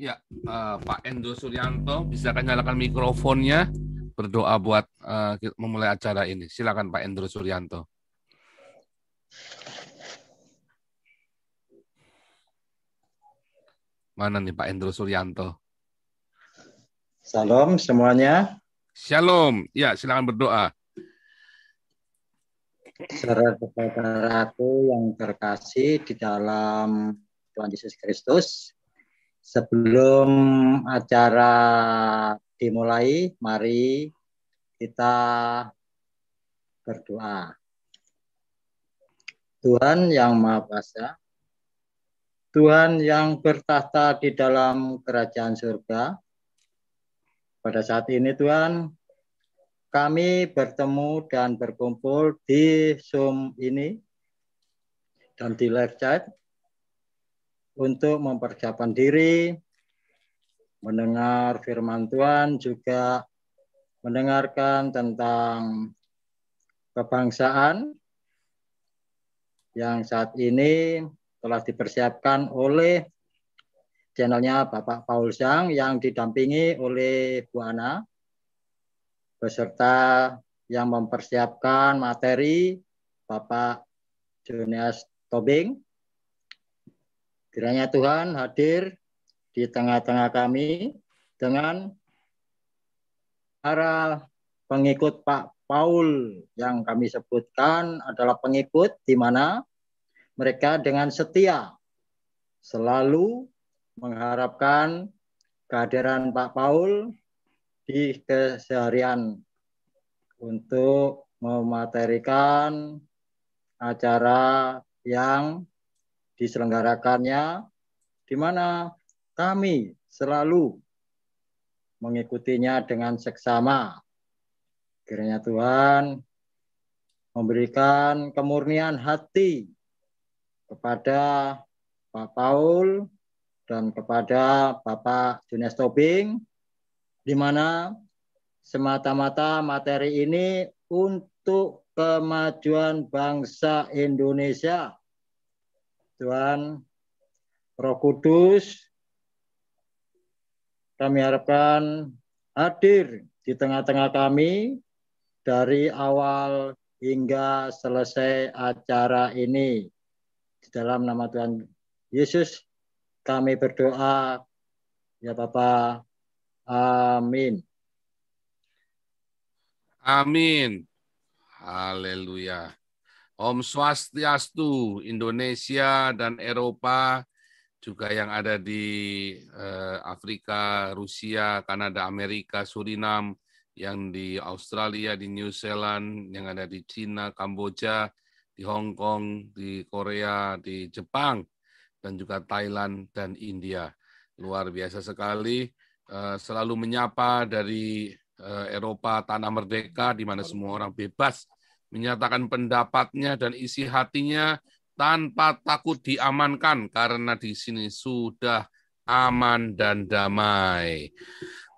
Ya, uh, Pak Endo Suryanto, bisa kan nyalakan mikrofonnya, berdoa buat uh, memulai acara ini. Silakan Pak Endro Suryanto. Mana nih Pak Endro Suryanto? Salam semuanya. Shalom. Ya, silakan berdoa. Saudara-saudaraku yang terkasih di dalam Tuhan Yesus Kristus, sebelum acara dimulai, mari kita berdoa. Tuhan yang Maha Kuasa, Tuhan yang bertahta di dalam kerajaan surga, pada saat ini Tuhan, kami bertemu dan berkumpul di Zoom ini dan di live chat untuk mempersiapkan diri, mendengar firman Tuhan, juga mendengarkan tentang kebangsaan yang saat ini telah dipersiapkan oleh channelnya Bapak Paul Sang yang didampingi oleh Bu Ana beserta yang mempersiapkan materi Bapak Junias Tobing. Kiranya Tuhan hadir di tengah-tengah kami dengan para pengikut Pak Paul yang kami sebutkan adalah pengikut di mana mereka dengan setia selalu mengharapkan kehadiran Pak Paul di keseharian untuk mematerikan acara yang diselenggarakannya di mana kami selalu mengikutinya dengan seksama. Kiranya Tuhan memberikan kemurnian hati kepada Pak Paul dan kepada Bapak Junes Tobing di mana semata-mata materi ini untuk kemajuan bangsa Indonesia. Tuhan Roh Kudus kami harapkan hadir di tengah-tengah kami dari awal hingga selesai acara ini. Di dalam nama Tuhan Yesus kami berdoa ya Bapak Amin. Amin. Haleluya. Om Swastiastu, Indonesia dan Eropa, juga yang ada di eh, Afrika, Rusia, Kanada, Amerika, Surinam, yang di Australia, di New Zealand, yang ada di Cina, Kamboja, di Hong Kong, di Korea, di Jepang, dan juga Thailand dan India. Luar biasa sekali. Eh, selalu menyapa dari eh, Eropa tanah merdeka di mana semua orang bebas menyatakan pendapatnya dan isi hatinya tanpa takut diamankan karena di sini sudah aman dan damai.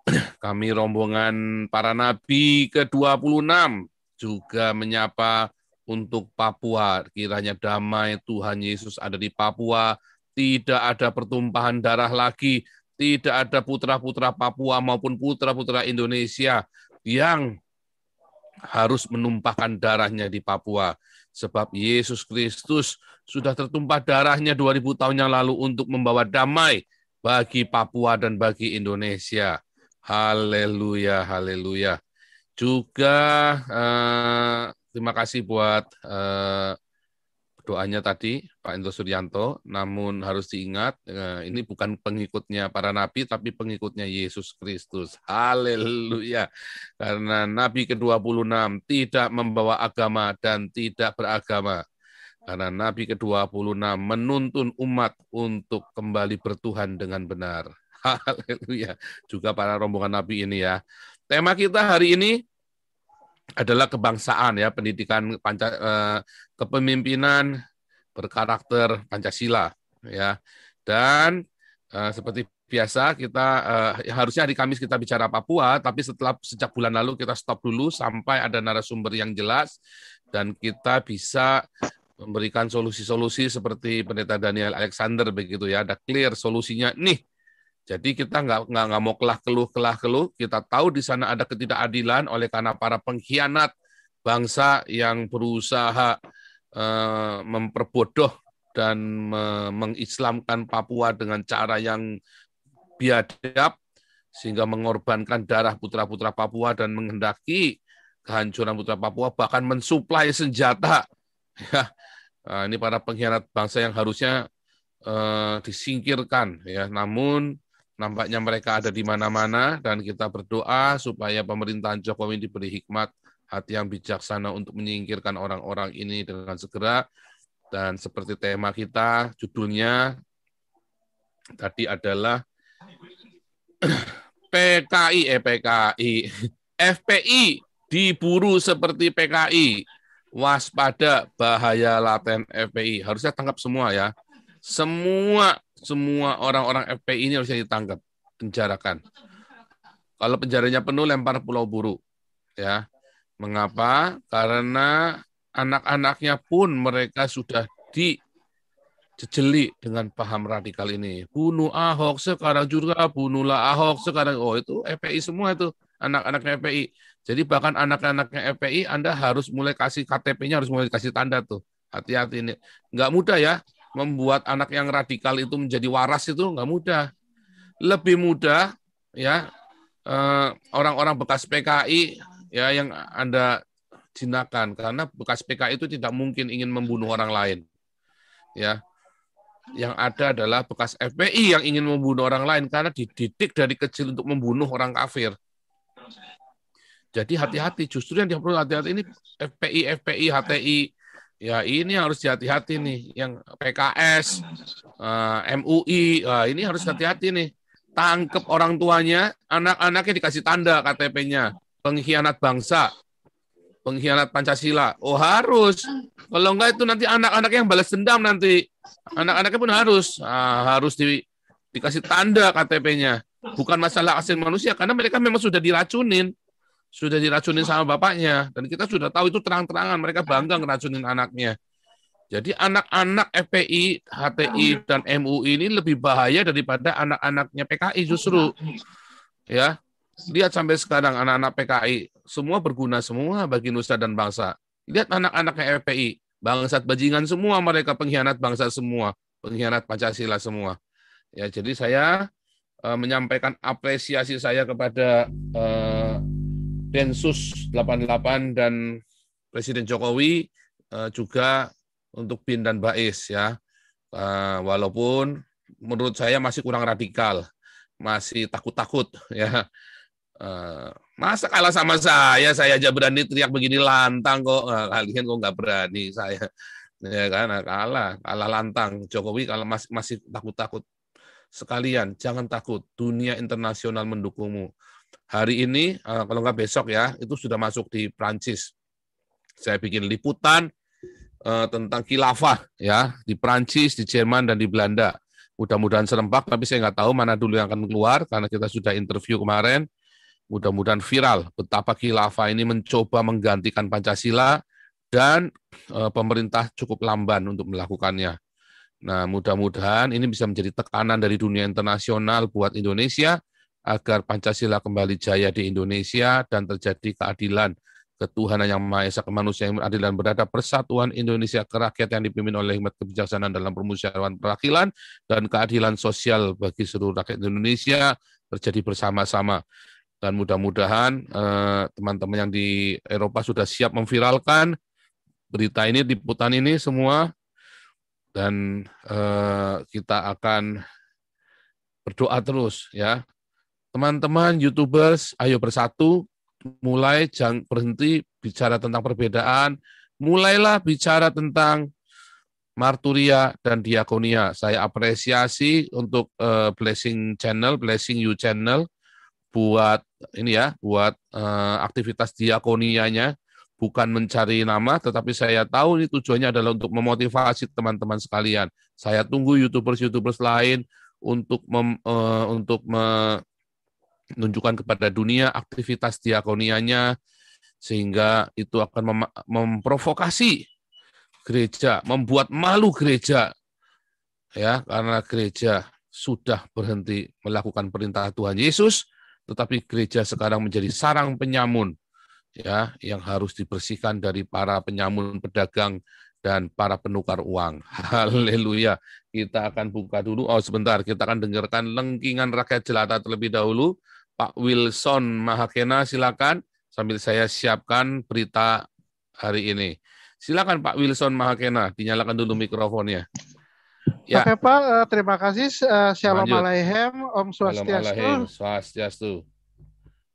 Kami rombongan para nabi ke-26 juga menyapa untuk Papua. Kiranya damai Tuhan Yesus ada di Papua, tidak ada pertumpahan darah lagi, tidak ada putra-putra Papua maupun putra-putra Indonesia yang harus menumpahkan darahnya di Papua. Sebab Yesus Kristus sudah tertumpah darahnya 2000 tahun yang lalu untuk membawa damai bagi Papua dan bagi Indonesia. Haleluya, haleluya. Juga eh, terima kasih buat eh, doanya tadi Pak Indro Suryanto, namun harus diingat eh, ini bukan pengikutnya para nabi tapi pengikutnya Yesus Kristus. Haleluya. Karena nabi ke-26 tidak membawa agama dan tidak beragama. Karena nabi ke-26 menuntun umat untuk kembali bertuhan dengan benar. Haleluya. Juga para rombongan nabi ini ya. Tema kita hari ini adalah kebangsaan ya pendidikan panca, eh, kepemimpinan berkarakter Pancasila ya. Dan eh, seperti biasa kita eh, harusnya hari Kamis kita bicara Papua tapi setelah sejak bulan lalu kita stop dulu sampai ada narasumber yang jelas dan kita bisa memberikan solusi-solusi seperti pendeta Daniel Alexander begitu ya. Ada clear solusinya. Nih Jadi kita nggak nggak nggak mau kelah keluh kelah keluh. Kita tahu di sana ada ketidakadilan oleh karena para pengkhianat bangsa yang berusaha uh, memperbodoh dan me mengislamkan Papua dengan cara yang biadab sehingga mengorbankan darah putra-putra Papua dan menghendaki kehancuran putra Papua bahkan mensuplai senjata. Ya nah, ini para pengkhianat bangsa yang harusnya uh, disingkirkan ya. Namun nampaknya mereka ada di mana-mana dan kita berdoa supaya pemerintahan Jokowi diberi hikmat hati yang bijaksana untuk menyingkirkan orang-orang ini dengan segera. Dan seperti tema kita judulnya tadi adalah PKI eh PKI FPI diburu seperti PKI waspada bahaya laten FPI harusnya tangkap semua ya. Semua semua orang-orang FPI ini harusnya ditangkap, penjarakan. Kalau penjaranya penuh, lempar pulau buru. Ya, mengapa? Karena anak-anaknya pun mereka sudah dijejeli dengan paham radikal ini. Bunuh Ahok, sekarang juga bunuhlah Ahok, sekarang oh itu FPI semua itu anak-anaknya FPI. Jadi bahkan anak-anaknya FPI Anda harus mulai kasih KTP-nya harus mulai kasih tanda tuh. Hati-hati ini. Nggak mudah ya membuat anak yang radikal itu menjadi waras itu nggak mudah. Lebih mudah ya eh, orang-orang bekas PKI ya yang Anda jinakan karena bekas PKI itu tidak mungkin ingin membunuh orang lain. Ya. Yang ada adalah bekas FPI yang ingin membunuh orang lain karena dididik dari kecil untuk membunuh orang kafir. Jadi hati-hati, justru yang perlu hati-hati ini FPI, FPI, HTI, Ya ini harus hati-hati nih, yang PKS, eh, MUI, uh, ini harus hati-hati nih. Tangkep orang tuanya, anak-anaknya dikasih tanda KTP-nya, pengkhianat bangsa, pengkhianat Pancasila. Oh harus, kalau enggak itu nanti anak-anak yang balas dendam nanti, anak-anaknya pun harus, uh, harus di, dikasih tanda KTP-nya. Bukan masalah asing manusia, karena mereka memang sudah diracunin sudah diracunin sama bapaknya dan kita sudah tahu itu terang-terangan mereka bangga ngeracunin anaknya. Jadi anak-anak FPI, HTI dan MUI ini lebih bahaya daripada anak-anaknya PKI justru. Ya. Lihat sampai sekarang anak-anak PKI semua berguna semua bagi nusa dan bangsa. Lihat anak-anaknya FPI, bangsat bajingan semua mereka pengkhianat bangsa semua, pengkhianat Pancasila semua. Ya, jadi saya uh, menyampaikan apresiasi saya kepada uh, Densus 88 dan Presiden Jokowi uh, juga untuk BIN dan BAIS ya. Uh, walaupun menurut saya masih kurang radikal, masih takut-takut ya. Uh, masa kalah sama saya, saya aja berani teriak begini lantang kok. Nah, kalian kok nggak berani saya. Ya kan, nah, kalah, kalah lantang. Jokowi kalau masih masih takut-takut. Sekalian, jangan takut. Dunia internasional mendukungmu hari ini, eh, kalau nggak besok ya, itu sudah masuk di Prancis. Saya bikin liputan uh, tentang khilafah ya di Prancis, di Jerman dan di Belanda. Mudah-mudahan serempak, tapi saya nggak tahu mana dulu yang akan keluar karena kita sudah interview kemarin. Mudah-mudahan viral betapa khilafah ini mencoba menggantikan Pancasila dan uh, pemerintah cukup lamban untuk melakukannya. Nah, mudah-mudahan ini bisa menjadi tekanan dari dunia internasional buat Indonesia agar Pancasila kembali jaya di Indonesia dan terjadi keadilan, ketuhanan yang Maha Esa, kemanusiaan yang adil dan beradab, persatuan Indonesia kerakyat yang dipimpin oleh hikmat kebijaksanaan dalam permusyawaratan perwakilan dan keadilan sosial bagi seluruh rakyat Indonesia terjadi bersama-sama. Dan mudah-mudahan eh, teman-teman yang di Eropa sudah siap memviralkan berita ini, liputan ini semua, dan eh, kita akan berdoa terus ya. Teman-teman YouTubers, ayo bersatu, mulai jangan berhenti bicara tentang perbedaan, mulailah bicara tentang marturia dan diakonia. Saya apresiasi untuk uh, Blessing Channel, Blessing You Channel buat ini ya, buat uh, aktivitas diakonianya bukan mencari nama, tetapi saya tahu ini tujuannya adalah untuk memotivasi teman-teman sekalian. Saya tunggu youtubers-youtubers lain untuk mem, uh, untuk me, menunjukkan kepada dunia aktivitas diakonianya sehingga itu akan mem memprovokasi gereja, membuat malu gereja. Ya, karena gereja sudah berhenti melakukan perintah Tuhan Yesus, tetapi gereja sekarang menjadi sarang penyamun ya yang harus dibersihkan dari para penyamun pedagang dan para penukar uang. Haleluya. Kita akan buka dulu. Oh sebentar, kita akan dengarkan lengkingan rakyat jelata terlebih dahulu. Pak Wilson Mahakena silakan sambil saya siapkan berita hari ini. Silakan Pak Wilson Mahakena, dinyalakan dulu mikrofonnya. Ya. Oke Pak, uh, terima kasih. Uh, Shalom Aleichem, Om Swastiastu. Swastiastu.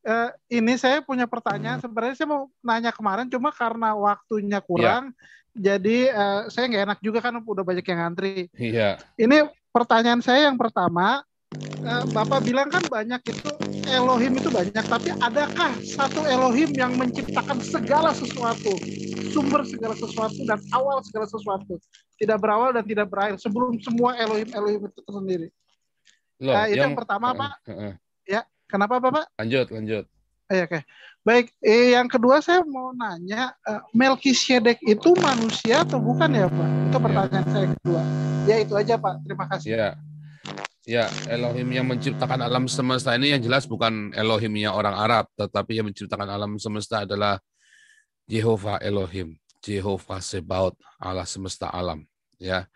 Uh, ini saya punya pertanyaan. Sebenarnya saya mau nanya kemarin, cuma karena waktunya kurang, ya. jadi uh, saya nggak enak juga kan udah banyak yang ngantri. Iya. Ini pertanyaan saya yang pertama, uh, Bapak bilang kan banyak itu Elohim itu banyak, tapi adakah satu Elohim yang menciptakan segala sesuatu, sumber segala sesuatu dan awal segala sesuatu, tidak berawal dan tidak berakhir sebelum semua Elohim Elohim itu tersendiri. Loh, uh, itu yang, yang pertama, uh, Pak. Uh, uh. Ya, kenapa, Bapak? Lanjut, lanjut. Oke, okay. baik. Eh, yang kedua saya mau nanya, uh, Melkisedek itu manusia atau bukan ya, Pak? Itu pertanyaan ya. saya kedua. Ya itu aja, Pak. Terima kasih. Ya. Ya, Elohim yang menciptakan alam semesta ini yang jelas bukan Elohimnya orang Arab, tetapi yang menciptakan alam semesta adalah Jehovah Elohim, Jehovah Sebaot, Allah semesta alam. Ya,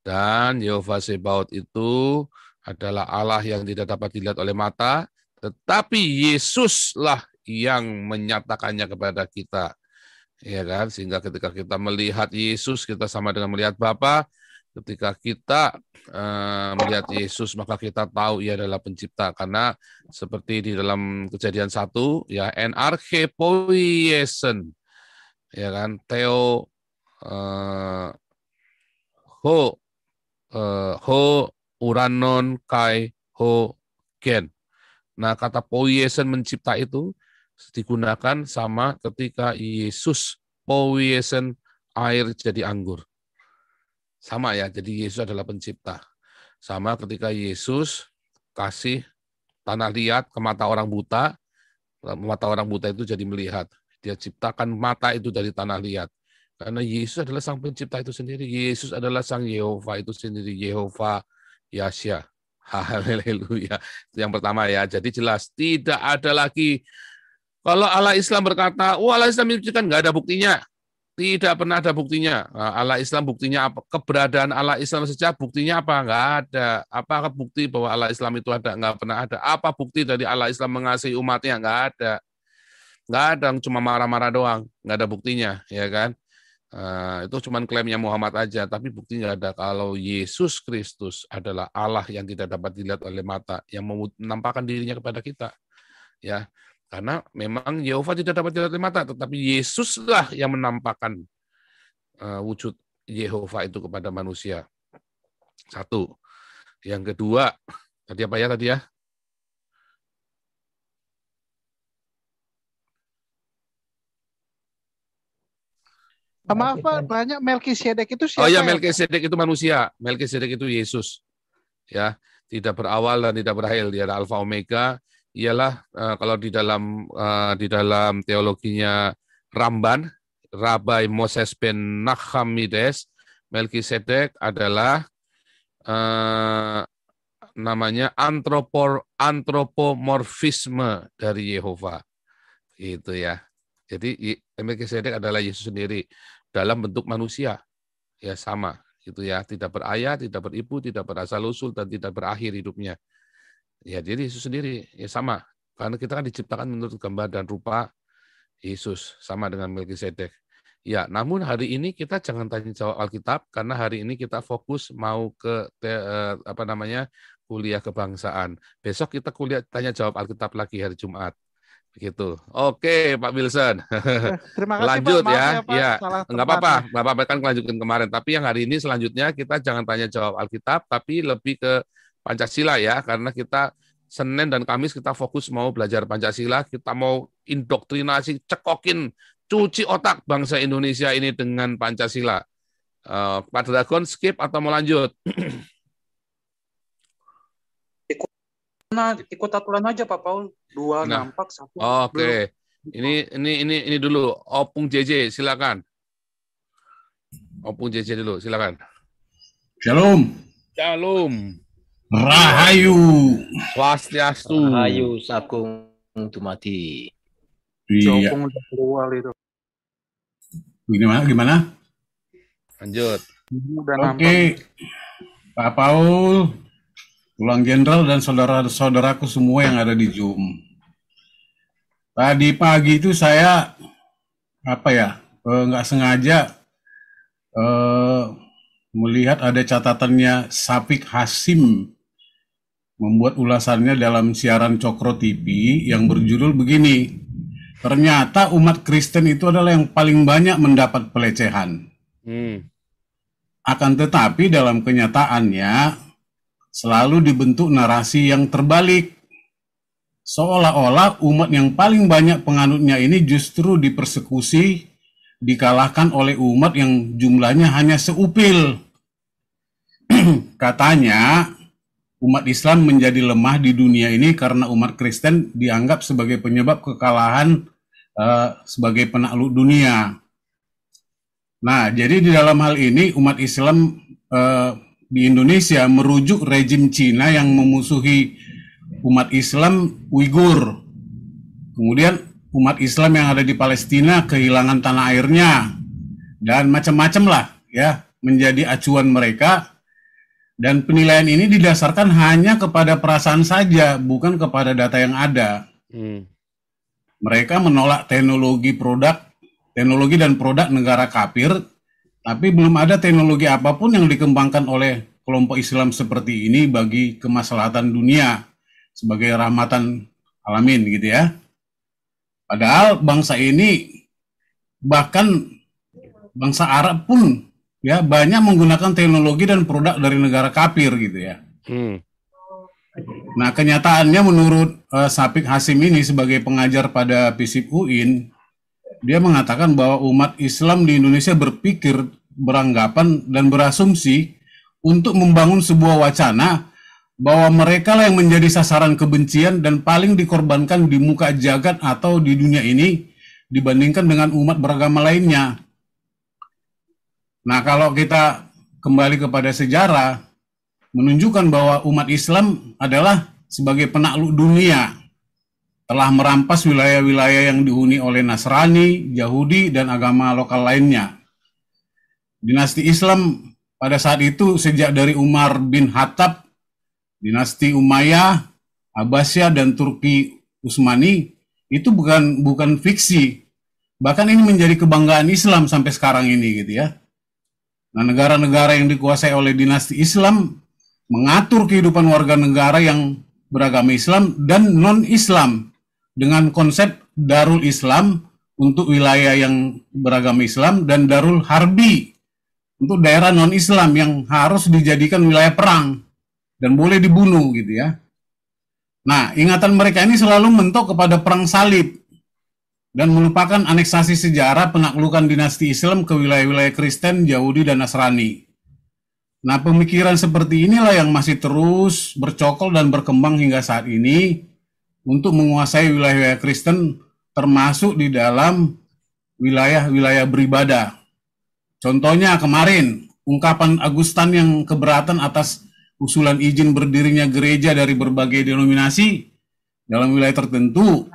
dan Jehovah Sebaot itu adalah Allah yang tidak dapat dilihat oleh mata, tetapi Yesuslah yang menyatakannya kepada kita. Ya kan? Sehingga ketika kita melihat Yesus, kita sama dengan melihat Bapa. Ketika kita uh, melihat Yesus, maka kita tahu ia adalah pencipta. Karena seperti di dalam kejadian satu, ya, en ya kan, Theo uh, ho uh, ho uranon kai ho gen. Nah, kata poiesen mencipta itu digunakan sama ketika Yesus poiesen air jadi anggur. Sama ya, jadi Yesus adalah pencipta. Sama ketika Yesus kasih tanah liat ke mata orang buta, mata orang buta itu jadi melihat. Dia ciptakan mata itu dari tanah liat. Karena Yesus adalah sang pencipta itu sendiri. Yesus adalah sang Yehova itu sendiri. Yehova Yasya. Haleluya. Yang pertama ya. Jadi jelas tidak ada lagi kalau Allah Islam berkata, oh Allah Islam menciptakan nggak ada buktinya. Tidak pernah ada buktinya. Nah, Allah Islam buktinya apa? Keberadaan Allah Islam saja buktinya apa? Enggak ada. Apa bukti bahwa Allah Islam itu ada? Enggak pernah ada. Apa bukti dari Allah Islam mengasihi umatnya? Enggak ada. Enggak ada, cuma marah-marah doang. Enggak ada buktinya, ya kan? Uh, itu cuma klaimnya Muhammad aja, tapi buktinya ada kalau Yesus Kristus adalah Allah yang tidak dapat dilihat oleh mata, yang menampakkan dirinya kepada kita. Ya, karena memang Yehova tidak dapat dilihat oleh mata, tetapi Yesuslah yang menampakkan uh, wujud Yehova itu kepada manusia. Satu. Yang kedua, tadi apa ya tadi ya? Maaf Pak, banyak Melkisedek itu siapa? Oh ya, Melkisedek itu manusia. Melkisedek itu Yesus. Ya, tidak berawal dan tidak berakhir. Dia adalah Alfa Omega ialah uh, kalau di dalam uh, di dalam teologinya Ramban, Rabai Moses ben Nachamides, Melkisedek adalah uh, namanya antropor antropomorfisme dari Yehova. Itu ya. Jadi Melkisedek adalah Yesus sendiri dalam bentuk manusia. Ya sama, itu ya, tidak berayah, tidak beribu, tidak berasal usul dan tidak berakhir hidupnya. Ya, jadi Yesus sendiri ya sama. Karena kita kan diciptakan menurut gambar dan rupa Yesus sama dengan Melkisedek. Ya, namun hari ini kita jangan tanya jawab Alkitab karena hari ini kita fokus mau ke eh, apa namanya kuliah kebangsaan. Besok kita kuliah tanya jawab Alkitab lagi hari Jumat. Begitu. Oke, Pak Wilson. Terima kasih Lanjut Pak. ya. Ya, ya. enggak apa-apa. Enggak apa-apa kan lanjutin kemarin. Tapi yang hari ini selanjutnya kita jangan tanya jawab Alkitab tapi lebih ke Pancasila ya karena kita Senin dan Kamis kita fokus mau belajar Pancasila, kita mau indoktrinasi, cekokin, cuci otak bangsa Indonesia ini dengan Pancasila. Uh, Pak Dragon skip atau mau lanjut? ikut, nah, ikut aturan aja Pak Paul. Dua nah. nampak satu. Oke. Okay. Ini ini ini ini dulu Opung JJ silakan. Opung JJ dulu silakan. Shalom. Shalom. Rahayu. Swastiastu. Rahayu Sakung Tumati. Iya. Keluar itu. Gimana? Gimana? Lanjut. Udah Oke. nampak. Pak Paul, Tulang Jenderal dan saudara-saudaraku semua yang ada di Zoom. Tadi pagi itu saya apa ya eh, nggak sengaja eh, melihat ada catatannya Sapik Hasim membuat ulasannya dalam siaran Cokro TV yang berjudul begini. Ternyata umat Kristen itu adalah yang paling banyak mendapat pelecehan. Hmm. Akan tetapi dalam kenyataannya selalu dibentuk narasi yang terbalik. Seolah-olah umat yang paling banyak penganutnya ini justru dipersekusi, dikalahkan oleh umat yang jumlahnya hanya seupil. Katanya umat Islam menjadi lemah di dunia ini karena umat Kristen dianggap sebagai penyebab kekalahan eh, sebagai penakluk dunia. Nah, jadi di dalam hal ini umat Islam eh, di Indonesia merujuk rejim Cina yang memusuhi umat Islam Uighur. Kemudian umat Islam yang ada di Palestina kehilangan tanah airnya dan macam-macam lah ya menjadi acuan mereka dan penilaian ini didasarkan hanya kepada perasaan saja bukan kepada data yang ada. Hmm. Mereka menolak teknologi produk, teknologi dan produk negara kafir, tapi belum ada teknologi apa pun yang dikembangkan oleh kelompok Islam seperti ini bagi kemaslahatan dunia sebagai rahmatan alamin gitu ya. Padahal bangsa ini bahkan bangsa Arab pun ya banyak menggunakan teknologi dan produk dari negara kafir gitu ya. Hmm. Nah, kenyataannya menurut eh, Sapik Hasim ini sebagai pengajar pada FISIP UIN, dia mengatakan bahwa umat Islam di Indonesia berpikir, beranggapan, dan berasumsi untuk membangun sebuah wacana bahwa mereka lah yang menjadi sasaran kebencian dan paling dikorbankan di muka jagat atau di dunia ini dibandingkan dengan umat beragama lainnya. Nah, kalau kita kembali kepada sejarah, menunjukkan bahwa umat Islam adalah sebagai penakluk dunia, telah merampas wilayah-wilayah yang dihuni oleh Nasrani, Yahudi, dan agama lokal lainnya. Dinasti Islam pada saat itu sejak dari Umar bin Khattab, dinasti Umayyah, Abbasiyah, dan Turki Utsmani itu bukan bukan fiksi. Bahkan ini menjadi kebanggaan Islam sampai sekarang ini gitu ya. Nah, negara-negara yang dikuasai oleh dinasti Islam mengatur kehidupan warga negara yang beragama Islam dan non-Islam dengan konsep Darul Islam untuk wilayah yang beragama Islam dan Darul Harbi untuk daerah non-Islam yang harus dijadikan wilayah perang dan boleh dibunuh gitu ya. Nah, ingatan mereka ini selalu mentok kepada perang salib dan melupakan aneksasi sejarah penaklukan dinasti Islam ke wilayah-wilayah Kristen, Yahudi, dan Nasrani. Nah, pemikiran seperti inilah yang masih terus bercokol dan berkembang hingga saat ini untuk menguasai wilayah-wilayah Kristen termasuk di dalam wilayah-wilayah beribadah. Contohnya kemarin, ungkapan Agustan yang keberatan atas usulan izin berdirinya gereja dari berbagai denominasi dalam wilayah tertentu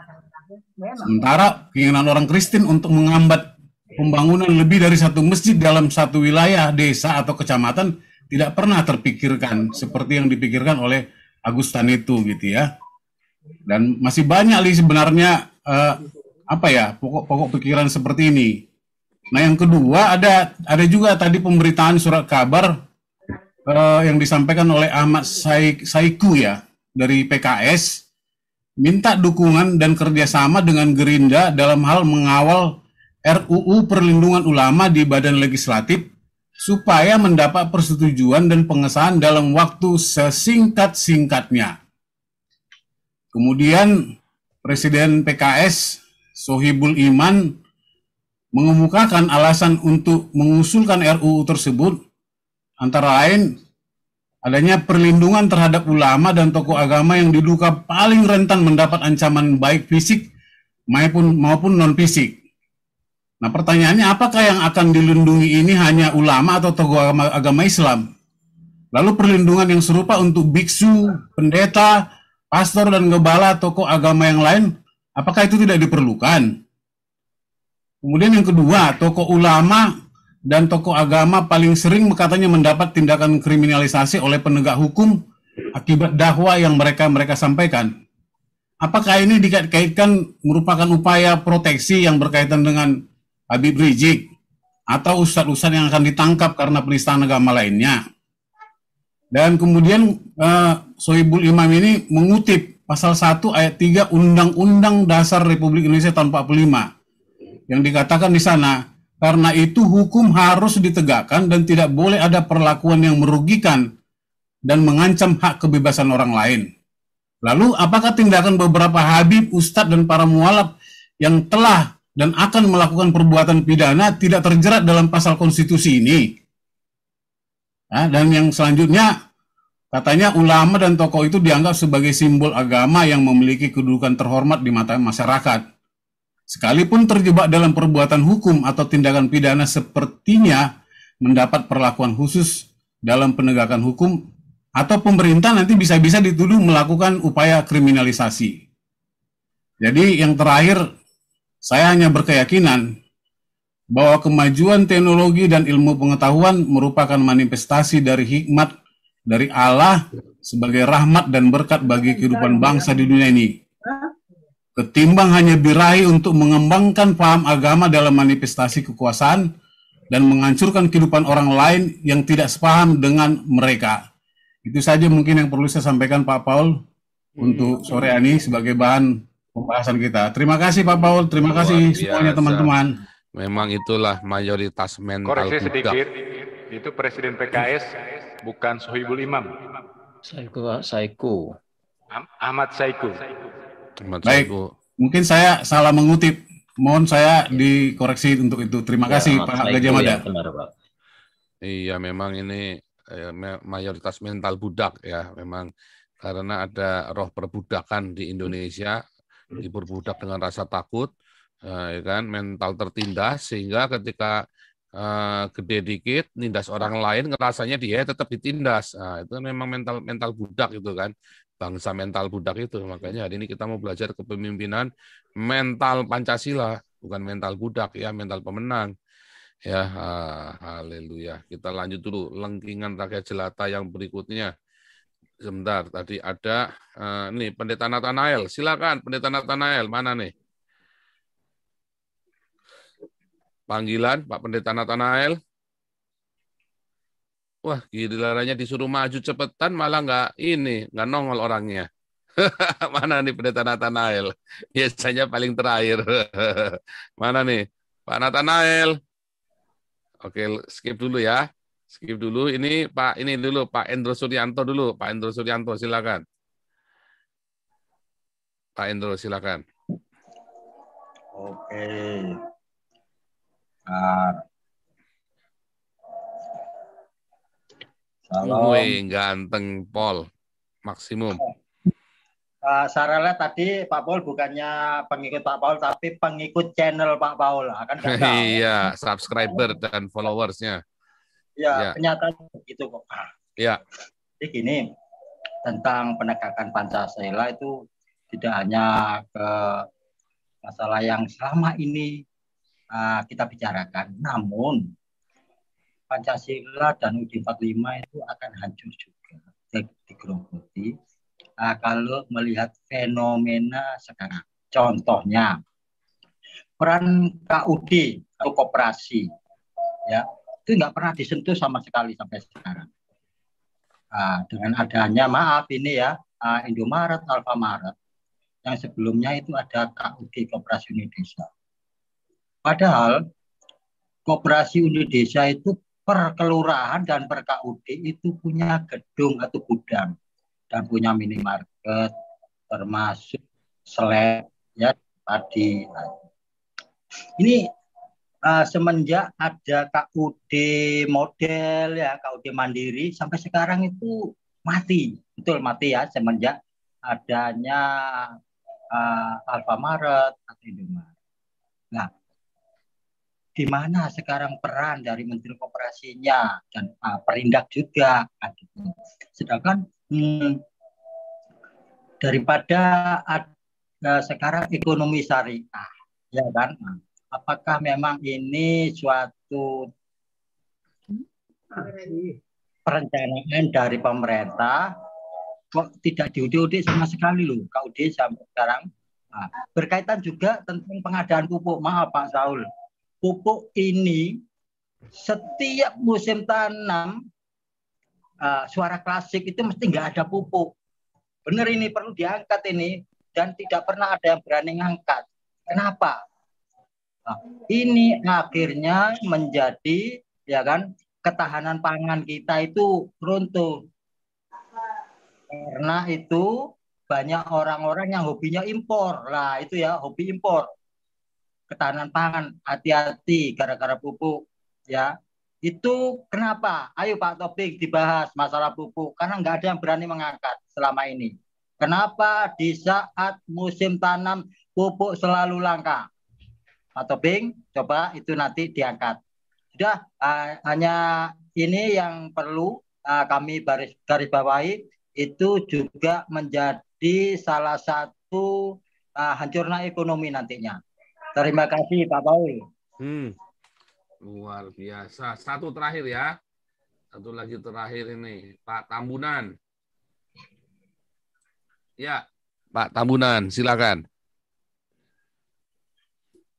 Sementara keinginan orang Kristen untuk mengambat pembangunan lebih dari satu masjid dalam satu wilayah, desa atau kecamatan tidak pernah terpikirkan seperti yang dipikirkan oleh Agustan itu gitu ya. Dan masih banyak li sebenarnya eh, apa ya pokok-pokok pikiran seperti ini. Nah yang kedua ada ada juga tadi pemberitaan surat kabar eh, yang disampaikan oleh Ahmad Saiku ya dari PKS minta dukungan dan kerjasama dengan Gerindra dalam hal mengawal RUU Perlindungan Ulama di Badan Legislatif supaya mendapat persetujuan dan pengesahan dalam waktu sesingkat-singkatnya. Kemudian Presiden PKS Sohibul Iman mengemukakan alasan untuk mengusulkan RUU tersebut antara lain adanya perlindungan terhadap ulama dan tokoh agama yang diduga paling rentan mendapat ancaman baik fisik maupun maupun non fisik. Nah pertanyaannya apakah yang akan dilindungi ini hanya ulama atau tokoh agama, agama Islam? Lalu perlindungan yang serupa untuk biksu, pendeta, pastor dan gembala tokoh agama yang lain, apakah itu tidak diperlukan? Kemudian yang kedua, tokoh ulama dan tokoh agama paling sering katanya mendapat tindakan kriminalisasi oleh penegak hukum akibat dakwah yang mereka mereka sampaikan. Apakah ini dikaitkan merupakan upaya proteksi yang berkaitan dengan Habib Rizik atau ustadz-ustadz yang akan ditangkap karena penistaan agama lainnya? Dan kemudian uh, Sohibul Imam ini mengutip pasal 1 ayat 3 Undang-Undang Dasar Republik Indonesia tahun 45 yang dikatakan di sana karena itu hukum harus ditegakkan dan tidak boleh ada perlakuan yang merugikan dan mengancam hak kebebasan orang lain. Lalu apakah tindakan beberapa habib, ustadz dan para mualaf yang telah dan akan melakukan perbuatan pidana tidak terjerat dalam pasal konstitusi ini? Nah, dan yang selanjutnya katanya ulama dan tokoh itu dianggap sebagai simbol agama yang memiliki kedudukan terhormat di mata masyarakat. Sekalipun terjebak dalam perbuatan hukum atau tindakan pidana sepertinya mendapat perlakuan khusus dalam penegakan hukum atau pemerintah nanti bisa-bisa dituduh melakukan upaya kriminalisasi. Jadi yang terakhir saya hanya berkeyakinan bahwa kemajuan teknologi dan ilmu pengetahuan merupakan manifestasi dari hikmat dari Allah sebagai rahmat dan berkat bagi kehidupan bangsa di dunia ini. Ketimbang hanya birahi untuk mengembangkan paham agama dalam manifestasi kekuasaan dan menghancurkan kehidupan orang lain yang tidak sepaham dengan mereka. Itu saja mungkin yang perlu saya sampaikan Pak Paul untuk sore ini sebagai bahan pembahasan kita. Terima kasih Pak Paul, terima kasih semuanya teman-teman. Memang itulah mayoritas mental Koreksi sedikit, itu Presiden PKS bukan Sohibul Imam, Saiku, Saiku. Ahmad Saiku. Ahmad Baik. Saiku. Mungkin saya salah mengutip. Mohon saya dikoreksi untuk itu. Terima kasih Ahmad Pak Gajah Mada. yang benar, Pak. Iya, memang ini eh, mayoritas mental budak ya, memang karena ada roh perbudakan di Indonesia, diperbudak dengan rasa takut, eh, ya kan, mental tertindas sehingga ketika eh, gede dikit, nindas orang lain, ngerasanya dia tetap ditindas. Nah, itu memang mental mental budak itu kan, bangsa mental budak itu. Makanya hari ini kita mau belajar kepemimpinan mental Pancasila, bukan mental budak ya, mental pemenang. Ya, ah, haleluya. Kita lanjut dulu lengkingan rakyat jelata yang berikutnya. Sebentar, tadi ada eh, nih Pendeta Nathanael. Silakan Pendeta Nathanael, mana nih? Panggilan Pak Pendeta Nathanael. Wah, gilirannya disuruh maju cepetan malah nggak ini, nggak nongol orangnya. Mana nih Pendeta Nathanael? Biasanya paling terakhir. Mana nih? Pak Nathanael. Oke, skip dulu ya. Skip dulu. Ini Pak ini dulu Pak Endro Suryanto dulu. Pak Endro Suryanto silakan. Pak Endro silakan. Oke. Bentar. Salam. Wih, ganteng Pol. Maksimum. Uh, saya lihat tadi Pak Paul bukannya pengikut Pak Paul tapi pengikut channel Pak Paul akan Iya, subscriber dan followersnya. Ya, Ya. kenyataan begitu kok. Ya, Jadi gini, tentang penegakan Pancasila itu tidak hanya ke masalah yang selama ini uh, kita bicarakan, namun Pancasila dan UUD 45 itu akan hancur juga, di- digerogoti uh, kalau melihat fenomena sekarang. Contohnya, peran KUD atau koperasi, ya itu nggak pernah disentuh sama sekali sampai sekarang. Ah, dengan adanya maaf ini ya ah, Indomaret, Alfamaret yang sebelumnya itu ada KUD Koperasi Unit Desa. Padahal Koperasi Unit Desa itu per kelurahan dan per KUD itu punya gedung atau gudang dan punya minimarket termasuk seleb ya tadi. Ini uh, semenjak ada KUD model ya KUD mandiri sampai sekarang itu mati betul mati ya semenjak adanya uh, Alfamaret atau Indomaret. Nah di mana sekarang peran dari Menteri Kooperasinya dan uh, Perindak juga kan gitu. Sedangkan hmm, daripada uh, sekarang ekonomi syariah ya kan? Apakah memang ini suatu perencanaan dari pemerintah? Kok tidak diudik-udik sama sekali loh KUD sampai sekarang? Nah, berkaitan juga tentang pengadaan pupuk. Maaf Pak Saul pupuk ini setiap musim tanam uh, suara klasik itu mesti nggak ada pupuk. Benar ini perlu diangkat ini dan tidak pernah ada yang berani ngangkat. Kenapa? Nah, ini akhirnya menjadi ya kan ketahanan pangan kita itu runtuh. Karena itu banyak orang-orang yang hobinya impor. Lah itu ya hobi impor ketahanan pangan. Hati-hati gara-gara pupuk ya. Itu kenapa? Ayo Pak Topik dibahas masalah pupuk karena nggak ada yang berani mengangkat selama ini. Kenapa di saat musim tanam pupuk selalu langka? Pak Topik coba itu nanti diangkat. Sudah uh, hanya ini yang perlu uh, kami baris garis bawahi itu juga menjadi salah satu uh, hancurnya ekonomi nantinya Terima kasih Pak Paul. Hmm. Luar biasa. Satu terakhir ya. Satu lagi terakhir ini. Pak Tambunan. Ya, Pak Tambunan, silakan.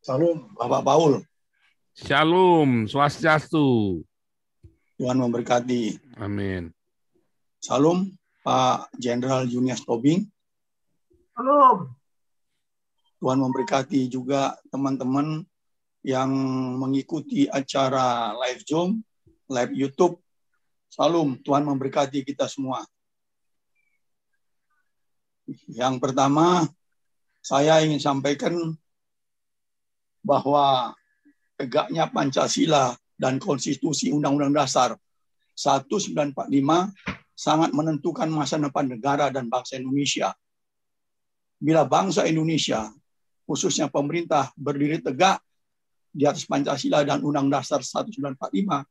Salam, Bapak Paul. Shalom, swastiastu. Tuhan memberkati. Amin. Salam, Pak Jenderal Junius Tobing. Salam. Tuhan memberkati juga teman-teman yang mengikuti acara live Zoom, live YouTube. Salam, Tuhan memberkati kita semua. Yang pertama, saya ingin sampaikan bahwa tegaknya Pancasila dan Konstitusi Undang-Undang Dasar 1945 sangat menentukan masa depan negara dan bangsa Indonesia. Bila bangsa Indonesia khususnya pemerintah berdiri tegak di atas Pancasila dan Undang Dasar 1945,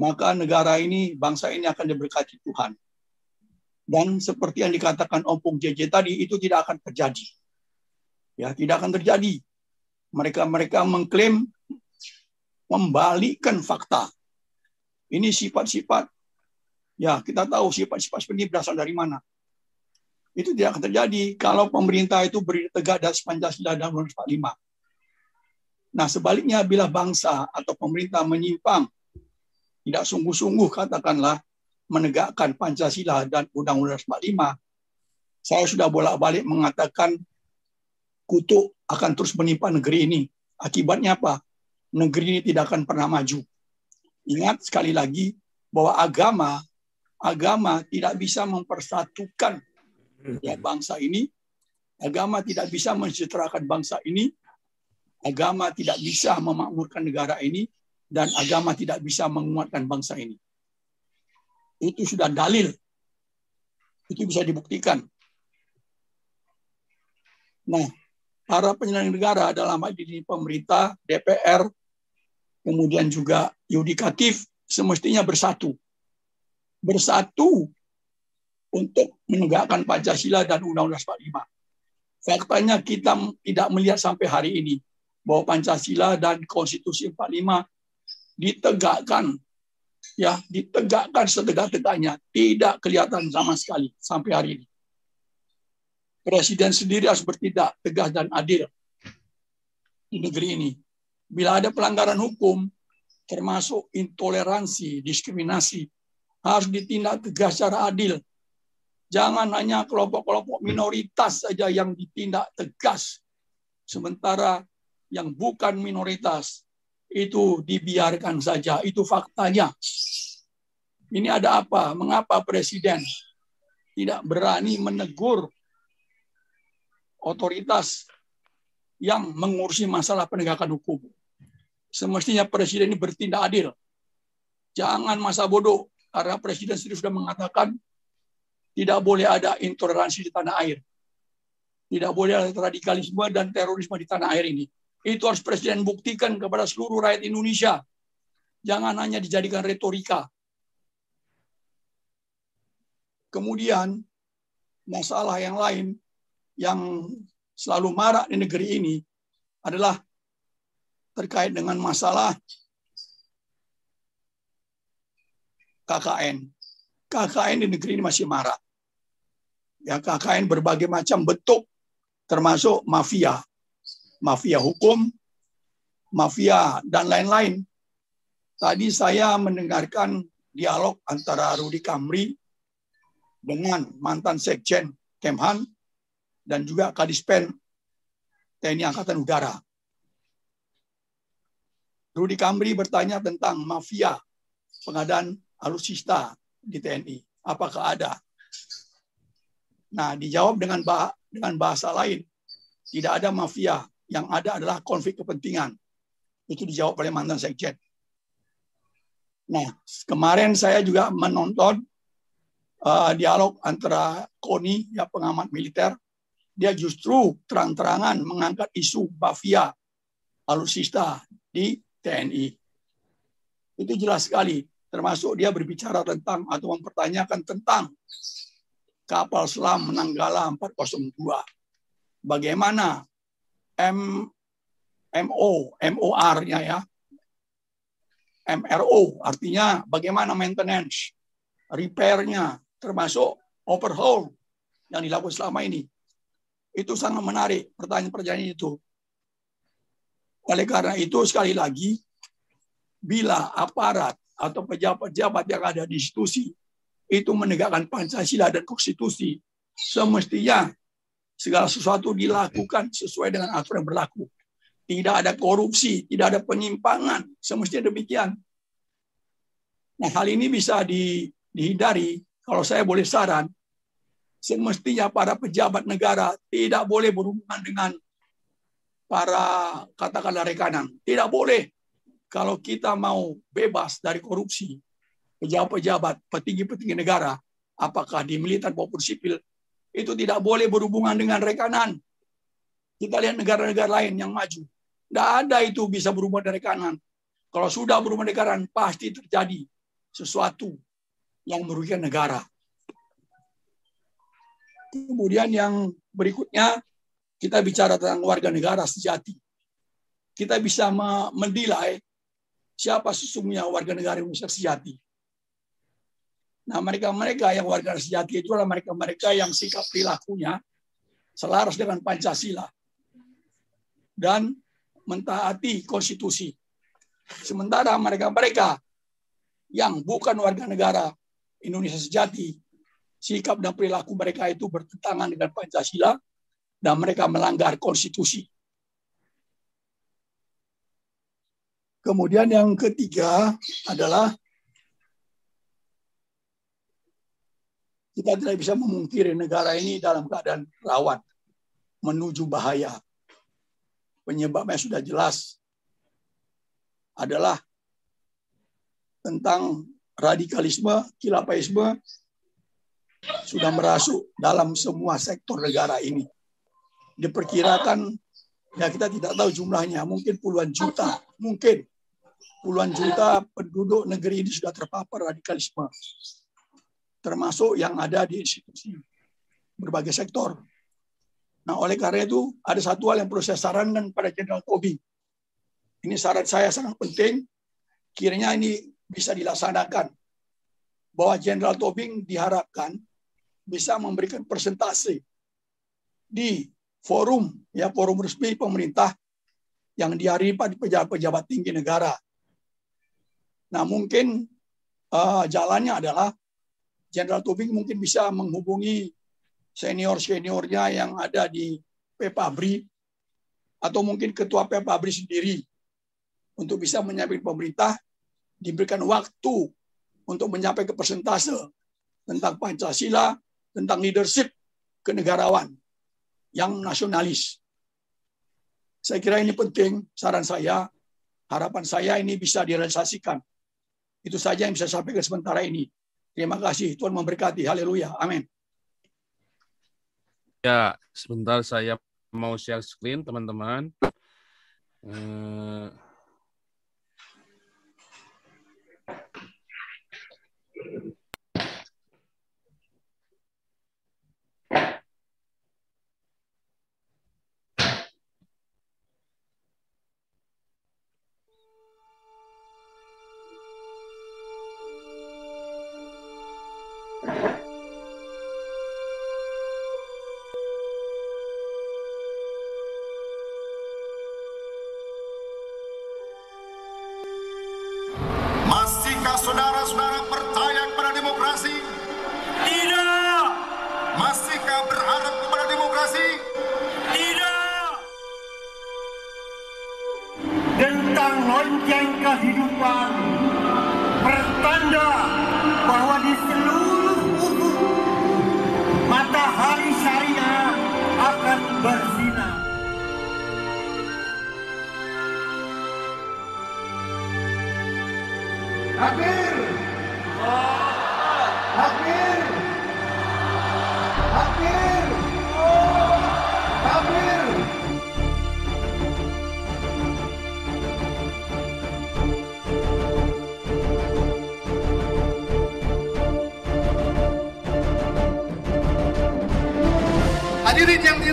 maka negara ini, bangsa ini akan diberkati Tuhan. Dan seperti yang dikatakan Ompong JJ tadi, itu tidak akan terjadi. Ya, tidak akan terjadi. Mereka-mereka mengklaim membalikkan fakta. Ini sifat-sifat, ya kita tahu sifat-sifat seperti berasal dari mana itu tidak akan terjadi kalau pemerintah itu berdiri tegak dari Pancasila dan Undang-Undang 45. Nah, sebaliknya bila bangsa atau pemerintah menyimpang, tidak sungguh-sungguh katakanlah menegakkan Pancasila dan Undang-Undang 45, saya sudah bolak-balik mengatakan kutuk akan terus menimpa negeri ini. Akibatnya apa? Negeri ini tidak akan pernah maju. Ingat sekali lagi bahwa agama agama tidak bisa mempersatukan ya bangsa ini agama tidak bisa mensejahterakan bangsa ini agama tidak bisa memakmurkan negara ini dan agama tidak bisa menguatkan bangsa ini. Itu sudah dalil. Itu bisa dibuktikan. Nah para penyelenggara negara dalam hal ini pemerintah DPR kemudian juga yudikatif semestinya bersatu. Bersatu untuk menegakkan Pancasila dan Undang-Undang 45. Faktanya kita tidak melihat sampai hari ini bahwa Pancasila dan Konstitusi 45 ditegakkan ya ditegakkan setegak-tegaknya tidak kelihatan sama sekali sampai hari ini. Presiden sendiri harus bertindak tegas dan adil di negeri ini. Bila ada pelanggaran hukum, termasuk intoleransi, diskriminasi, harus ditindak tegas secara adil Jangan hanya kelompok-kelompok minoritas saja yang ditindak tegas. Sementara yang bukan minoritas itu dibiarkan saja. Itu faktanya. Ini ada apa? Mengapa presiden tidak berani menegur otoritas yang mengurusi masalah penegakan hukum? Semestinya presiden ini bertindak adil. Jangan masa bodoh. Karena presiden sendiri sudah mengatakan tidak boleh ada intoleransi di tanah air. Tidak boleh ada radikalisme dan terorisme di tanah air ini. Itu harus presiden buktikan kepada seluruh rakyat Indonesia. Jangan hanya dijadikan retorika. Kemudian masalah yang lain yang selalu marak di negeri ini adalah terkait dengan masalah KKN. KKN di negeri ini masih marak. Ya, KKN berbagai macam bentuk, termasuk mafia. Mafia hukum, mafia, dan lain-lain. Tadi saya mendengarkan dialog antara Rudi Kamri dengan mantan Sekjen Kemhan dan juga Kadispen TNI Angkatan Udara. Rudi Kamri bertanya tentang mafia pengadaan alutsista di TNI. Apakah ada? Nah, dijawab dengan bah dengan bahasa lain. Tidak ada mafia. Yang ada adalah konflik kepentingan. Itu dijawab oleh mantan sekjen. Nah, kemarin saya juga menonton uh, dialog antara Koni, ya pengamat militer. Dia justru terang-terangan mengangkat isu mafia alutsista di TNI. Itu jelas sekali termasuk dia berbicara tentang atau mempertanyakan tentang kapal selam Menanggala 402. Bagaimana M MO, MOR-nya ya. MRO artinya bagaimana maintenance, repair-nya termasuk overhaul yang dilakukan selama ini. Itu sangat menarik pertanyaan-pertanyaan itu. Oleh karena itu sekali lagi bila aparat atau pejabat-pejabat yang ada di institusi itu menegakkan Pancasila dan konstitusi, semestinya segala sesuatu dilakukan sesuai dengan aturan yang berlaku. Tidak ada korupsi, tidak ada penyimpangan, semestinya demikian. Nah, hal ini bisa di, dihindari kalau saya boleh saran, semestinya para pejabat negara tidak boleh berhubungan dengan para katakanlah rekanan. Tidak boleh kalau kita mau bebas dari korupsi, pejabat-pejabat, petinggi-petinggi negara, apakah di militer maupun sipil, itu tidak boleh berhubungan dengan rekanan. Kita lihat negara-negara lain yang maju. Tidak ada itu bisa berhubungan dengan rekanan. Kalau sudah berhubungan dengan rekanan, pasti terjadi sesuatu yang merugikan negara. Kemudian yang berikutnya, kita bicara tentang warga negara sejati. Kita bisa menilai siapa sesungguhnya warga negara Indonesia sejati. Nah, mereka-mereka yang warga sejati itu adalah mereka-mereka yang sikap perilakunya selaras dengan Pancasila dan mentaati konstitusi. Sementara mereka-mereka yang bukan warga negara Indonesia sejati, sikap dan perilaku mereka itu bertentangan dengan Pancasila dan mereka melanggar konstitusi. Kemudian yang ketiga adalah kita tidak bisa memungkiri negara ini dalam keadaan rawan menuju bahaya. Penyebabnya sudah jelas adalah tentang radikalisme, kilapaisme sudah merasuk dalam semua sektor negara ini. Diperkirakan ya kita tidak tahu jumlahnya, mungkin puluhan juta, mungkin puluhan juta penduduk negeri ini sudah terpapar radikalisme. Termasuk yang ada di institusi berbagai sektor. Nah, oleh karena itu, ada satu hal yang perlu saya sarankan pada Jenderal Tobi. Ini saran saya sangat penting. Kiranya ini bisa dilaksanakan. Bahwa Jenderal Tobing diharapkan bisa memberikan presentasi di forum ya forum resmi pemerintah yang dihadiri pejabat-pejabat tinggi negara Nah mungkin uh, jalannya adalah Jenderal Tubing mungkin bisa menghubungi senior-seniornya yang ada di Pepabri atau mungkin ketua Pepabri sendiri untuk bisa menyampaikan pemerintah diberikan waktu untuk mencapai ke persentase tentang Pancasila, tentang leadership kenegarawan yang nasionalis. Saya kira ini penting, saran saya, harapan saya ini bisa direalisasikan itu saja yang bisa saya sampaikan sementara ini. Terima kasih. Tuhan memberkati. Haleluya. Amin. Ya, sebentar saya mau share screen, teman-teman. Eh,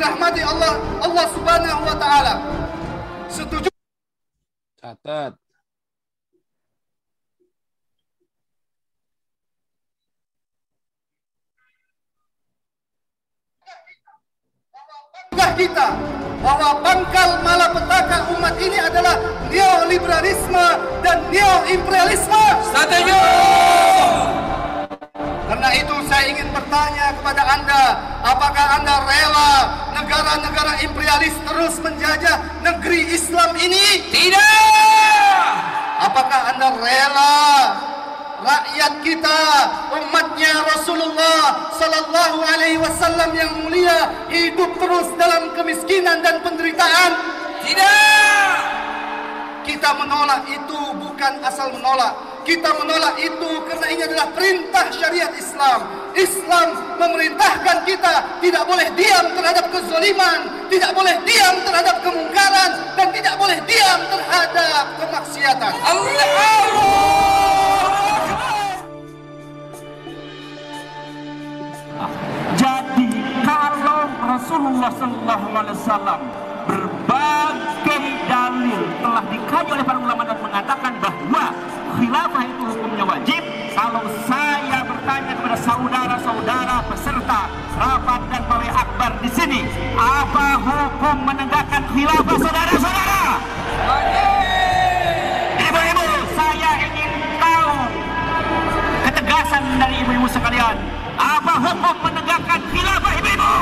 dirahmati Allah, Allah Subhanahu wa taala. Setuju catat. Kita bahwa pangkal malapetaka umat ini adalah neoliberalisme dan neoimperialisme. Setuju. Karena itu saya ingin bertanya kepada Anda, apakah Anda rela negara-negara imperialis terus menjajah negeri Islam ini? Tidak. Apakah Anda rela rakyat kita, umatnya Rasulullah Sallallahu Alaihi Wasallam yang mulia hidup terus dalam kemiskinan dan penderitaan? Tidak. Kita menolak itu bukan asal menolak. Kita menolak itu karena ini adalah perintah syariat Islam. Islam memerintahkan kita tidak boleh diam terhadap kezaliman, tidak boleh diam terhadap kemungkaran, dan tidak boleh diam terhadap kemaksiatan. Jadi kalau Rasulullah Sallallahu Alaihi Wasallam berbagai dalil telah dikaji oleh para ulama dan mengatakan bahwa khilafah itu hukumnya wajib. Kalau saya bertanya kepada saudara-saudara peserta rapat dan pawai akbar di sini, apa hukum menegakkan khilafah saudara-saudara? Ibu-ibu, saya ingin tahu ketegasan dari ibu-ibu sekalian. Apa hukum menegakkan khilafah ibu-ibu?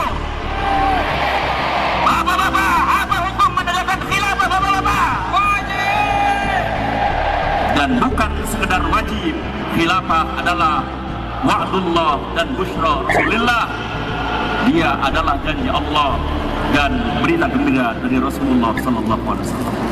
Dan bukan sekedar wajib, khilafah adalah wa'dullah dan bushra Rasulullah. Dia adalah janji Allah dan berita gembira dari Rasulullah sallallahu alaihi wasallam.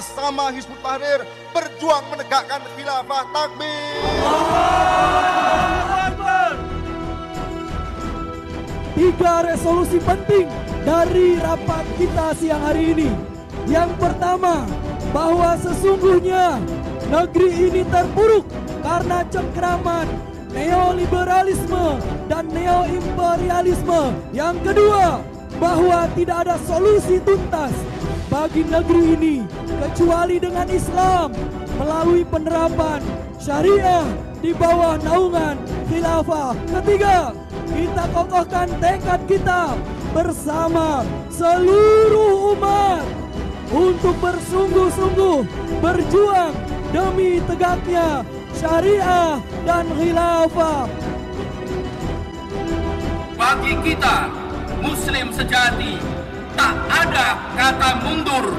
Bersama Hizbut Tahrir berjuang menegakkan khilafah takbir. Tiga resolusi penting dari rapat kita siang hari ini. Yang pertama, bahwa sesungguhnya negeri ini terpuruk karena cengkraman neoliberalisme dan neoimperialisme. Yang kedua, bahwa tidak ada solusi tuntas bagi negeri ini kecuali dengan Islam melalui penerapan syariah di bawah naungan khilafah. Ketiga, kita kokohkan tekad kita bersama seluruh umat untuk bersungguh-sungguh berjuang demi tegaknya syariah dan khilafah. Bagi kita, Muslim sejati, tak ada kata mundur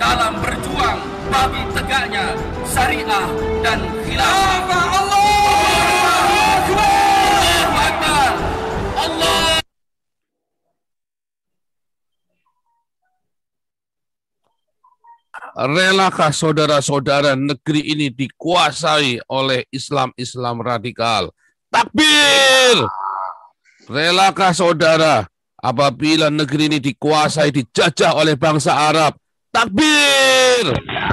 dalam berjuang bagi tegaknya syariah dan khilafah. Allah Akbar. Allah Relakah saudara-saudara negeri ini dikuasai oleh Islam-Islam radikal? Takbir! Relakah saudara apabila negeri ini dikuasai, dijajah oleh bangsa Arab? Takbir!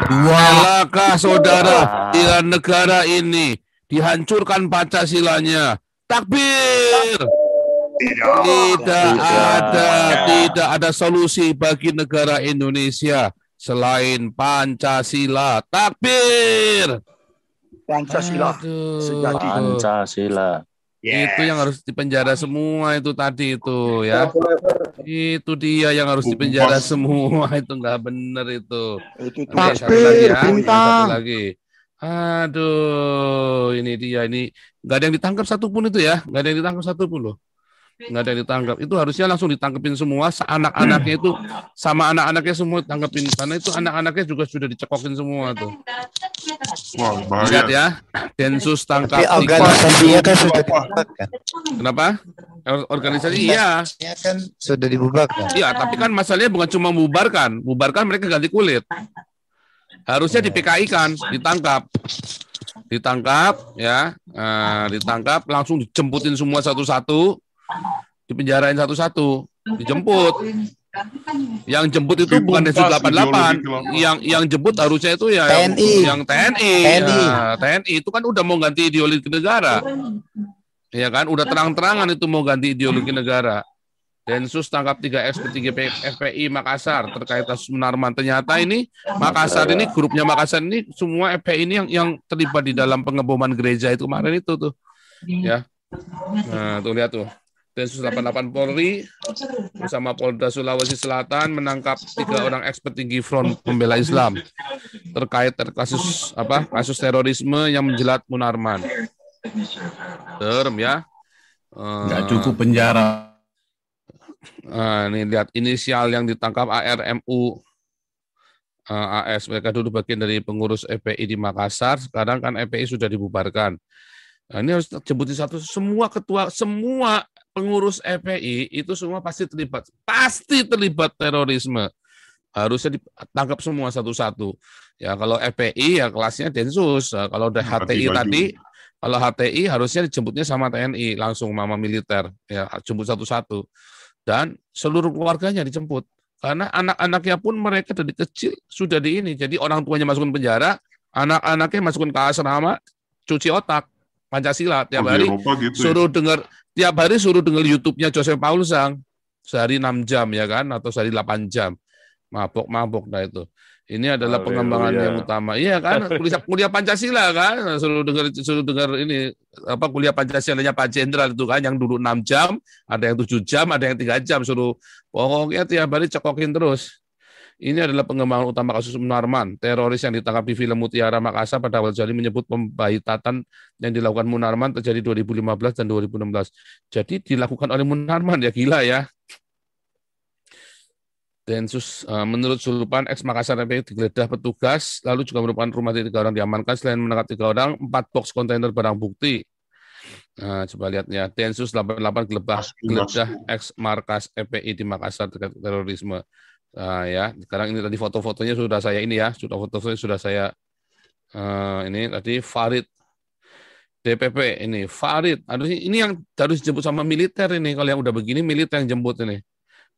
Relakah saudara bila negara ini dihancurkan Pancasilanya? Takbir! Tidak ada, tidak ada solusi bagi negara Indonesia selain Pancasila. Takbir! Pancasila Aduh. sejati. Pancasila. Itu yang harus dipenjara semua itu tadi itu ya. Itu dia yang harus dipenjara semua itu nggak bener itu. Itu Oke, satu lagi ya. Yang Satu lagi. Aduh, ini dia ini nggak ada yang ditangkap satupun itu ya, nggak ada yang ditangkap satupun loh, nggak ada yang ditangkap. Itu harusnya langsung ditangkapin semua, anak-anaknya itu sama anak-anaknya semua ditangkapin karena itu anak-anaknya juga sudah dicekokin semua tuh. Wah, bahaya. Lihat ya, Densus tangkap Tapi organisasinya kan sudah dibubarkan. Kenapa? Or- Organisasi iya. Kan sudah dibubarkan. Iya, tapi kan masalahnya bukan cuma membubarkan, bubarkan mereka ganti kulit. Harusnya di PKI kan, ditangkap. Ditangkap ya, eh, ditangkap langsung dijemputin semua satu-satu, dipenjarain satu-satu, dijemput. Yang jemput itu bukan Densus Ditumpas 88, ideologi khilafah. yang yang jemput harusnya itu ya yang, TNI. yang TNI. TNI. Nah, TNI itu kan udah mau ganti ideologi negara. Ya kan, udah terang-terangan itu mau ganti ideologi negara. Densus tangkap tiga ex petinggi P- FPI Makassar terkait kasus Munarman. Ternyata ini Makassar ini grupnya Makassar ini semua FPI ini yang yang terlibat di dalam pengeboman gereja itu kemarin itu tuh. Ya. Nah, tuh lihat tuh. Densus 88 Polri bersama Polda Sulawesi Selatan menangkap tiga orang ex petinggi Front Pembela Islam terkait ter- kasus apa? Kasus terorisme yang menjelat Munarman. Term ya. Eh, Nggak cukup penjara. Nah, ini lihat inisial yang ditangkap ARMU eh, AS mereka dulu bagian dari pengurus FPI di Makassar sekarang kan FPI sudah dibubarkan nah, ini harus sebutin satu semua ketua semua pengurus FPI itu semua pasti terlibat. Pasti terlibat terorisme. Harusnya ditangkap semua satu-satu. Ya kalau FPI ya kelasnya Densus. Nah, kalau udah HTI baju. tadi kalau HTI harusnya dijemputnya sama TNI langsung mama militer. Ya jemput satu-satu. Dan seluruh keluarganya dijemput. Karena anak-anaknya pun mereka dari kecil sudah di ini. Jadi orang tuanya masukin penjara anak-anaknya masukin ke asrama cuci otak Pancasila tiap Oh, hari gitu ya? suruh dengar tiap hari suruh dengar YouTube-nya Joseph Paul Sang. Sehari 6 jam ya kan? Atau sehari 8 jam. Mabok-mabok nah itu. Ini adalah pengembangan yang utama. Iya kan? Kuliah, kuliah Pancasila kan? Suruh dengar suruh dengar ini apa kuliah Pancasilanya Pak Jenderal itu kan yang dulu 6 jam ada yang 7 jam ada yang tiga jam. Suruh pokoknya tiap hari cekokin terus Ini adalah pengembangan utama kasus Munarman, teroris yang ditangkap di film Mutiara Makassar pada awal Jali menyebut pembahitatan yang dilakukan Munarman terjadi 2015 dan 2016. Jadi dilakukan oleh Munarman ya gila ya. Densus uh, menurut Sulupan ex Makassar FPI digeledah petugas, lalu juga merupakan rumah tiga orang diamankan. Selain menangkap tiga orang, empat box kontainer barang bukti. Nah, coba lihat ya, Densus 88 gelebah geledah ex markas FPI di Makassar terkait terorisme. Nah, ya, sekarang ini tadi foto-fotonya sudah saya ini ya, sudah foto-fotonya sudah saya uh, ini tadi Farid DPP ini Farid. Aduh ini yang harus dijemput sama militer ini. Kalau yang udah begini militer yang jemput ini.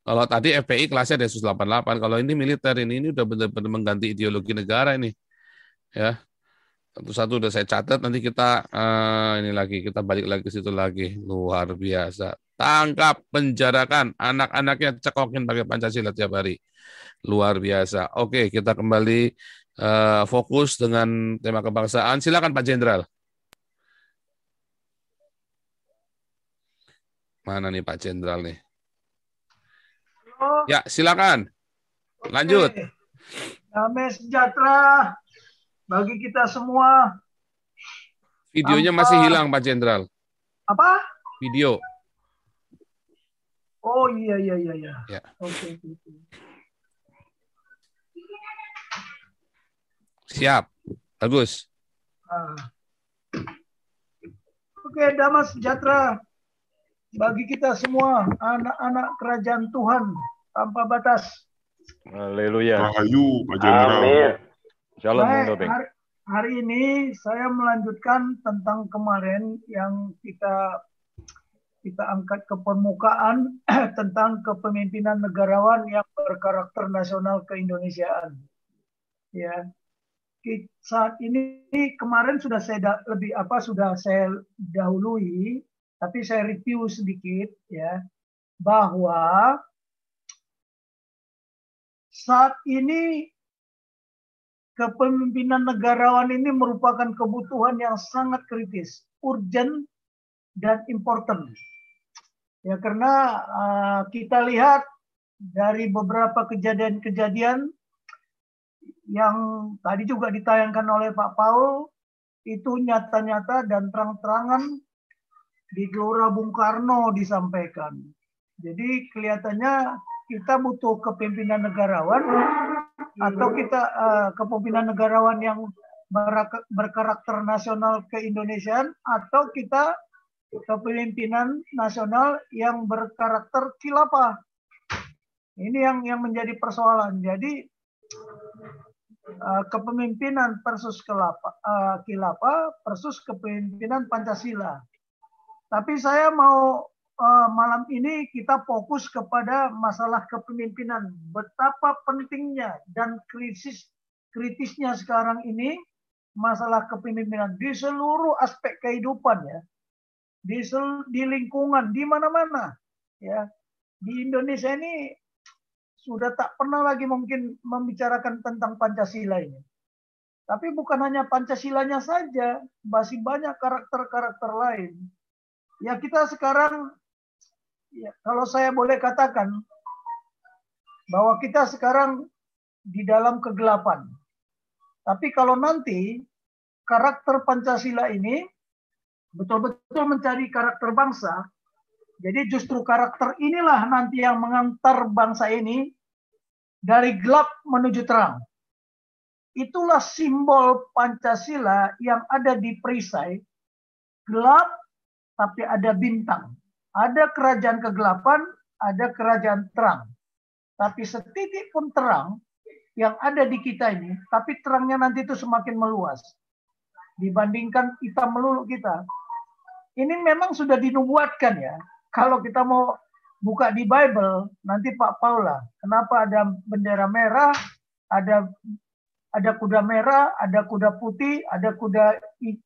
Kalau tadi FPI kelasnya Densus 88, kalau ini militer ini ini udah benar-benar mengganti ideologi negara ini. Ya. Satu-satu udah saya catat nanti kita uh, ini lagi kita balik lagi ke situ lagi. Luar biasa. Tangkap, penjarakan anak-anaknya cekokin pakai Pancasila tiap hari. Luar biasa. Oke, kita kembali uh, fokus dengan tema kebangsaan. Silakan Pak Jenderal. Mana nih Pak Jenderal nih? Ya, silakan. Lanjut. Damai sejahtera bagi kita semua. Videonya Tanpa... masih hilang, Pak Jenderal. Apa? Video. Oh iya iya iya iya. Ya. Oke. Okay. Siap. Bagus. Ah. Oke, okay, damai sejahtera bagi kita semua anak-anak kerajaan Tuhan tanpa batas. Haleluya. Rahayu, Pak Jenderal. Amin. Shalom, Baik, hari, hari ini saya melanjutkan tentang kemarin yang kita kita angkat ke permukaan tentang kepemimpinan negarawan yang berkarakter nasional keindonesiaan. Ya, saat ini kemarin sudah saya lebih apa sudah saya dahului tapi saya review sedikit ya bahwa saat ini kepemimpinan negarawan ini merupakan kebutuhan yang sangat kritis, urgent dan important. Ya karena uh, kita lihat dari beberapa kejadian-kejadian yang tadi juga ditayangkan oleh Pak Paul itu nyata-nyata dan terang-terangan di Gelora Bung Karno disampaikan. Jadi kelihatannya kita butuh kepemimpinan negarawan atau kita uh, kepemimpinan negarawan yang berkarakter nasional keindonesiaan atau kita kepemimpinan nasional yang berkarakter kilapa. Ini yang yang menjadi persoalan. Jadi uh, kepemimpinan versus kelapa, uh, kilapa versus kepemimpinan Pancasila. Tapi saya mau malam ini kita fokus kepada masalah kepemimpinan. Betapa pentingnya dan krisis kritisnya sekarang ini masalah kepemimpinan di seluruh aspek kehidupan ya. Di sel, di lingkungan, di mana-mana ya. Di Indonesia ini sudah tak pernah lagi mungkin membicarakan tentang Pancasila ini. Tapi bukan hanya Pancasilanya saja, masih banyak karakter-karakter lain Ya kita sekarang, ya, kalau saya boleh katakan, bahwa kita sekarang di dalam kegelapan. Tapi kalau nanti karakter Pancasila ini betul-betul mencari karakter bangsa, jadi justru karakter inilah nanti yang mengantar bangsa ini dari gelap menuju terang. Itulah simbol Pancasila yang ada di perisai. Gelap tapi ada bintang. Ada kerajaan kegelapan, ada kerajaan terang. Tapi setitik pun terang yang ada di kita ini, tapi terangnya nanti itu semakin meluas. Dibandingkan hitam melulu kita. Ini memang sudah dinubuatkan ya. Kalau kita mau buka di Bible, nanti Pak Paula, kenapa ada bendera merah, ada ada kuda merah, ada kuda putih, ada kuda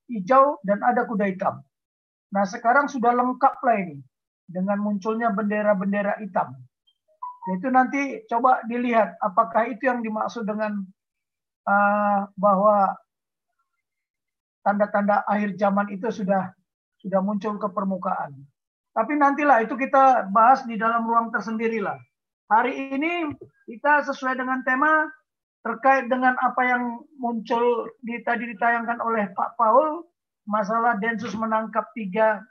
hijau, dan ada kuda hitam. Nah sekarang sudah lengkap lah ini dengan munculnya bendera-bendera hitam. Itu nanti coba dilihat apakah itu yang dimaksud dengan uh, bahwa tanda-tanda akhir zaman itu sudah sudah muncul ke permukaan. Tapi nantilah itu kita bahas di dalam ruang tersendiri lah. hari ini kita sesuai dengan tema terkait dengan apa yang muncul di tadi ditayangkan oleh Pak Paul masalah Densus menangkap tiga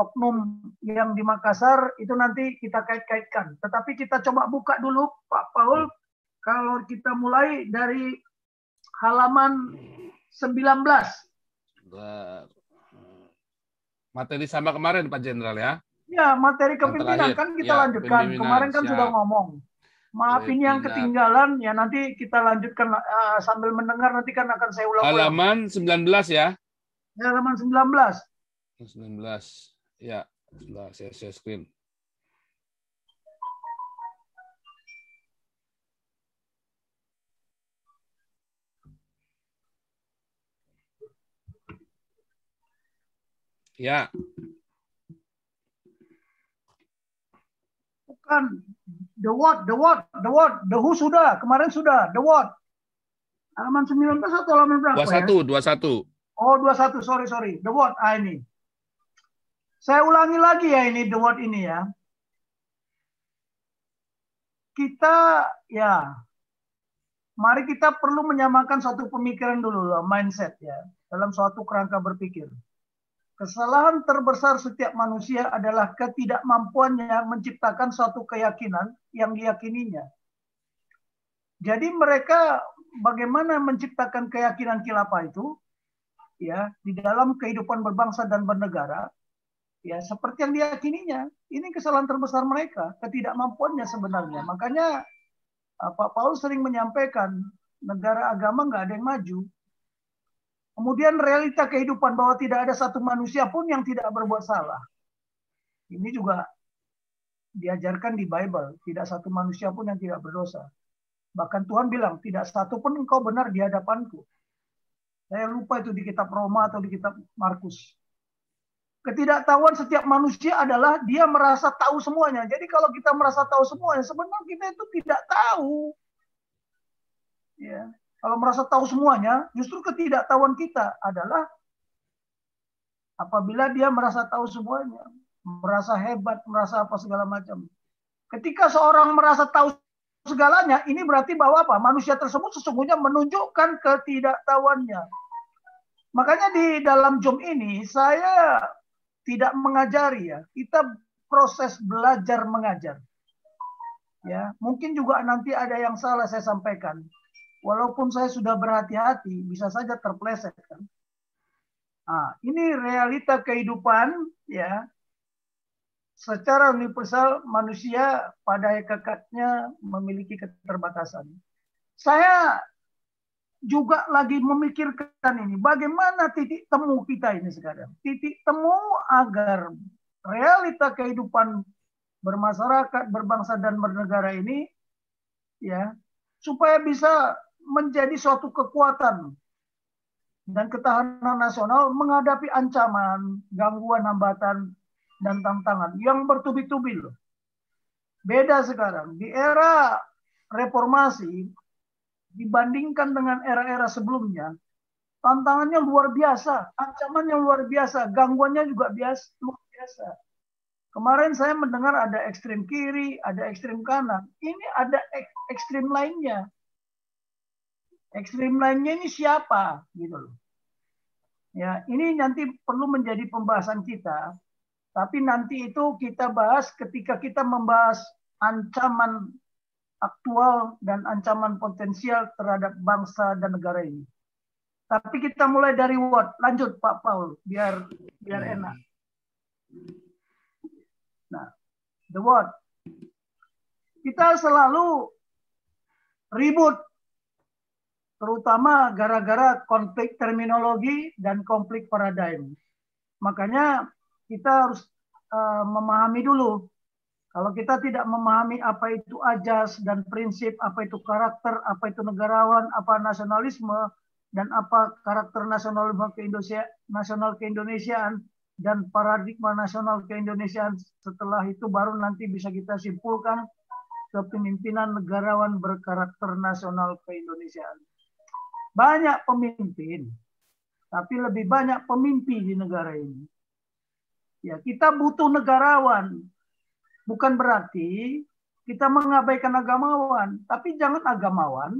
oknum yang di Makassar itu nanti kita kait-kaitkan. Tetapi kita coba buka dulu Pak Paul kalau kita mulai dari halaman 19. Materi sama kemarin Pak Jenderal ya. Ya, materi kepimpinan kan kita Ya, lanjutkan. Kemarin kan siap. sudah ngomong. Maaf ini yang ketinggalan ya nanti kita lanjutkan eh, sambil mendengar nanti kan akan saya ulang-ulang. Halaman 19 ya. Halaman 19. 19. Ya, sebentar saya share screen. Ya, Bukan the what, the what, the what, the who sudah, kemarin sudah, the what. Halaman 19 atau halaman berapa ya? 21, 21. Oh, 21, sorry, sorry. The what, ah ini. Saya ulangi lagi ya ini, the what ini ya. Kita, ya, mari kita perlu menyamakan satu pemikiran dulu, mindset ya, dalam suatu kerangka berpikir. Kesalahan terbesar setiap manusia adalah ketidakmampuannya menciptakan suatu keyakinan yang diyakininya. Jadi mereka bagaimana menciptakan keyakinan khilafah itu ya di dalam kehidupan berbangsa dan bernegara ya seperti yang diyakininya. Ini kesalahan terbesar mereka, ketidakmampuannya sebenarnya. Makanya uh, Pak Paulus sering menyampaikan negara agama nggak ada yang maju. Kemudian realita kehidupan bahwa tidak ada satu manusia pun yang tidak berbuat salah. Ini juga diajarkan di Bible, tidak satu manusia pun yang tidak berdosa. Bahkan Tuhan bilang, tidak satu pun engkau benar di hadapanku. Saya lupa itu di kitab Roma atau di kitab Markus. Ketidaktahuan setiap manusia adalah dia merasa tahu semuanya. Jadi kalau kita merasa tahu semuanya, sebenarnya kita itu tidak tahu. Ya. Kalau merasa tahu semuanya, justru ketidaktahuan kita adalah apabila dia merasa tahu semuanya, merasa hebat, merasa apa segala macam. Ketika seorang merasa tahu segalanya, ini berarti bahwa apa? Manusia tersebut sesungguhnya menunjukkan ketidaktahuannya. Makanya di dalam jom ini saya tidak mengajari ya. Kita proses belajar mengajar. Ya, mungkin juga nanti ada yang salah saya sampaikan. Walaupun saya sudah berhati-hati, bisa saja terpleset kan. Nah, ini realita kehidupan ya. Secara universal manusia pada hakikatnya memiliki keterbatasan. Saya juga lagi memikirkan ini, bagaimana titik temu kita ini sekarang. Titik temu agar realita kehidupan bermasyarakat, berbangsa dan bernegara ini ya supaya bisa menjadi suatu kekuatan dan ketahanan nasional menghadapi ancaman, gangguan, hambatan, dan tantangan yang bertubi-tubi loh. Beda sekarang. Di era reformasi, dibandingkan dengan era-era sebelumnya, tantangannya luar biasa, ancamannya luar biasa, gangguannya juga biasa, luar biasa. Kemarin saya mendengar ada ekstrem kiri, ada ekstrem kanan. Ini ada ek- ekstrem lainnya ekstrim lainnya ini siapa gitu loh. Ya, ini nanti perlu menjadi pembahasan kita. Tapi nanti itu kita bahas ketika kita membahas ancaman aktual dan ancaman potensial terhadap bangsa dan negara ini. Tapi kita mulai dari what? Lanjut Pak Paul, biar biar enak. Nah, the what? Kita selalu ribut terutama gara-gara konflik terminologi dan konflik paradigm. Makanya kita harus uh, memahami dulu. Kalau kita tidak memahami apa itu ajas dan prinsip, apa itu karakter, apa itu negarawan, apa nasionalisme, dan apa karakter nasionalisme ke Indonesia, nasional keindonesiaan, dan paradigma nasional keindonesiaan, setelah itu baru nanti bisa kita simpulkan kepemimpinan negarawan berkarakter nasional keindonesiaan banyak pemimpin, tapi lebih banyak pemimpi di negara ini. Ya, kita butuh negarawan. Bukan berarti kita mengabaikan agamawan, tapi jangan agamawan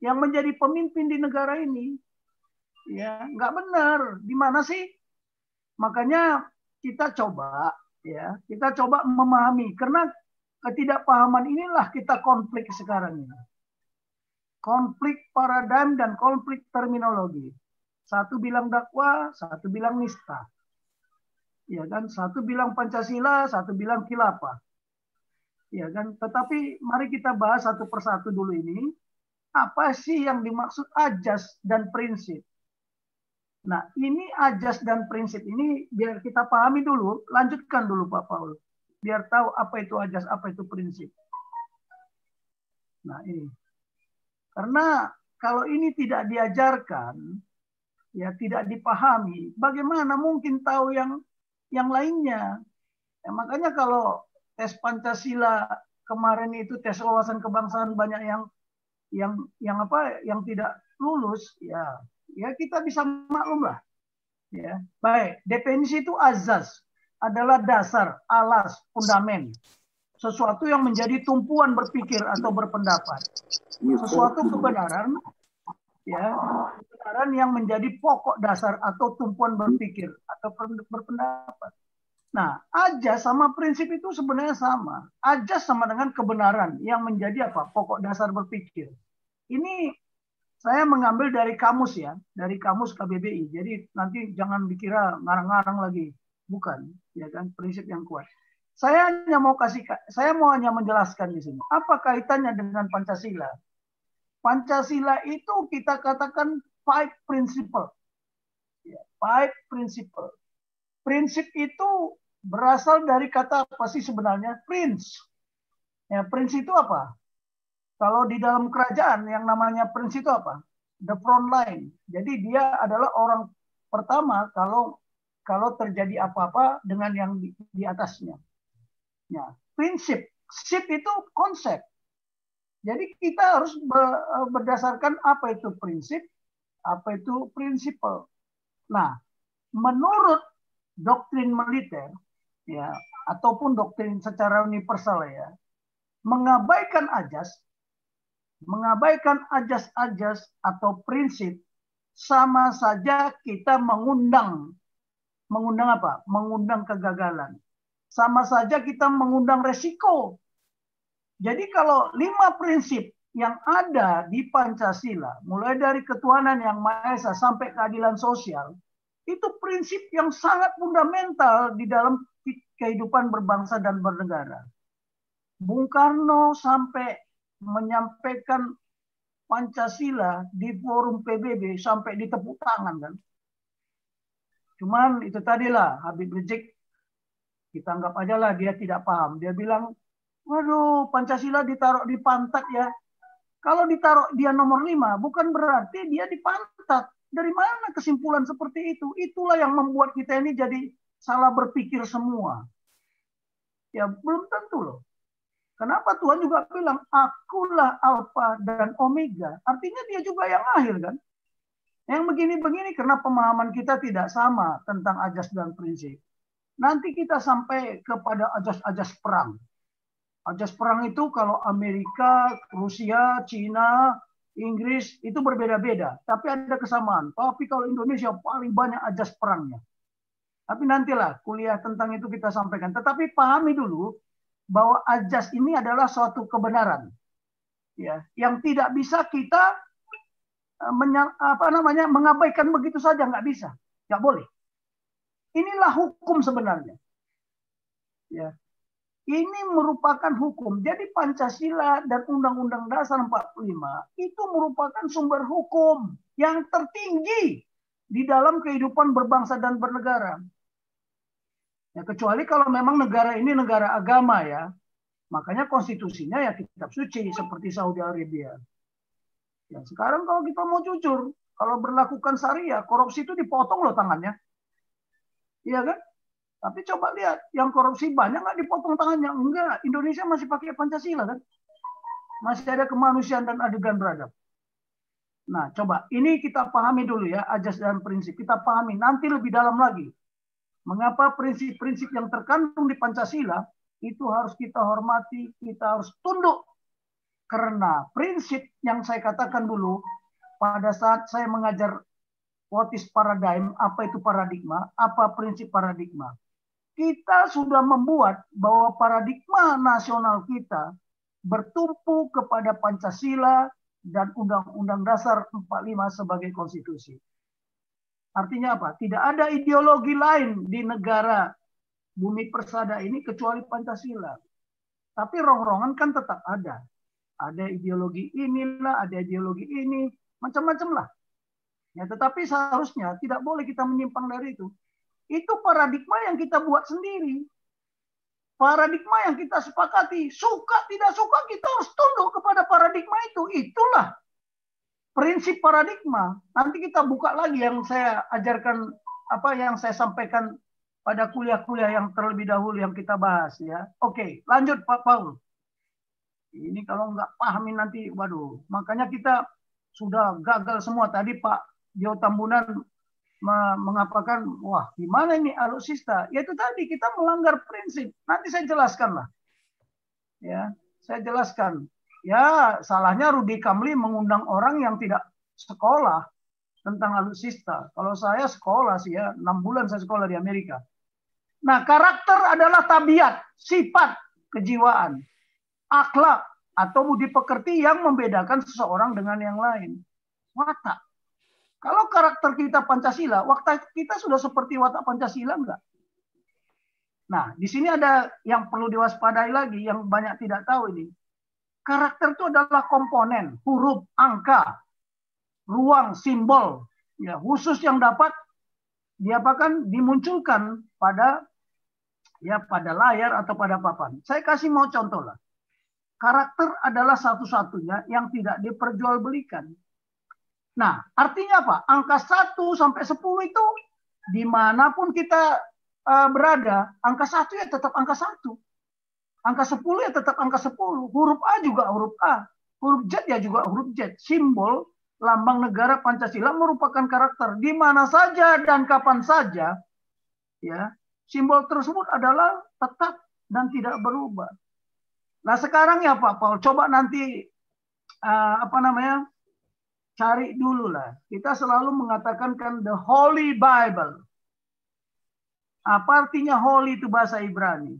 yang menjadi pemimpin di negara ini. Ya, nggak benar. Di mana sih? Makanya kita coba ya, kita coba memahami karena ketidakpahaman inilah kita konflik sekarang ini. Konflik paradigm dan konflik terminologi. Satu bilang dakwah, satu bilang nista. Ya kan, satu bilang Pancasila, satu bilang khilafah ya kan? Tetapi mari kita bahas satu persatu dulu ini. Apa sih yang dimaksud ajas dan prinsip? Nah, ini ajas dan prinsip ini biar kita pahami dulu, lanjutkan dulu Pak Paul. Biar tahu apa itu ajas, apa itu prinsip. Nah, ini. Karena kalau ini tidak diajarkan, ya tidak dipahami, bagaimana mungkin tahu yang yang lainnya? Ya, makanya kalau tes Pancasila kemarin itu tes wawasan kebangsaan banyak yang yang yang apa yang tidak lulus ya ya kita bisa maklum lah. Ya baik. Definisi itu azas adalah dasar alas fundamen sesuatu yang menjadi tumpuan berpikir atau berpendapat. Sesuatu kebenaran ya kebenaran yang menjadi pokok dasar atau tumpuan berpikir atau berpendapat Nah, ajas sama prinsip itu sebenarnya sama. Ajas sama dengan kebenaran yang menjadi apa? Pokok dasar berpikir. Ini saya mengambil dari kamus ya, dari kamus KBBI. Jadi nanti jangan dikira ngarang-ngarang lagi. Bukan, ya kan? Prinsip yang kuat. Saya hanya mau kasih, saya mau hanya menjelaskan di sini. Apa kaitannya dengan Pancasila? Pancasila itu kita katakan five principle. Ya, five principle. Prinsip itu berasal dari kata apa sih sebenarnya? Prince. Ya, prince itu apa? Kalau di dalam kerajaan yang namanya prince itu apa? The front line. Jadi dia adalah orang pertama kalau kalau terjadi apa-apa dengan yang di, di atasnya. Ya, prinsip. Sip itu konsep. Jadi kita harus berdasarkan apa itu prinsip, apa itu? Prinsipal. Nah, menurut doktrin militer, ya ataupun doktrin secara universal ya mengabaikan ajas mengabaikan ajas-ajas atau prinsip sama saja kita mengundang mengundang apa? Mengundang kegagalan. Sama saja kita mengundang resiko. Jadi kalau lima prinsip yang ada di Pancasila, mulai dari ketuhanan yang Maha Esa sampai keadilan sosial, itu prinsip yang sangat fundamental di dalam kehidupan berbangsa dan bernegara. Bung Karno sampai menyampaikan Pancasila di forum PBB sampai ditepuk tangan kan. Cuman itu tadilah Habib Rizik kita anggap aja lah dia tidak paham. Dia bilang, waduh Pancasila ditaruh di pantat ya. Kalau ditaruh dia nomor lima, bukan berarti dia di pantat. Dari mana kesimpulan seperti itu? Itulah yang membuat kita ini jadi salah berpikir semua. Ya belum tentu loh. Kenapa Tuhan juga bilang, akulah alfa dan omega. Artinya dia juga yang akhir kan. Yang begini-begini karena pemahaman kita tidak sama tentang ajas dan prinsip. Nanti kita sampai kepada ajas-ajas perang. Ajas perang itu kalau Amerika, Rusia, Cina, Inggris itu berbeda-beda. Tapi ada kesamaan. Tapi kalau Indonesia paling banyak ajas perangnya. Tapi nantilah kuliah tentang itu kita sampaikan. Tetapi pahami dulu bahwa ajas ini adalah suatu kebenaran. Ya, yang tidak bisa kita eh, menya, apa namanya mengabaikan begitu saja nggak bisa, nggak boleh. Inilah hukum sebenarnya. Ya, ini merupakan hukum. Jadi Pancasila dan Undang-Undang Dasar 45 itu merupakan sumber hukum yang tertinggi di dalam kehidupan berbangsa dan bernegara. Ya, kecuali kalau memang negara ini negara agama ya. Makanya konstitusinya ya kitab suci seperti Saudi Arabia. Ya, sekarang kalau kita mau jujur, kalau berlakukan syariah, korupsi itu dipotong loh tangannya. Iya kan? Tapi coba lihat, yang korupsi banyak nggak dipotong tangannya? Enggak, Indonesia masih pakai Pancasila kan? Masih ada kemanusiaan dan adegan beradab. Nah, coba ini kita pahami dulu ya, ajas dan prinsip. Kita pahami, nanti lebih dalam lagi. Mengapa prinsip-prinsip yang terkandung di Pancasila itu harus kita hormati, kita harus tunduk. Karena prinsip yang saya katakan dulu, pada saat saya mengajar what is paradigm, apa itu paradigma, apa prinsip paradigma. Kita sudah membuat bahwa paradigma nasional kita bertumpu kepada Pancasila dan Undang-Undang Dasar 45 sebagai konstitusi. Artinya apa? Tidak ada ideologi lain di negara bumi persada ini kecuali Pancasila. Tapi rongrongan kan tetap ada. Ada ideologi inilah, ada ideologi ini, macam-macam lah. Ya, tetapi seharusnya tidak boleh kita menyimpang dari itu. Itu paradigma yang kita buat sendiri paradigma yang kita sepakati. Suka tidak suka kita harus tunduk kepada paradigma itu. Itulah prinsip paradigma. Nanti kita buka lagi yang saya ajarkan apa yang saya sampaikan pada kuliah-kuliah yang terlebih dahulu yang kita bahas ya. Oke, lanjut Pak Paul. Ini kalau nggak pahami nanti, waduh. Makanya kita sudah gagal semua tadi Pak Jo Tambunan mengatakan wah gimana ini alutsista? Ya itu tadi kita melanggar prinsip. Nanti saya jelaskan lah ya saya jelaskan. Ya salahnya Rudi Kamli mengundang orang yang tidak sekolah tentang alutsista. Kalau saya sekolah sih ya enam bulan saya sekolah di Amerika. Nah karakter adalah tabiat sifat kejiwaan akhlak atau budi pekerti yang membedakan seseorang dengan yang lain. Watak kalau karakter kita Pancasila, waktu kita sudah seperti watak Pancasila enggak? Nah, di sini ada yang perlu diwaspadai lagi, yang banyak tidak tahu ini. Karakter itu adalah komponen, huruf, angka, ruang, simbol, ya khusus yang dapat diapakan dimunculkan pada ya pada layar atau pada papan. Saya kasih mau contoh lah. Karakter adalah satu-satunya yang tidak diperjualbelikan. Nah, artinya apa? Angka 1 sampai 10 itu di mana pun kita uh, berada, angka 1 ya tetap angka 1. Angka 10 ya tetap angka 10. Huruf A juga huruf A. Huruf Z ya juga huruf Z. Simbol lambang negara Pancasila merupakan karakter di mana saja dan kapan saja ya simbol tersebut adalah tetap dan tidak berubah. Nah sekarang ya Pak Paul, coba nanti uh, apa namanya cari dulu lah. Kita selalu mengatakan kan the Holy Bible. Apa artinya holy itu bahasa Ibrani?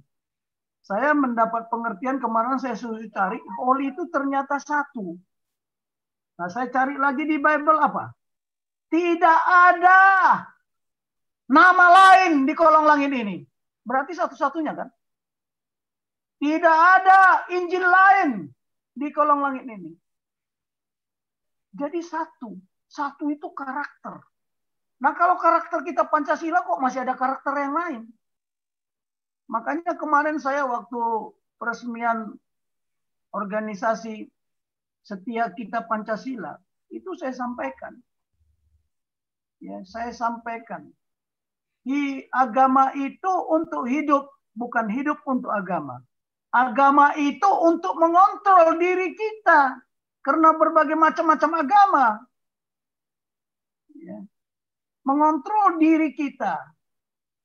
Saya mendapat pengertian kemarin saya suruh cari holy itu ternyata satu. Nah, saya cari lagi di Bible apa? Tidak ada nama lain di kolong langit ini. Berarti satu-satunya kan? Tidak ada Injil lain di kolong langit ini. Jadi satu. Satu itu karakter. Nah kalau karakter kita Pancasila kok masih ada karakter yang lain? Makanya kemarin saya waktu peresmian organisasi setia kita Pancasila, itu saya sampaikan. Ya, saya sampaikan. Di agama itu untuk hidup, bukan hidup untuk agama. Agama itu untuk mengontrol diri kita karena berbagai macam-macam agama. Ya. Mengontrol diri kita.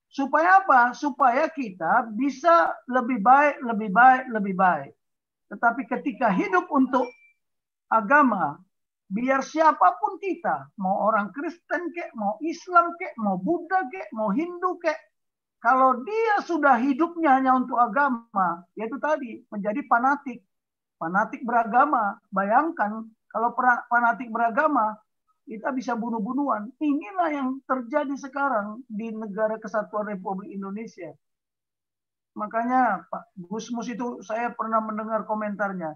Supaya apa? Supaya kita bisa lebih baik, lebih baik, lebih baik. Tetapi ketika hidup untuk agama, biar siapa pun kita, mau orang Kristen kek, mau Islam kek, mau Buddha kek, mau Hindu kek, kalau dia sudah hidupnya hanya untuk agama, yaitu tadi menjadi fanatik, fanatik beragama. Bayangkan kalau fanatik beragama kita bisa bunuh-bunuhan. Inilah yang terjadi sekarang di negara kesatuan Republik Indonesia. Makanya Pak Gusmus itu saya pernah mendengar komentarnya.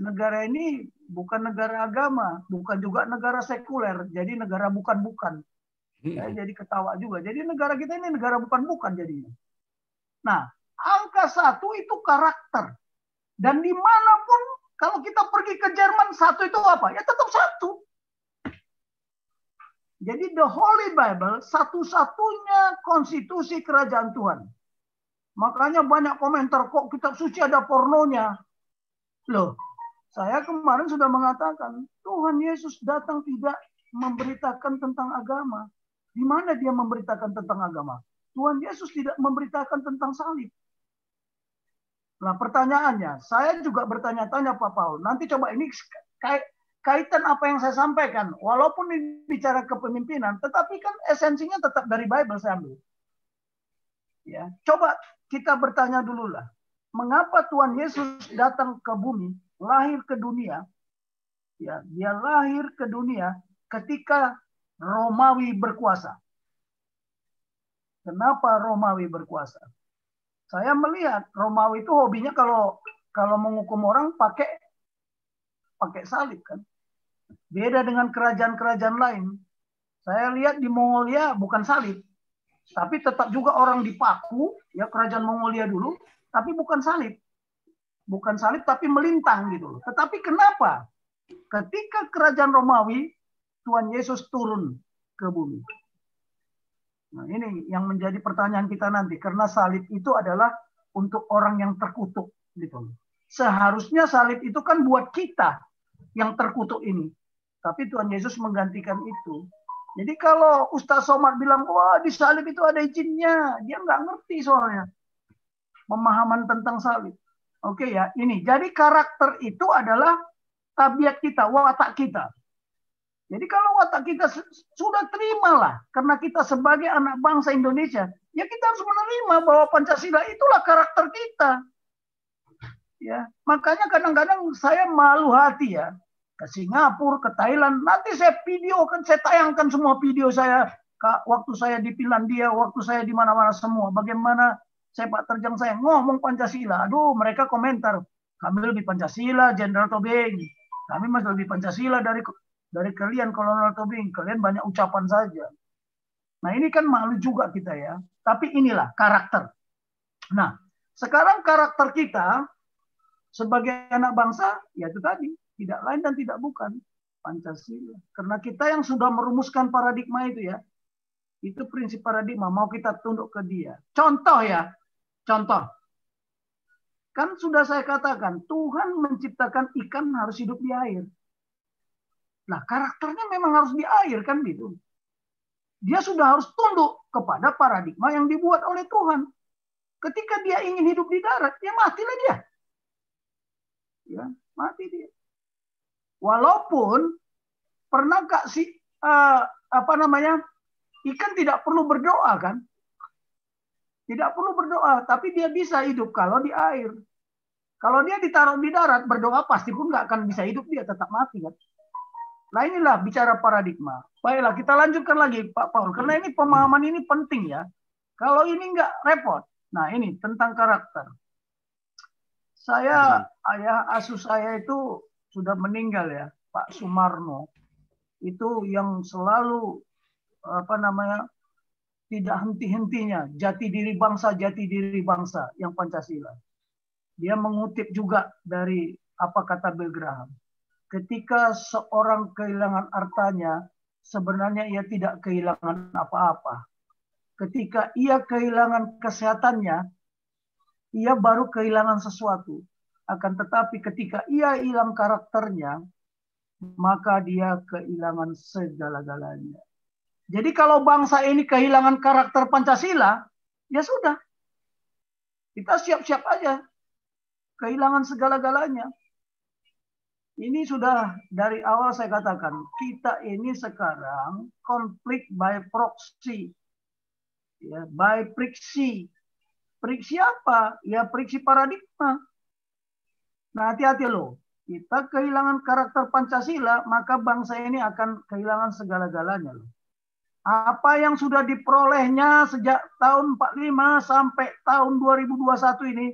Negara ini bukan negara agama, bukan juga negara sekuler, jadi negara bukan-bukan. Saya jadi ketawa juga. Jadi negara kita ini negara bukan-bukan jadinya. Nah, angka satu itu karakter. Dan di mana pun kalau kita pergi ke Jerman satu itu apa? Ya tetap satu. Jadi the Holy Bible satu-satunya konstitusi kerajaan Tuhan. Makanya banyak komentar kok kitab suci ada pornonya. Loh, saya kemarin sudah mengatakan Tuhan Yesus datang tidak memberitakan tentang agama. Di mana dia memberitakan tentang agama? Tuhan Yesus tidak memberitakan tentang salib. Nah pertanyaannya, saya juga bertanya-tanya Pak Paul. Nanti coba ini kait, kaitan apa yang saya sampaikan. Walaupun ini bicara kepemimpinan, tetapi kan esensinya tetap dari Bible saya ambil. Ya, coba kita bertanya dulu lah. Mengapa Tuhan Yesus datang ke bumi, lahir ke dunia? Ya, dia lahir ke dunia ketika Romawi berkuasa. Kenapa Romawi berkuasa? Saya melihat Romawi itu hobinya kalau kalau menghukum orang pakai pakai salib kan. Beda dengan kerajaan-kerajaan lain. Saya lihat di Mongolia bukan salib, tapi tetap juga orang dipaku ya kerajaan Mongolia dulu, tapi bukan salib. Bukan salib tapi melintang gitu. Tetapi kenapa? Ketika kerajaan Romawi Tuhan Yesus turun ke bumi. Nah, ini yang menjadi pertanyaan kita nanti karena salib itu adalah untuk orang yang terkutuk gitu. Seharusnya salib itu kan buat kita yang terkutuk ini. Tapi Tuhan Yesus menggantikan itu. Jadi kalau Ustaz Somad bilang, wah di salib itu ada izinnya. Dia nggak ngerti soalnya. Pemahaman tentang salib. Oke ya, ini. Jadi karakter itu adalah tabiat kita, watak kita. Jadi kalau watak kita sudah terimalah karena kita sebagai anak bangsa Indonesia, ya kita harus menerima bahwa Pancasila itulah karakter kita. Ya, makanya kadang-kadang saya malu hati ya ke Singapura, ke Thailand. Nanti saya video kan saya tayangkan semua video saya waktu saya di Finlandia, waktu saya di mana-mana semua. Bagaimana sepak terjang saya ngomong Pancasila. Aduh, mereka komentar. Kami lebih Pancasila, Jenderal Tobing. Kami masih lebih Pancasila dari dari kalian Kolonel Tobing, kalian banyak ucapan saja. Nah ini kan malu juga kita ya. Tapi inilah karakter. Nah sekarang karakter kita sebagai anak bangsa, ya itu tadi. Tidak lain dan tidak bukan. Pancasila. Karena kita yang sudah merumuskan paradigma itu ya. Itu prinsip paradigma. Mau kita tunduk ke dia. Contoh ya. Contoh. Kan sudah saya katakan, Tuhan menciptakan ikan harus hidup di air. Nah, karakternya memang harus di air kan gitu. Dia sudah harus tunduk kepada paradigma yang dibuat oleh Tuhan. Ketika dia ingin hidup di darat, ya matilah dia. Ya, mati dia. Walaupun pernah gak sih uh, apa namanya ikan tidak perlu berdoa kan? Tidak perlu berdoa, tapi dia bisa hidup kalau di air. Kalau dia ditaruh di darat berdoa pasti pun nggak akan bisa hidup dia tetap mati kan. Nah inilah bicara paradigma. Baiklah kita lanjutkan lagi Pak Paul. Karena ini pemahaman ini penting ya. Kalau ini nggak repot. Nah ini tentang karakter. Saya ayah asuh saya itu sudah meninggal ya Pak Sumarno. Itu yang selalu apa namanya tidak henti-hentinya jati diri bangsa jati diri bangsa yang Pancasila. Dia mengutip juga dari apa kata Bill Graham ketika seorang kehilangan hartanya, sebenarnya ia tidak kehilangan apa-apa. Ketika ia kehilangan kesehatannya, ia baru kehilangan sesuatu. Akan tetapi ketika ia hilang karakternya, maka dia kehilangan segala-galanya. Jadi kalau bangsa ini kehilangan karakter Pancasila, ya sudah. Kita siap-siap aja. Kehilangan segala-galanya. Ini sudah dari awal saya katakan, kita ini sekarang konflik by proxy. Ya, by friksi. Friksi apa? Ya friksi paradigma. Nah hati-hati loh. Kita kehilangan karakter Pancasila, maka bangsa ini akan kehilangan segala-galanya loh. Apa yang sudah diperolehnya sejak tahun 45 sampai tahun 2021 ini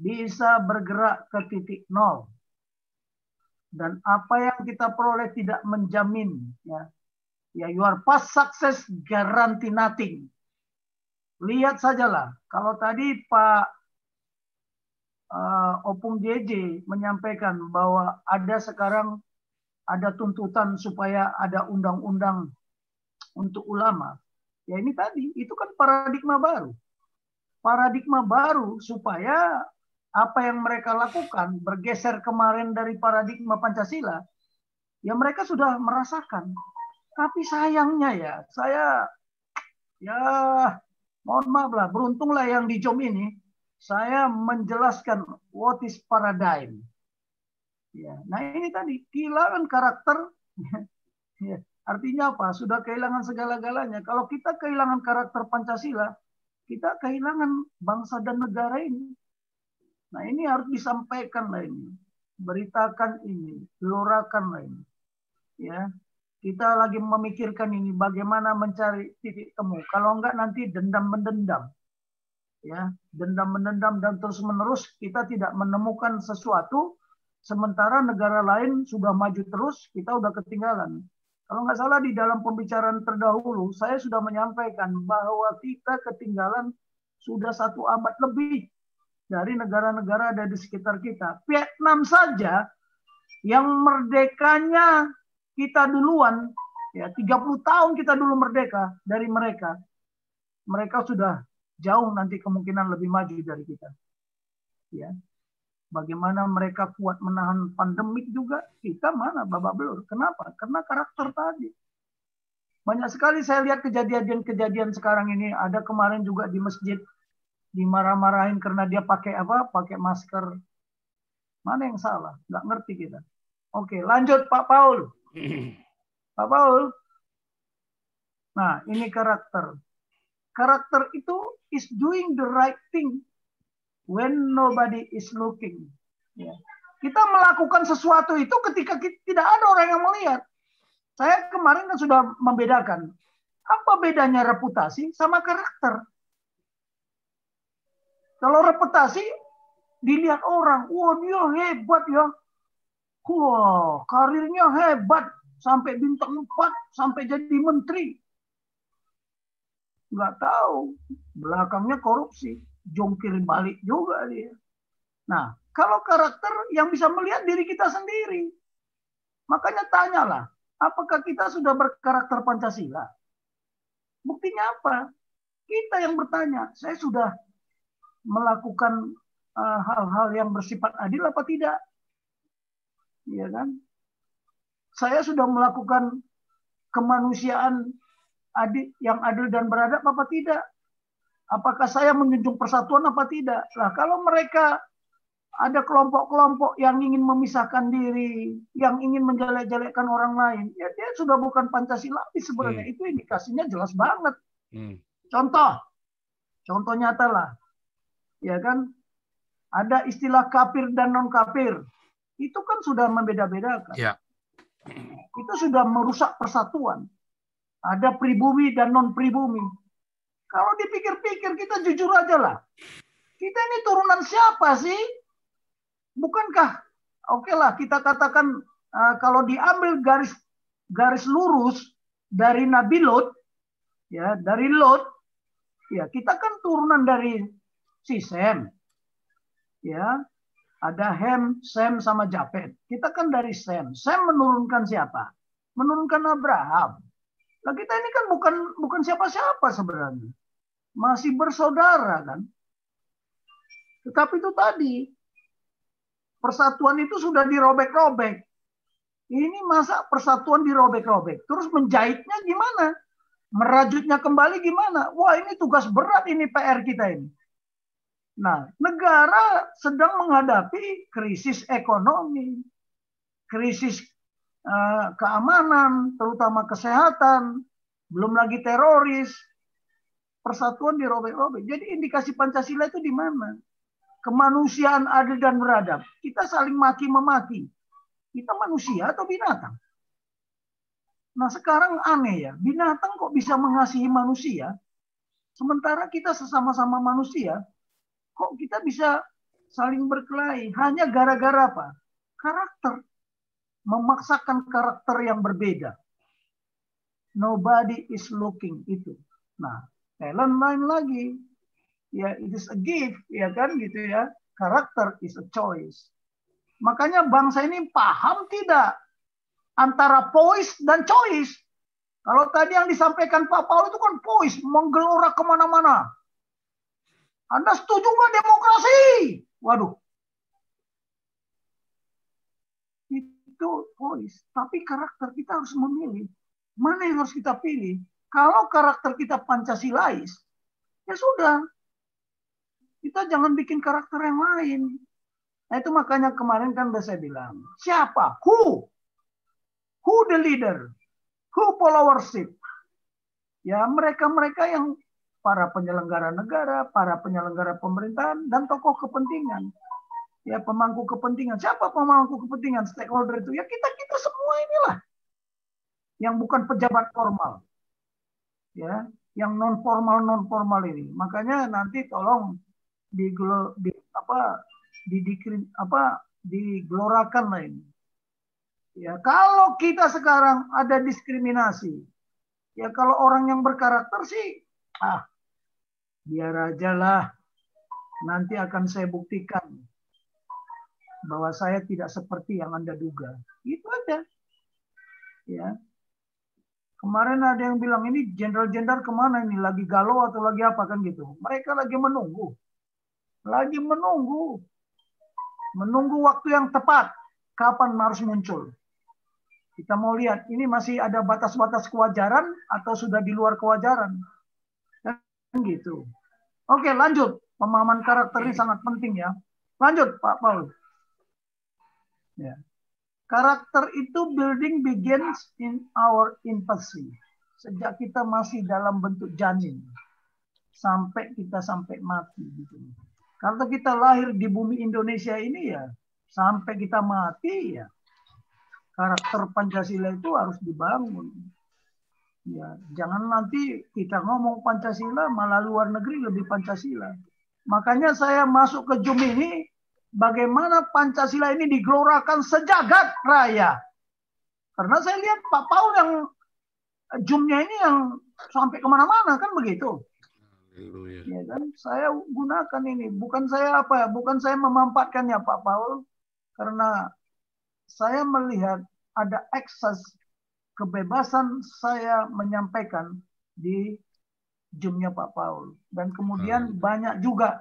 bisa bergerak ke titik nol dan apa yang kita peroleh tidak menjamin ya. Ya your past success guarantee nothing. Lihat sajalah kalau tadi Pak uh, Opung JJ menyampaikan bahwa ada sekarang ada tuntutan supaya ada undang-undang untuk ulama. Ya ini tadi itu kan paradigma baru. Paradigma baru supaya apa yang mereka lakukan bergeser kemarin dari paradigma Pancasila, ya mereka sudah merasakan. Tapi sayangnya ya, saya ya mohon maaf lah, beruntunglah yang di JOM ini saya menjelaskan what is paradigm. Ya, nah ini tadi kehilangan karakter. ya, artinya apa? Sudah kehilangan segala-galanya. Kalau kita kehilangan karakter Pancasila, kita kehilangan bangsa dan negara ini. Nah ini harus disampaikan lah ini, beritakan ini, gelorakan ini. Ya, kita lagi memikirkan ini bagaimana mencari titik temu. Kalau enggak nanti dendam mendendam. Ya, dendam mendendam dan terus menerus kita tidak menemukan sesuatu Sementara negara lain sudah maju terus, kita udah ketinggalan. Kalau nggak salah di dalam pembicaraan terdahulu, saya sudah menyampaikan bahwa kita ketinggalan sudah satu abad lebih dari negara-negara ada di sekitar kita. Vietnam saja yang merdekanya kita duluan, ya 30 tahun kita dulu merdeka dari mereka. Mereka sudah jauh nanti kemungkinan lebih maju dari kita. Ya, Bagaimana mereka kuat menahan pandemik juga, kita mana babak belur. Kenapa? Karena karakter tadi. Banyak sekali saya lihat kejadian-kejadian sekarang ini. Ada kemarin juga di masjid dimarah-marahin karena dia pakai apa? Pakai masker. Mana yang salah? Nggak ngerti kita. Oke, lanjut Pak Paul. Pak Paul. Nah, ini karakter. Karakter itu is doing the right thing when nobody is looking. Ya. Kita melakukan sesuatu itu ketika kita, tidak ada orang yang melihat. Saya kemarin kan sudah membedakan apa bedanya reputasi sama karakter. Kalau reputasi dilihat orang, wah dia hebat ya. Wah, karirnya hebat sampai bintang 4, sampai jadi menteri. Nggak tahu, belakangnya korupsi jungkir balik juga dia. Nah, kalau karakter yang bisa melihat diri kita sendiri. Makanya tanyalah, apakah kita sudah berkarakter Pancasila? Buktinya apa? Kita yang bertanya, saya sudah melakukan eh, hal-hal uh, yang bersifat adil apa tidak? Iya kan? Saya sudah melakukan kemanusiaan adil yang adil dan beradab apa tidak? Apakah saya menjunjung persatuan apa tidak? Nah, kalau mereka ada kelompok-kelompok yang ingin memisahkan diri, yang ingin menjelek-jelekkan orang lain, ya dia sudah bukan Pancasila sebenarnya. Hmm. Itu indikasinya jelas banget. Hmm. Contoh, contoh nyata lah, ya kan? Ada istilah kafir dan non kafir, itu kan sudah membeda-bedakan. Ya. Itu sudah merusak persatuan. Ada pribumi dan non pribumi. Kalau dipikir-pikir kita jujur aja lah. Kita ini turunan siapa sih? Bukankah oke okay lah kita katakan uh, kalau diambil garis garis lurus dari Nabi Lot ya dari Lot ya kita kan turunan dari si Sem ya ada Hem, Sem sama Japet. Kita kan dari Sem. Sem menurunkan siapa? Menurunkan Abraham. Nah kita ini kan bukan bukan siapa-siapa sebenarnya masih bersaudara kan. Tetapi itu tadi persatuan itu sudah dirobek-robek. Ini masa persatuan dirobek-robek. Terus menjahitnya gimana? Merajutnya kembali gimana? Wah ini tugas berat ini PR kita ini. Nah, negara sedang menghadapi krisis ekonomi, krisis uh, keamanan, terutama kesehatan, belum lagi teroris, persatuan dirobek-robek. Jadi indikasi Pancasila itu di mana? Kemanusiaan adil dan beradab. Kita saling maki-memaki. Kita manusia atau binatang? Nah sekarang aneh ya, binatang kok bisa mengasihi manusia, sementara kita sesama-sama manusia, kok kita bisa saling berkelahi hanya gara-gara apa? Karakter. Memaksakan karakter yang berbeda. Nobody is looking itu. Nah, talent lain lagi. Ya, it is a gift, ya kan gitu ya. Karakter is a choice. Makanya bangsa ini paham tidak antara poise dan choice. Kalau tadi yang disampaikan Pak Paul itu kan poise, menggelora ke mana-mana. Anda setuju nggak demokrasi? Waduh. Itu poise. Tapi karakter kita harus memilih. Mana yang harus kita pilih? Kalau karakter kita Pancasilais, ya sudah. Kita jangan bikin karakter yang lain. Nah itu makanya kemarin kan udah saya bilang, siapa? Who? Who the leader? Who followership? Ya mereka-mereka yang para penyelenggara negara, para penyelenggara pemerintahan, dan tokoh kepentingan. Ya pemangku kepentingan. Siapa pemangku kepentingan? Stakeholder itu? Ya kita-kita semua inilah. Yang bukan pejabat formal. Ya, yang non formal non formal ini. Makanya nanti tolong di, di apa di, di apa digelorakan lah ini. Ya, kalau kita sekarang ada diskriminasi, ya kalau orang yang berkarakter sih, ah, biar aja lah. Nanti akan saya buktikan bahwa saya tidak seperti yang Anda duga. Itu aja. Ya. Kemarin ada yang bilang ini jenderal-jenderal ke mana ini? Lagi galau atau lagi apa kan gitu. Mereka lagi menunggu. Lagi menunggu. Menunggu waktu yang tepat. Kapan harus muncul. Kita mau lihat ini masih ada batas-batas kewajaran atau sudah di luar kewajaran. Kan gitu. Oke lanjut. Pemahaman karakter ini sangat penting ya. Lanjut Pak Paul. Ya. Karakter itu building begins in our infancy. Sejak kita masih dalam bentuk janin. Sampai kita sampai mati. Gitu. Kalau kita lahir di bumi Indonesia ini ya, sampai kita mati ya, karakter Pancasila itu harus dibangun. Ya, jangan nanti kita ngomong Pancasila malah luar negeri lebih Pancasila. Makanya saya masuk ke JUM ini bagaimana Pancasila ini digelorakan sejagat raya. Karena saya lihat Pak Paul yang jumnya ini yang sampai ke mana-mana kan begitu. Ya kan, saya gunakan ini. Bukan saya apa ya, bukan saya memanfaatkannya Pak Paul, karena saya melihat ada akses kebebasan saya menyampaikan di jumnya Pak Paul. Dan kemudian hmm. banyak juga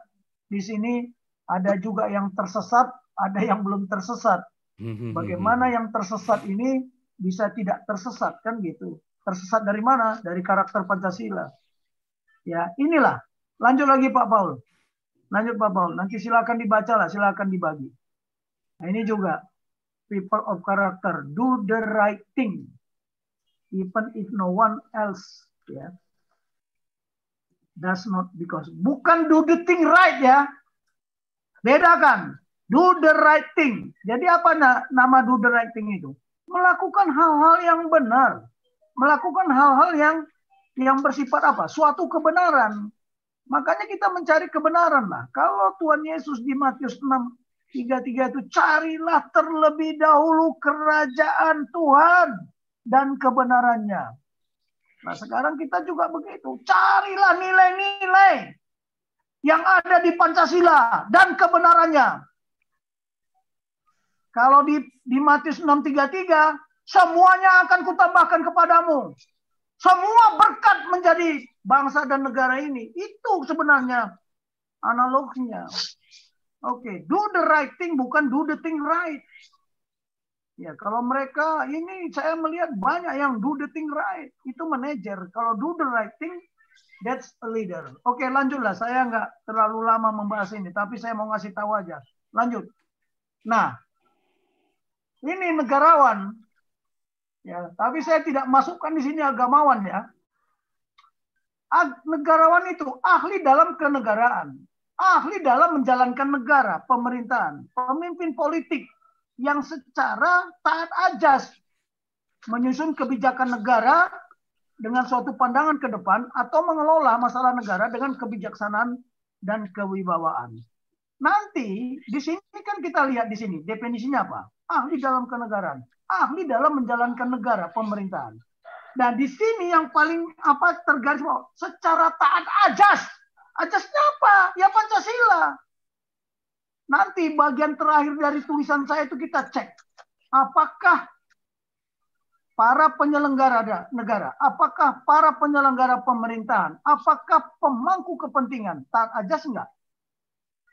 di sini ada juga yang tersesat, ada yang belum tersesat. Hmm. Bagaimana yang tersesat ini bisa tidak tersesat kan gitu. Tersesat dari mana? Dari karakter Pancasila. Ya, inilah. Lanjut lagi Pak Paul. Lanjut Pak Paul. Nanti silakan dibaca lah, silakan dibagi. Nah, ini juga people of character do the right thing even if no one else ya. Does not because bukan do the thing right ya. Bedakan. Do the right thing. Jadi apa nama do the right thing itu? Melakukan hal-hal yang benar. Melakukan hal-hal yang yang bersifat apa? Suatu kebenaran. Makanya kita mencari kebenaran lah. Kalau Tuhan Yesus di Matius 6 33 itu carilah terlebih dahulu kerajaan Tuhan dan kebenarannya. Nah sekarang kita juga begitu. Carilah nilai-nilai yang ada di Pancasila dan kebenarannya. Kalau di, di Matius 633, semuanya akan kutambahkan kepadamu. Semua berkat menjadi bangsa dan negara ini. Itu sebenarnya analoginya. Oke, okay. do the right thing bukan do the thing right. Ya, kalau mereka ini saya melihat banyak yang do the thing right. Itu manajer. Kalau do the right thing, That's a leader. Oke, lanjutlah. Saya nggak terlalu lama membahas ini, tapi saya mau ngasih tahu aja. Lanjut. Nah, ini negarawan. Ya, tapi saya tidak masukkan di sini agamawan ya. Negarawan itu ahli dalam kenegaraan, ahli dalam menjalankan negara, pemerintahan, pemimpin politik yang secara taat ajas menyusun kebijakan negara dengan suatu pandangan ke depan atau mengelola masalah negara dengan kebijaksanaan dan kewibawaan. Nanti di sini kan kita lihat di sini definisinya apa? Ahli dalam kenegaraan, ahli dalam menjalankan negara pemerintahan. Dan di sini yang paling apa tergaris secara taat ajas. Ajasnya apa? Ya Pancasila. Nanti bagian terakhir dari tulisan saya itu kita cek apakah para penyelenggara negara, apakah para penyelenggara pemerintahan, apakah pemangku kepentingan taat ajas enggak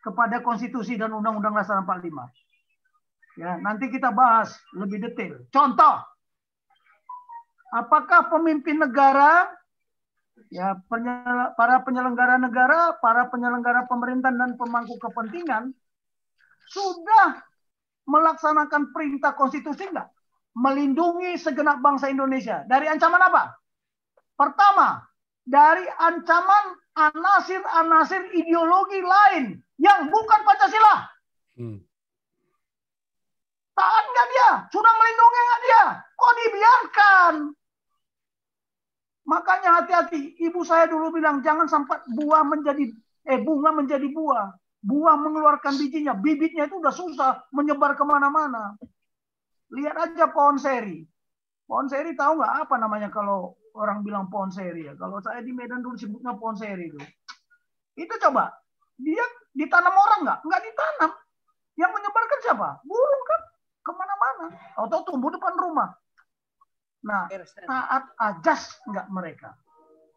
kepada konstitusi dan undang-undang dasar 45. Ya, nanti kita bahas lebih detail. Contoh, apakah pemimpin negara ya para penyelenggara negara, para penyelenggara pemerintahan dan pemangku kepentingan sudah melaksanakan perintah konstitusi enggak? Melindungi segenap bangsa Indonesia dari ancaman apa? Pertama, dari ancaman anasir-anasir ideologi lain yang bukan Pancasila. Taat nggak dia? Sudah melindungi nggak dia? Kok dibiarkan? Makanya hati-hati. Ibu saya dulu bilang jangan sampai buah menjadi eh bunga menjadi buah. Buah mengeluarkan bijinya. Bibitnya itu udah susah menyebar ke mana-mana. Lihat aja pohon seri. Pohon seri tahu nggak apa namanya kalau orang bilang pohon seri ya? Kalau saya di Medan dulu sebutnya pohon seri itu. Itu coba dia ditanam orang nggak? Nggak ditanam. Yang menyebarkan siapa? Burung kan ke mana-mana. Atau tumbuh depan rumah. Nah, taat ajas nggak mereka?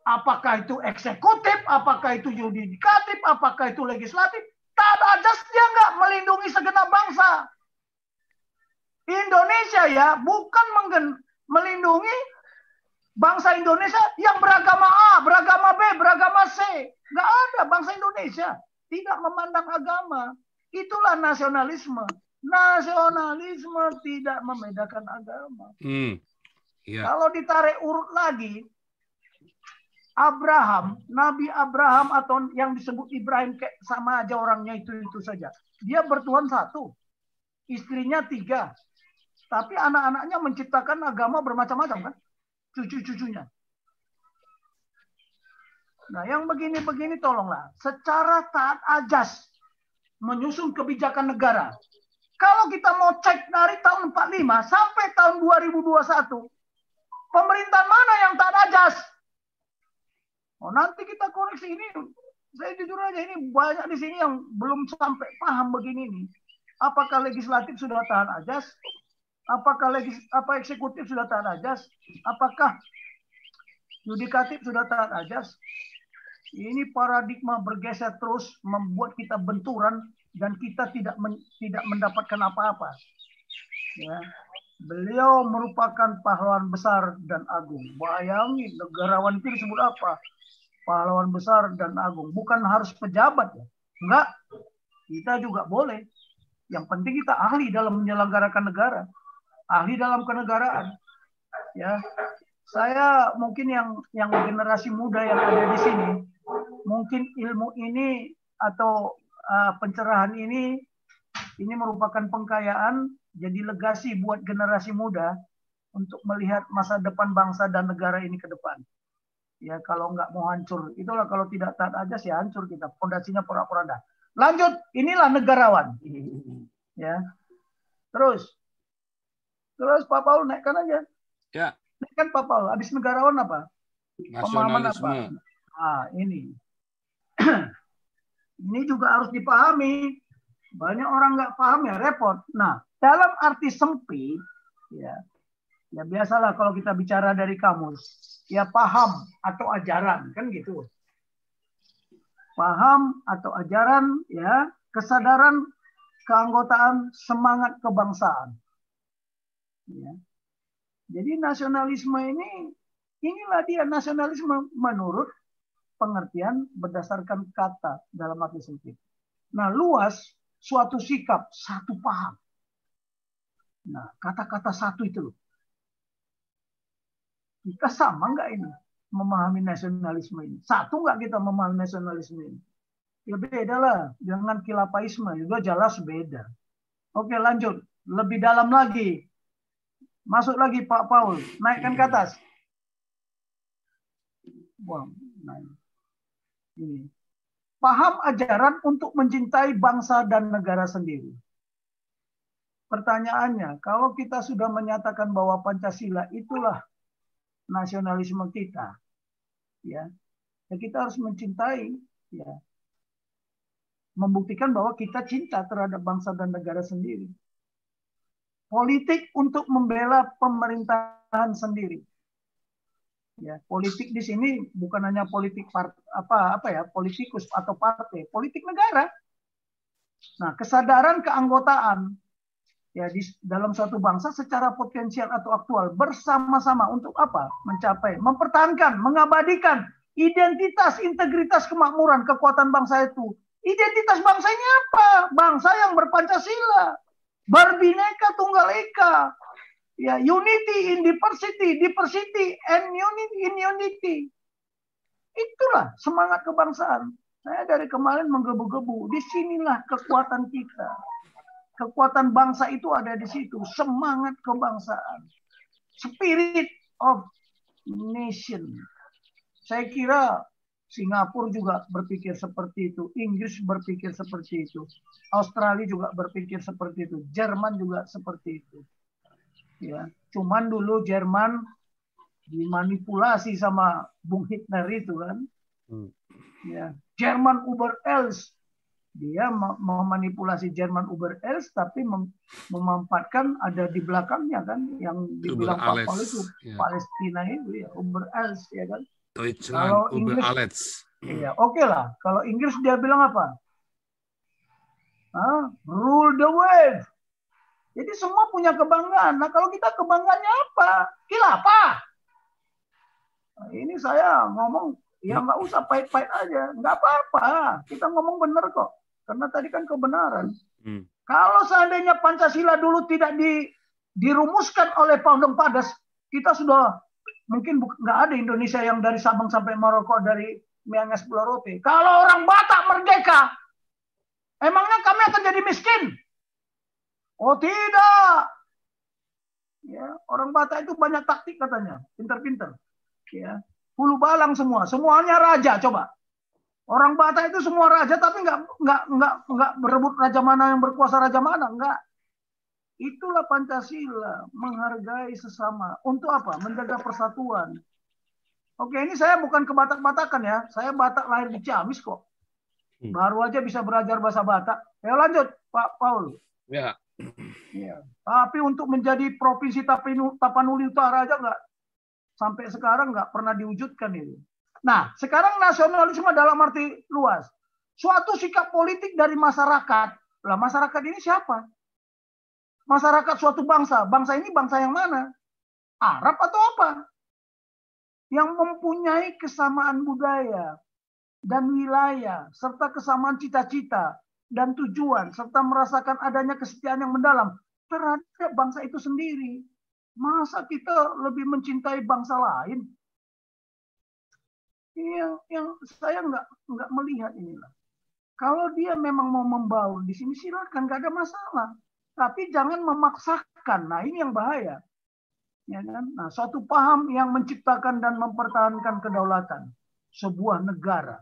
Apakah itu eksekutif, apakah itu yudikatif, apakah itu legislatif? Taat ajas dia nggak melindungi segenap bangsa. Indonesia ya bukan menggen- melindungi bangsa Indonesia yang beragama A, beragama B, beragama C. Nggak ada bangsa Indonesia tidak memandang agama. Itulah nasionalisme. Nasionalisme tidak membedakan agama. Hmm. Iya. Kalau ditarik urut lagi, Abraham, Nabi Abraham atau yang disebut Ibrahim kayak sama aja orangnya itu itu saja. Dia bertuhan satu, istrinya tiga, tapi anak-anaknya menciptakan agama bermacam-macam kan, cucu-cucunya. Nah, yang begini-begini tolonglah, secara taat ajas menyusun kebijakan negara. Kalau kita mau cek dari tahun 45 sampai tahun 2021, pemerintahan mana yang taat ajas? Oh, nanti kita koreksi ini. Saya jujur aja ini banyak di sini yang belum sampai paham begini nih. Apakah legislatif sudah taat ajas? Apakah legis apa eksekutif sudah taat ajas? Apakah yudikatif sudah taat ajas? Ini paradigma bergeser terus membuat kita benturan dan kita tidak men, tidak mendapatkan apa-apa. Ya. Beliau merupakan pahlawan besar dan agung. Bayangin negarawan itu disebut apa? Pahlawan besar dan agung. Bukan harus pejabat ya. Enggak. Kita juga boleh. Yang penting kita ahli dalam menyelenggarakan negara. Ahli dalam kenegaraan. Ya. Saya mungkin yang yang generasi muda yang ada di sini mungkin ilmu ini atau uh, pencerahan ini ini merupakan pengkayaan jadi legasi buat generasi muda untuk melihat masa depan bangsa dan negara ini ke depan. Ya kalau nggak mau hancur, itulah kalau tidak taat aja sih hancur kita. Pondasinya porak-poranda. Lanjut, inilah negarawan. Ya. Terus, terus Pak Paul naikkan aja. Ya. Naikkan Pak Paul. Habis negarawan apa? Pemahaman apa? Ah, ini. ini juga harus dipahami. Banyak orang nggak paham ya repot. Nah, dalam arti sempit, ya, ya biasalah kalau kita bicara dari kamus, ya paham atau ajaran kan gitu. Paham atau ajaran, ya kesadaran keanggotaan semangat kebangsaan. Ya. Jadi nasionalisme ini, inilah dia nasionalisme menurut pengertian berdasarkan kata dalam arti sempit. Nah, luas suatu sikap, satu paham. Nah, kata-kata satu itu loh. Kita sama nggak ini memahami nasionalisme ini? Satu nggak kita memahami nasionalisme ini? Ya beda lah. Dengan kilapaisme juga jelas beda. Oke lanjut. Lebih dalam lagi. Masuk lagi Pak Paul. Naikkan ke atas. Buang. Naik. Ini. Paham ajaran untuk mencintai bangsa dan negara sendiri. Pertanyaannya, kalau kita sudah menyatakan bahwa Pancasila itulah nasionalisme kita, ya, ya kita harus mencintai, ya, membuktikan bahwa kita cinta terhadap bangsa dan negara sendiri. Politik untuk membela pemerintahan sendiri. Ya, politik di sini bukan hanya politik part, apa apa ya, politikus atau partai, politik negara. Nah, kesadaran keanggotaan ya di dalam suatu bangsa secara potensial atau aktual bersama-sama untuk apa? Mencapai, mempertahankan, mengabadikan Identitas, integritas, kemakmuran, kekuatan bangsa itu. Identitas bangsanya apa? Bangsa yang berpancasila. Berbineka tunggal ika. Ya, unity in diversity, diversity and unity in unity. Itulah semangat kebangsaan. Saya dari kemarin menggebu-gebu. Di sinilah kekuatan kita. Kekuatan bangsa itu ada di situ. Semangat kebangsaan. Spirit of nation. Saya kira Singapura juga berpikir seperti itu. Inggris berpikir seperti itu. Australia juga berpikir seperti itu. Jerman juga seperti itu. Ya, cuman dulu Jerman dimanipulasi sama Bung Hitler itu kan. Hmm. Ya, Jerman über alles. Dia memanipulasi Jerman über alles tapi mem memanfaatkan ada di belakangnya kan yang dibilang Pak Paul itu ya. Palestina itu ya über alles ya kan. Deutschland Kalau Inggris- alles. Iya, oke lah. Kalau Inggris dia bilang apa? Hah? Rule the wave. Jadi semua punya kebanggaan. Nah kalau kita kebanggaannya apa? Khilafah. Nah, ini saya ngomong ya nggak usah pahit-pahit aja, nggak apa-apa. Kita ngomong bener kok, karena tadi kan kebenaran. Hmm. Kalau seandainya Pancasila dulu tidak di, dirumuskan oleh Pondok Padas, kita sudah mungkin nggak ada Indonesia yang dari Sabang sampai Maroko dari Miangas Pulau Rote. Kalau orang Batak merdeka, emangnya kami akan jadi miskin? Oh tidak. Ya, orang Batak itu banyak taktik katanya, pinter-pinter. Ya, hulu balang semua, semuanya raja coba. Orang Batak itu semua raja tapi nggak nggak nggak nggak berebut raja mana yang berkuasa raja mana nggak. Itulah Pancasila, menghargai sesama. Untuk apa? Menjaga persatuan. Oke, ini saya bukan ke Batak-Batakan ya. Saya Batak lahir di Ciamis kok. Baru aja bisa belajar bahasa Batak. Ya lanjut, Pak Paul. Ya. Ya. Tapi untuk menjadi provinsi Tapanuli Utara aja nggak sampai sekarang nggak pernah diwujudkan itu. Nah, sekarang nasionalisme dalam arti luas. Suatu sikap politik dari masyarakat. Lah masyarakat ini siapa? Masyarakat suatu bangsa. Bangsa ini bangsa yang mana? Arab atau apa? Yang mempunyai kesamaan budaya dan wilayah serta kesamaan cita-cita dan tujuan serta merasakan adanya kesetiaan yang mendalam terhadap bangsa itu sendiri. Masa kita lebih mencintai bangsa lain? Yang yang saya nggak nggak melihat inilah. Kalau dia memang mau membaur di sini silakan, nggak ada masalah. Tapi jangan memaksakan. Nah ini yang bahaya. Ya kan? Nah suatu paham yang menciptakan dan mempertahankan kedaulatan sebuah negara.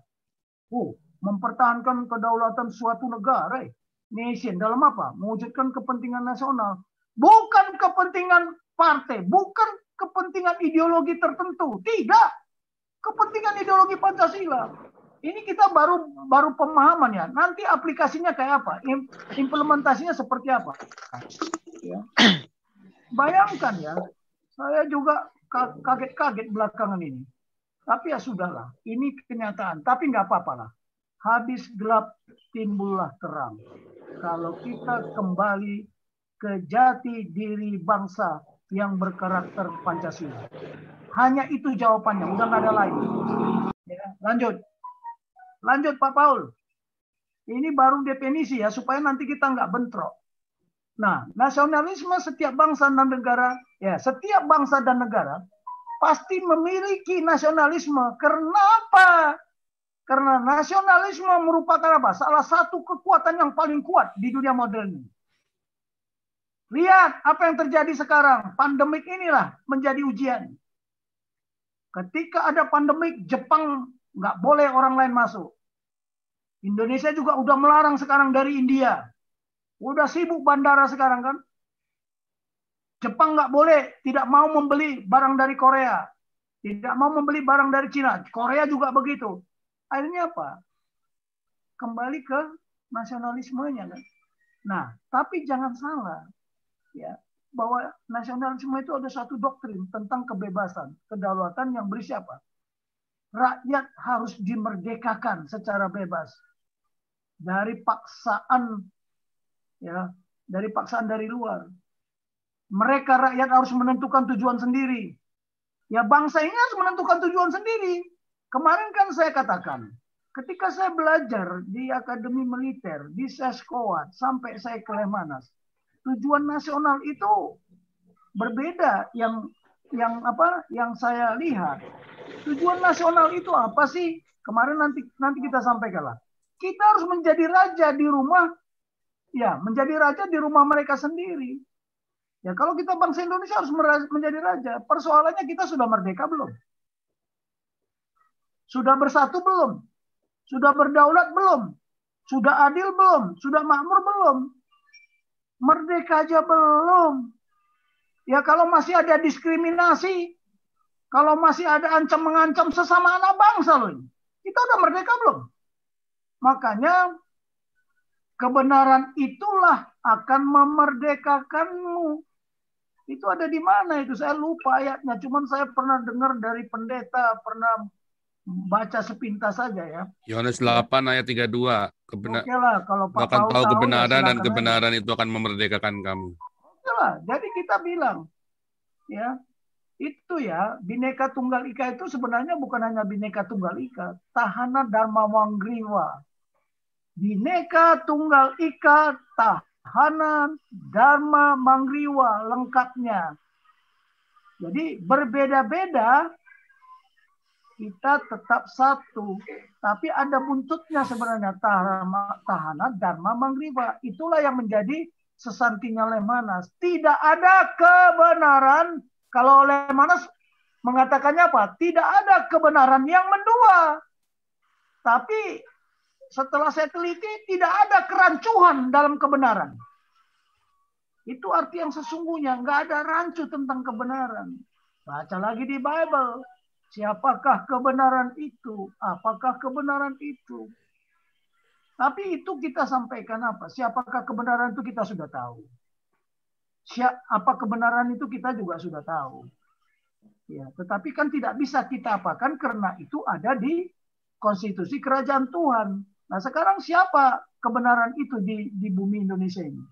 Oh, mempertahankan kedaulatan suatu negara, eh. nation dalam apa? Mewujudkan kepentingan nasional, bukan kepentingan partai, bukan kepentingan ideologi tertentu, tidak. Kepentingan ideologi Pancasila. Ini kita baru baru pemahaman ya. Nanti aplikasinya kayak apa? Im- Implementasinya seperti apa? Ya. Bayangkan ya, saya juga ka- kaget-kaget belakangan ini. Tapi ya sudahlah, ini kenyataan. Tapi nggak apa-apa lah. Habis gelap timbullah terang. Kalau kita kembali ke jati diri bangsa yang berkarakter Pancasila. Hanya itu jawabannya, udah nggak ada lain. Ya, lanjut. Lanjut Pak Paul. Ini baru definisi ya, supaya nanti kita nggak bentrok. Nah, nasionalisme setiap bangsa dan negara, ya setiap bangsa dan negara pasti memiliki nasionalisme. Karena apa? Karena nasionalisme merupakan apa? Salah satu kekuatan yang paling kuat di dunia modern. Lihat apa yang terjadi sekarang. Pandemik inilah menjadi ujian. Ketika ada pandemik, Jepang nggak boleh orang lain masuk. Indonesia juga udah melarang sekarang dari India. Udah sibuk bandara sekarang kan. Jepang nggak boleh, tidak mau membeli barang dari Korea. Tidak mau membeli barang dari Cina. Korea juga begitu. Akhirnya apa? Kembali ke nasionalismenya kan. Nah, tapi jangan salah. Ya, bahwa nasionalisme itu ada satu doktrin tentang kebebasan, kedaulatan yang berisi apa? Rakyat harus dimerdekakan secara bebas dari paksaan ya, dari paksaan dari luar. Mereka rakyat harus menentukan tujuan sendiri. Ya bangsa ini harus menentukan tujuan sendiri. Kemarin kan saya katakan, ketika saya belajar di Akademi Militer, di Seskoat, sampai saya ke Lemanas, tujuan nasional itu berbeda yang yang apa yang saya lihat. Tujuan nasional itu apa sih? Kemarin nanti nanti kita sampaikan lah. Kita harus menjadi raja di rumah ya, menjadi raja di rumah mereka sendiri. Ya kalau kita bangsa Indonesia harus menjadi raja. Persoalannya kita sudah merdeka belum? Sudah bersatu belum? Sudah berdaulat belum? Sudah adil belum? Sudah makmur belum? Merdeka aja belum. Ya kalau masih ada diskriminasi, kalau masih ada ancam mengancam sesama anak bangsa loh. Kita udah merdeka belum? Makanya kebenaran itulah akan memerdekakanmu. Itu ada di mana itu? Saya lupa ayatnya. Cuman saya pernah dengar dari pendeta, pernah baca sepintas saja ya. Yohanes 8 ayat 32. Kebenar Oke lah, kalau Pak akan Paul tahu ya kebenaran dan kebenaran itu akan memerdekakan kamu. Oke lah, jadi kita bilang ya itu ya bineka tunggal ika itu sebenarnya bukan hanya bineka tunggal ika, tahana dharma wanggriwa. Bineka tunggal ika, tahana dharma mangriwa lengkapnya. Jadi berbeda-beda kita tetap satu. Tapi ada buntutnya sebenarnya tahana, tahana dharma mangriwa. Itulah yang menjadi sesantinya Lemanas. Tidak ada kebenaran kalau Lemanas mengatakannya apa? Tidak ada kebenaran yang mendua. Tapi setelah saya teliti tidak ada kerancuhan dalam kebenaran. Itu arti yang sesungguhnya. Nggak ada rancu tentang kebenaran. Baca lagi di Bible. Siapakah kebenaran itu? Apakah kebenaran itu? Tapi itu kita sampaikan apa? Siapakah kebenaran itu kita sudah tahu. Siap, apa kebenaran itu kita juga sudah tahu. Ya, tetapi kan tidak bisa kita apakan karena itu ada di konstitusi kerajaan Tuhan. Nah, sekarang siapa kebenaran itu di di bumi Indonesia ini?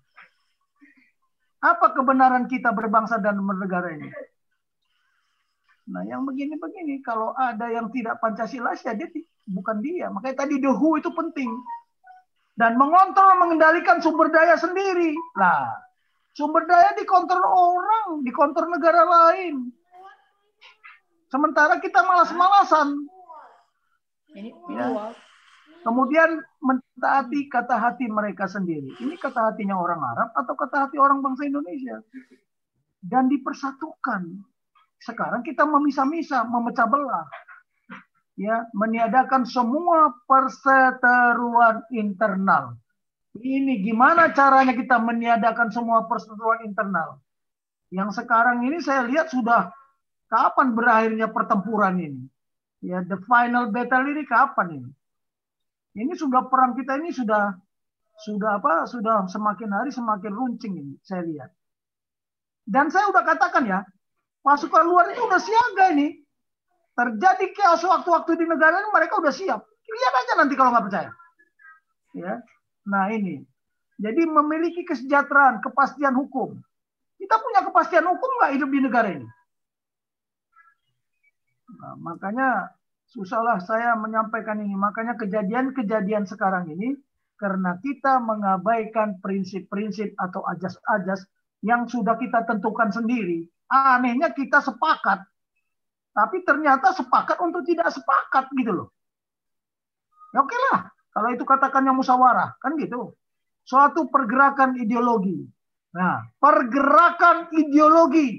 Apa kebenaran kita berbangsa dan bernegara ini? Nah, yang begini-begini, kalau ada yang tidak Pancasila, ya dia bukan dia. Makanya tadi the who itu penting. Dan mengontrol, mengendalikan sumber daya sendiri. Lah, sumber daya dikontrol orang, dikontrol negara lain. Sementara kita malas-malasan. Ya. Kemudian mentaati kata hati mereka sendiri. Ini kata hatinya orang Arab atau kata hati orang bangsa Indonesia. Dan dipersatukan sekarang kita memisah-misah, memecah belah. Ya, meniadakan semua perseteruan internal. Ini gimana caranya kita meniadakan semua perseteruan internal? Yang sekarang ini saya lihat sudah kapan berakhirnya pertempuran ini? Ya, the final battle ini kapan ini? Ini sudah perang kita ini sudah sudah apa? Sudah semakin hari semakin runcing ini saya lihat. Dan saya udah katakan ya, pasukan luar ini udah siaga ini. Terjadi chaos waktu-waktu di negara ini mereka udah siap. Lihat aja nanti kalau nggak percaya. Ya. Nah ini. Jadi memiliki kesejahteraan, kepastian hukum. Kita punya kepastian hukum nggak hidup di negara ini? Nah, makanya susahlah saya menyampaikan ini. Makanya kejadian-kejadian sekarang ini karena kita mengabaikan prinsip-prinsip atau ajas-ajas yang sudah kita tentukan sendiri. Anehnya kita sepakat, tapi ternyata sepakat untuk tidak sepakat gitu loh. Ya oke lah, kalau itu katakannya musyawarah, kan gitu. Suatu pergerakan ideologi. Nah, pergerakan ideologi.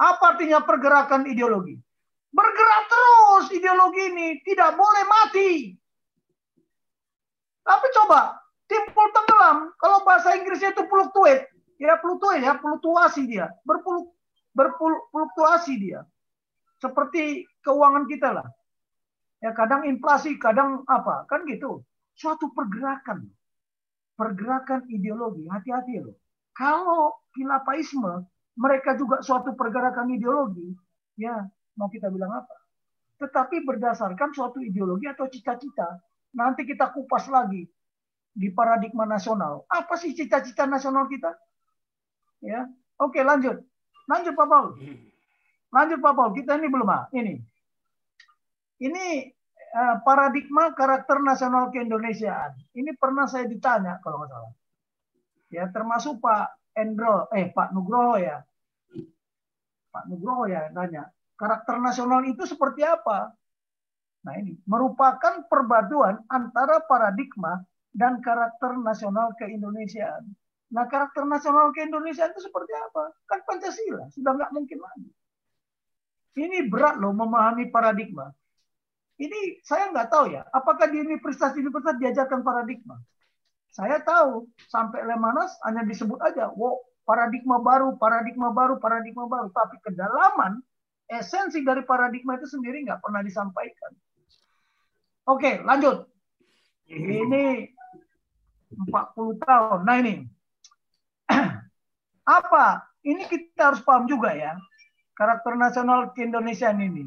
Apa artinya pergerakan ideologi? Bergerak terus ideologi ini, tidak boleh mati. Tapi coba, timpul tenggelam, kalau bahasa Inggrisnya itu fluctuate, ya fluctuate ya, fluktuasi dia, berpulu, berfluktuasi dia. Seperti keuangan kita lah. Ya kadang inflasi, kadang apa, kan gitu. Suatu pergerakan. Pergerakan ideologi, hati-hati loh. Kalau kilapaisme, mereka juga suatu pergerakan ideologi, ya mau kita bilang apa? Tetapi berdasarkan suatu ideologi atau cita-cita. Nanti kita kupas lagi di paradigma nasional. Apa sih cita-cita nasional kita? Ya, oke lanjut, lanjut Pak Paul. Lanjut Pak Paul, kita ini belum ah, ini. ini uh, paradigma karakter nasional keindonesiaan. Ini pernah saya ditanya kalau nggak salah. Ya, termasuk Pak Endro, eh Pak Nugroho ya. Pak Nugroho ya nanya, karakter nasional itu seperti apa? Nah ini merupakan perpaduan antara paradigma dan karakter nasional keindonesiaan. Nah karakter nasional keindonesiaan itu seperti apa? Kan Pancasila, sudah nggak mungkin lagi. Ini berat loh memahami paradigma. Ini saya nggak tahu ya, apakah di universitas-universitas diajarkan paradigma? Saya tahu sampai Lemanas hanya disebut aja, wow, paradigma baru, paradigma baru, paradigma baru. Tapi kedalaman, esensi dari paradigma itu sendiri nggak pernah disampaikan. Oke, lanjut. Ini 40 tahun. Nah ini. Apa? Ini kita harus paham juga ya. Karakter nasional keindonesiaan ini.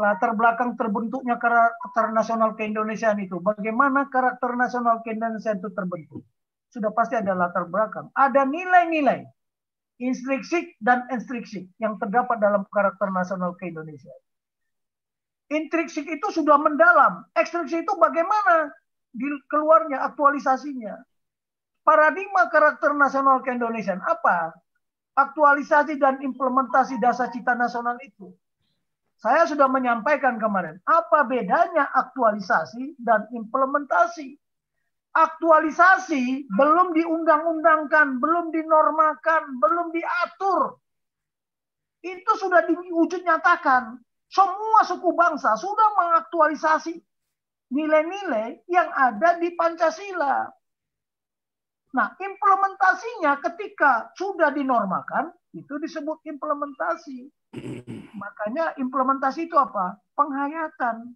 Latar belakang terbentuknya karakter nasional keindonesiaan itu. Bagaimana karakter nasional keindonesiaan itu terbentuk? Sudah pasti ada latar belakang. Ada nilai-nilai instriksik dan instriksik yang terdapat dalam karakter nasional keindonesiaan. Intriksik itu sudah mendalam. Ekstriksik itu bagaimana di keluarnya aktualisasinya. Paradigma karakter nasional keindonesiaan apa? Aktualisasi dan implementasi dasar cita nasional itu. Saya sudah menyampaikan kemarin, apa bedanya aktualisasi dan implementasi? Aktualisasi belum diundang-undangkan, belum dinormakan, belum diatur. Itu sudah diwujud nyatakan. Semua suku bangsa sudah mengaktualisasi nilai-nilai yang ada di Pancasila. Nah, implementasinya ketika sudah dinormakan, itu disebut implementasi. Makanya implementasi itu apa? Penghayatan.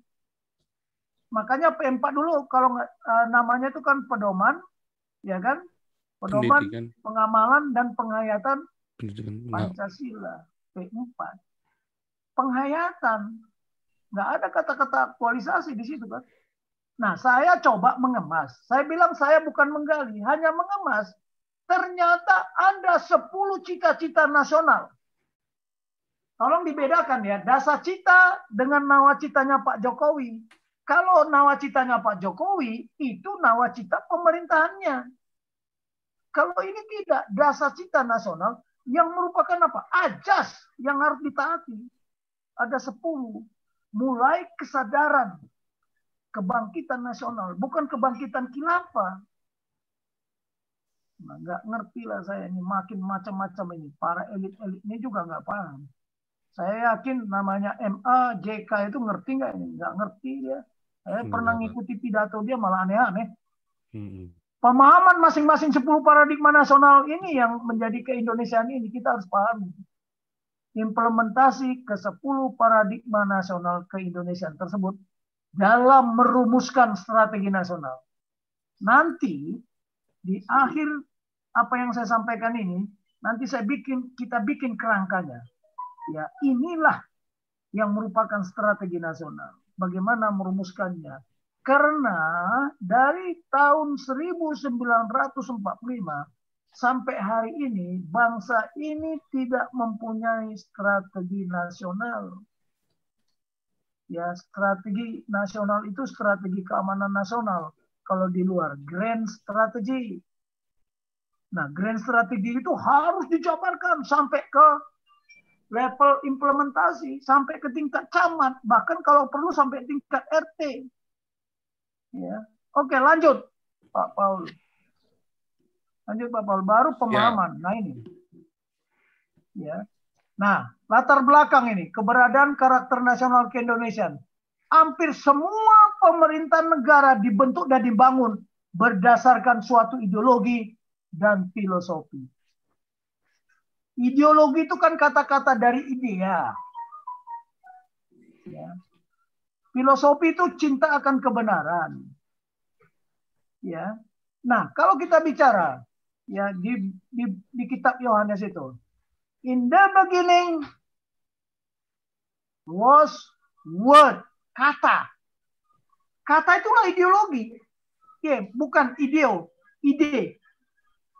Makanya P4 dulu kalau uh, namanya itu kan pedoman, ya kan? Pedoman, Pendidikan. pengamalan dan penghayatan Pendidikan. Pancasila. P4. Penghayatan. Nggak ada kata-kata aktualisasi di situ kan. Nah, saya coba mengemas. Saya bilang saya bukan menggali, hanya mengemas. Ternyata ada 10 cita-cita nasional. Tolong dibedakan ya, dasar cita dengan nawacitanya Pak Jokowi. Kalau nawacitanya Pak Jokowi, itu nawacita pemerintahannya. Kalau ini tidak, dasar cita nasional yang merupakan apa? Ajas yang harus ditaati. Ada 10. Mulai kesadaran, kebangkitan nasional, bukan kebangkitan khilafah. Nah, nggak ngerti lah saya ini makin macam-macam ini. Para elit-elit ini juga nggak paham. Saya yakin namanya MA, JK itu ngerti nggak ini? Nggak ngerti dia. Saya hmm, pernah ngikuti pidato dia malah aneh-aneh. Hmm. Pemahaman masing-masing 10 paradigma nasional ini yang menjadi keindonesiaan ini kita harus pahami. Implementasi ke 10 paradigma nasional keindonesiaan tersebut dalam merumuskan strategi nasional. Nanti di akhir apa yang saya sampaikan ini, nanti saya bikin kita bikin kerangkanya. Ya, inilah yang merupakan strategi nasional. Bagaimana merumuskannya? Karena dari tahun 1945 sampai hari ini bangsa ini tidak mempunyai strategi nasional ya strategi nasional itu strategi keamanan nasional. Kalau di luar grand strategi nah grand strategi itu harus dijabarkan sampai ke level implementasi sampai ke tingkat camat. Bahkan kalau perlu sampai tingkat RT ya. Oke lanjut Pak Paul. Lanjut Pak Paul. Baru pemahaman. Ya. nah ini. Ya. Nah, latar belakang ini, keberadaan karakter nasional keindonesiaan. Hampir semua pemerintah negara dibentuk dan dibangun berdasarkan suatu ideologi dan filosofi. Ideologi itu kan kata-kata dari idea. Ya. Filosofi itu cinta akan kebenaran. Ya. Nah, kalau kita bicara ya di, di, di kitab Yohanes itu, In the beginning was word, kata. Kata itulah ideologi. Ya, bukan ideo, ide.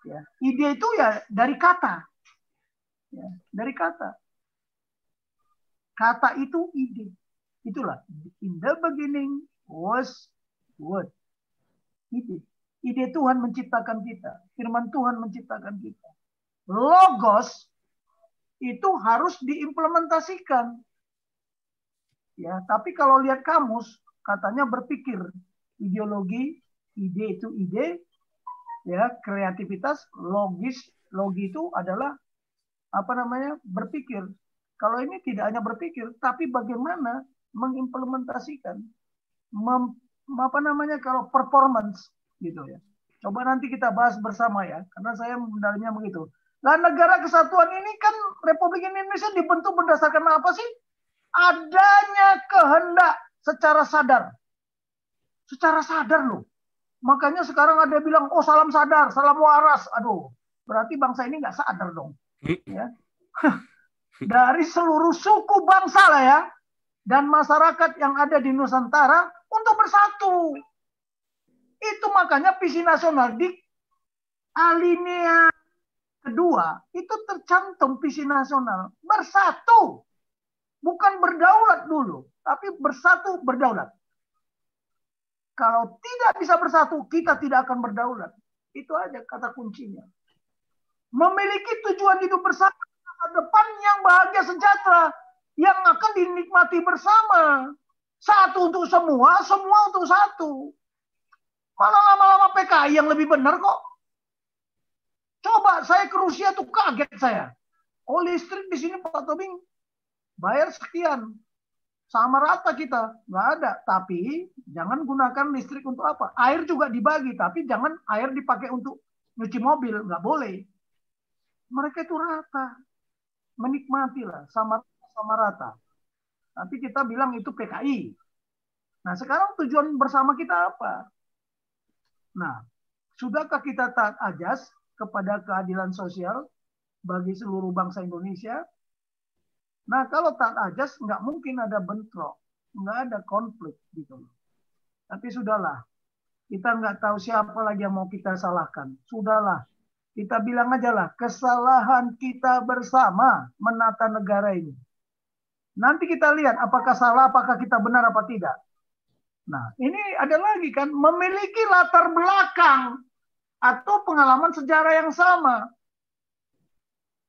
Ya, ide itu ya dari kata. Ya, dari kata. Kata itu ide. Itulah in the beginning was word. Ide. Ide Tuhan menciptakan kita. Firman Tuhan menciptakan kita. Logos itu harus diimplementasikan. Ya, tapi kalau lihat kamus katanya berpikir ideologi, ide itu ide, ya kreativitas, logis, logi itu adalah apa namanya berpikir. Kalau ini tidak hanya berpikir, tapi bagaimana mengimplementasikan, mem, apa namanya kalau performance gitu ya. Coba nanti kita bahas bersama ya, karena saya mendalamnya begitu. Lah negara kesatuan ini kan Republik Indonesia dibentuk berdasarkan apa sih? Adanya kehendak secara sadar. Secara sadar loh. Makanya sekarang ada bilang, oh salam sadar, salam waras. Aduh, berarti bangsa ini nggak sadar dong. Ya. Dari seluruh suku bangsa lah ya, dan masyarakat yang ada di Nusantara untuk bersatu. Itu makanya visi nasional di alinea kedua itu tercantum visi nasional bersatu bukan berdaulat dulu tapi bersatu berdaulat. Kalau tidak bisa bersatu kita tidak akan berdaulat. Itu aja kata kuncinya. Memiliki tujuan hidup bersama masa depan yang bahagia sejahtera yang akan dinikmati bersama. Satu untuk semua semua untuk satu. Malah lama-lama PKI yang lebih benar kok. Coba saya ke Rusia tuh kaget saya. Oh listrik di sini Pak Tobing bayar sekian. Sama rata kita. Nggak ada. Tapi jangan gunakan listrik untuk apa. Air juga dibagi. Tapi jangan air dipakai untuk nyuci mobil. Nggak boleh. Mereka itu rata. Menikmati lah. Sama, sama rata. Tapi kita bilang itu PKI. Nah sekarang tujuan bersama kita apa? Nah, sudahkah kita taat ajas kepada keadilan sosial bagi seluruh bangsa Indonesia. Nah, kalau tak ajas nggak mungkin ada bentrok, nggak ada konflik gitu. Tapi sudahlah, kita nggak tahu siapa lagi yang mau kita salahkan. Sudahlah, kita bilang aja lah, kesalahan kita bersama menata negara ini. Nanti kita lihat apakah salah, apakah kita benar apa tidak. Nah, ini ada lagi kan, memiliki latar belakang atau pengalaman sejarah yang sama.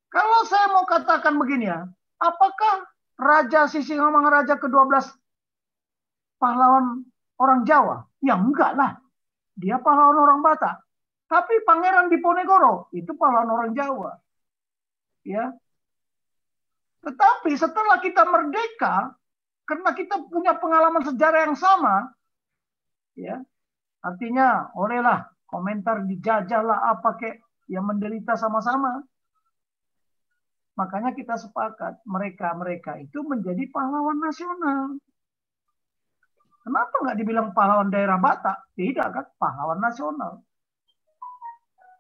Kalau saya mau katakan begini ya, apakah Raja Sisingamang Raja ke-12 pahlawan orang Jawa? Ya enggak lah. Dia pahlawan orang Batak. Tapi Pangeran Diponegoro itu pahlawan orang Jawa. Ya. Tetapi setelah kita merdeka, karena kita punya pengalaman sejarah yang sama, ya, artinya olehlah komentar dijajah lah apa kek yang menderita sama-sama. Makanya kita sepakat mereka-mereka itu menjadi pahlawan nasional. Kenapa nggak dibilang pahlawan daerah Batak? Tidak kan, pahlawan nasional.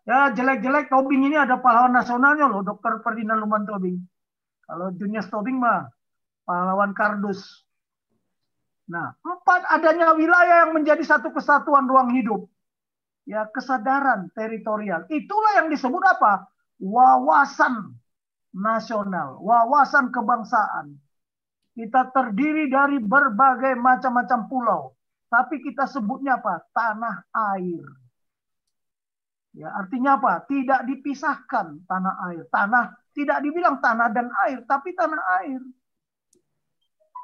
Ya jelek-jelek Tobing ini ada pahlawan nasionalnya loh, Dr. Ferdinand Luman Tobing. Kalau Junius Tobing mah pahlawan kardus. Nah, empat adanya wilayah yang menjadi satu kesatuan ruang hidup ya kesadaran teritorial. Itulah yang disebut apa? Wawasan nasional, wawasan kebangsaan. Kita terdiri dari berbagai macam-macam pulau, tapi kita sebutnya apa? Tanah air. Ya, artinya apa? Tidak dipisahkan tanah air. Tanah tidak dibilang tanah dan air, tapi tanah air.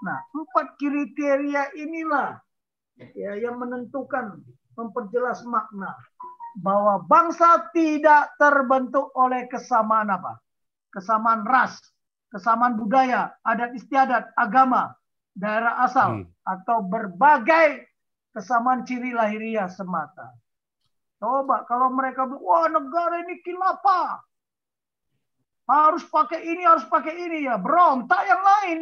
Nah, empat kriteria inilah ya yang menentukan memperjelas makna bahwa bangsa tidak terbentuk oleh kesamaan apa? Kesamaan ras, kesamaan budaya, adat istiadat, agama, daerah asal, hmm. atau berbagai kesamaan ciri lahiriah semata. Coba kalau mereka bilang, wah negara ini kilapa. Harus pakai ini, harus pakai ini ya. Berontak yang lain.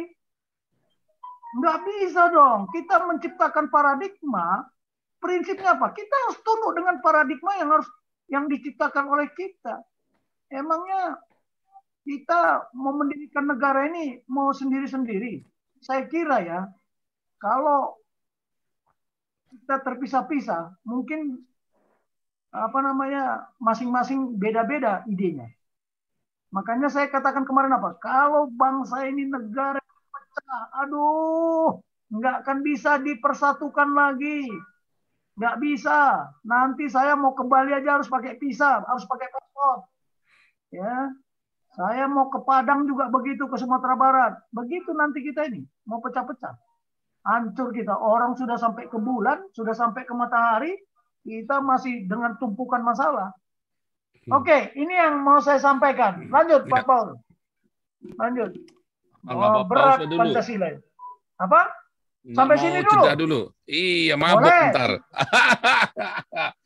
Nggak bisa dong. Kita menciptakan paradigma prinsipnya apa? Kita harus tunduk dengan paradigma yang harus yang diciptakan oleh kita. Emangnya kita mau mendirikan negara ini mau sendiri-sendiri? Saya kira ya, kalau kita terpisah-pisah, mungkin apa namanya masing-masing beda-beda idenya. Makanya saya katakan kemarin apa? Kalau bangsa ini negara pecah, aduh, nggak akan bisa dipersatukan lagi. Nggak bisa. Nanti saya mau kembali aja harus pakai visa, harus pakai paspor. Ya, saya mau ke Padang juga begitu ke Sumatera Barat. Begitu nanti kita ini mau pecah-pecah. Hancur kita. Orang sudah sampai ke bulan, sudah sampai ke matahari, kita masih dengan tumpukan masalah. Oke, ini yang mau saya sampaikan. Lanjut Pak Paul. Lanjut. Oh, berat dulu. Pancasila. Apa? Nggak Sampai sini dulu. dulu. Iya, mabuk Boleh. ntar.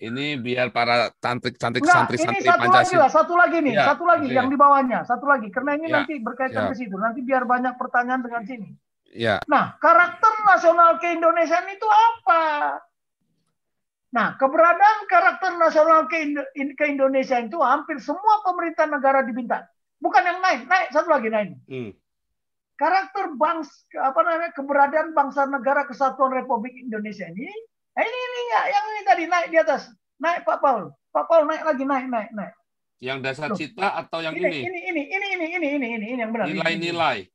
ini biar para cantik-cantik Enggak, ini santri-santri satu lagi Pancasila. lah, satu lagi nih, Ya, satu lagi oke. yang di bawahnya, satu lagi. Karena ini Ya, nanti berkaitan ya. ke situ. Nanti biar banyak pertanyaan dengan sini. Ya, Nah, karakter nasional keindonesiaan itu apa? Nah, keberadaan karakter nasional keindo- in- keindonesiaan itu hampir semua pemerintah negara diminta. Bukan yang naik, naik satu lagi naik. Hmm. Karakter bangs apa namanya keberadaan bangsa negara kesatuan Republik Indonesia ini, Eh, ini ini enggak, yang ini tadi naik di atas. Naik Pak Paul. Pak Paul naik lagi, naik, naik, naik. Yang dasar Loh. cita atau yang ini? Ini, ini, ini, ini, ini, ini, ini, ini yang benar. Nilai-nilai.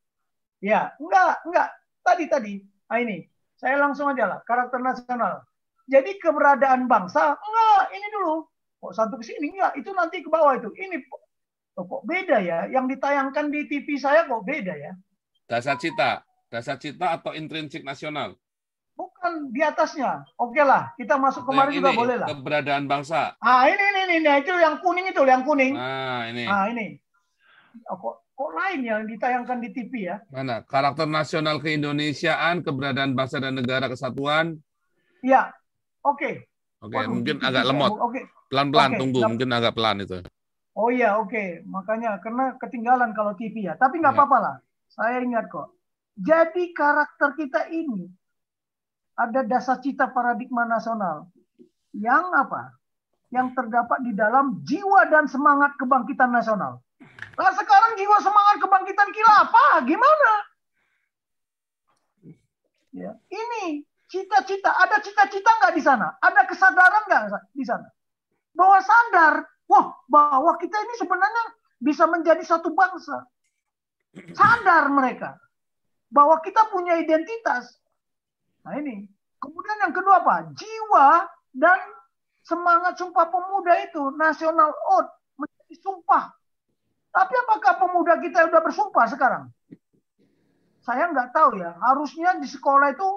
Ya, enggak, enggak. Tadi, tadi. Nah, ini. Saya langsung aja lah, karakter nasional. Jadi keberadaan bangsa, enggak, ini dulu. Kok satu ke sini? Enggak, itu nanti ke bawah itu. Ini oh, kok beda ya? Yang ditayangkan di TV saya kok beda ya? Dasar cita. Dasar cita atau intrinsik nasional? Bukan di atasnya. Oke lah, kita masuk Atau kemarin juga boleh lah. Keberadaan bangsa. Ah ini ini ini, nah, itu yang kuning itu, yang kuning. Nah, ini. Ah ini. Oh, kok, kok lain yang ditayangkan di TV ya? Mana? Karakter nasional keindonesiaan, keberadaan bangsa dan negara kesatuan. Iya. Oke. Oke, Waduh, mungkin agak lemot. Oke. Pelan-pelan, Oke, tunggu. Mungkin agak pelan itu. Oh iya, oke. Makanya karena ketinggalan kalau TV ya. Tapi nggak Ya. apa-apa lah. Saya ingat kok. Jadi karakter kita ini ada dasar cita paradigma nasional yang apa? Yang terdapat di dalam jiwa dan semangat kebangkitan nasional. Nah sekarang jiwa semangat kebangkitan kita apa? Gimana? Ya, ini cita-cita. Ada cita-cita nggak di sana? Ada kesadaran nggak di sana? Bahwa sadar, wah bahwa kita ini sebenarnya bisa menjadi satu bangsa. Sadar mereka bahwa kita punya identitas. Nah ini. Kemudian yang kedua apa? Jiwa dan semangat sumpah pemuda itu nasional oath menjadi sumpah. Tapi apakah pemuda kita sudah bersumpah sekarang? Saya nggak tahu ya. Harusnya di sekolah itu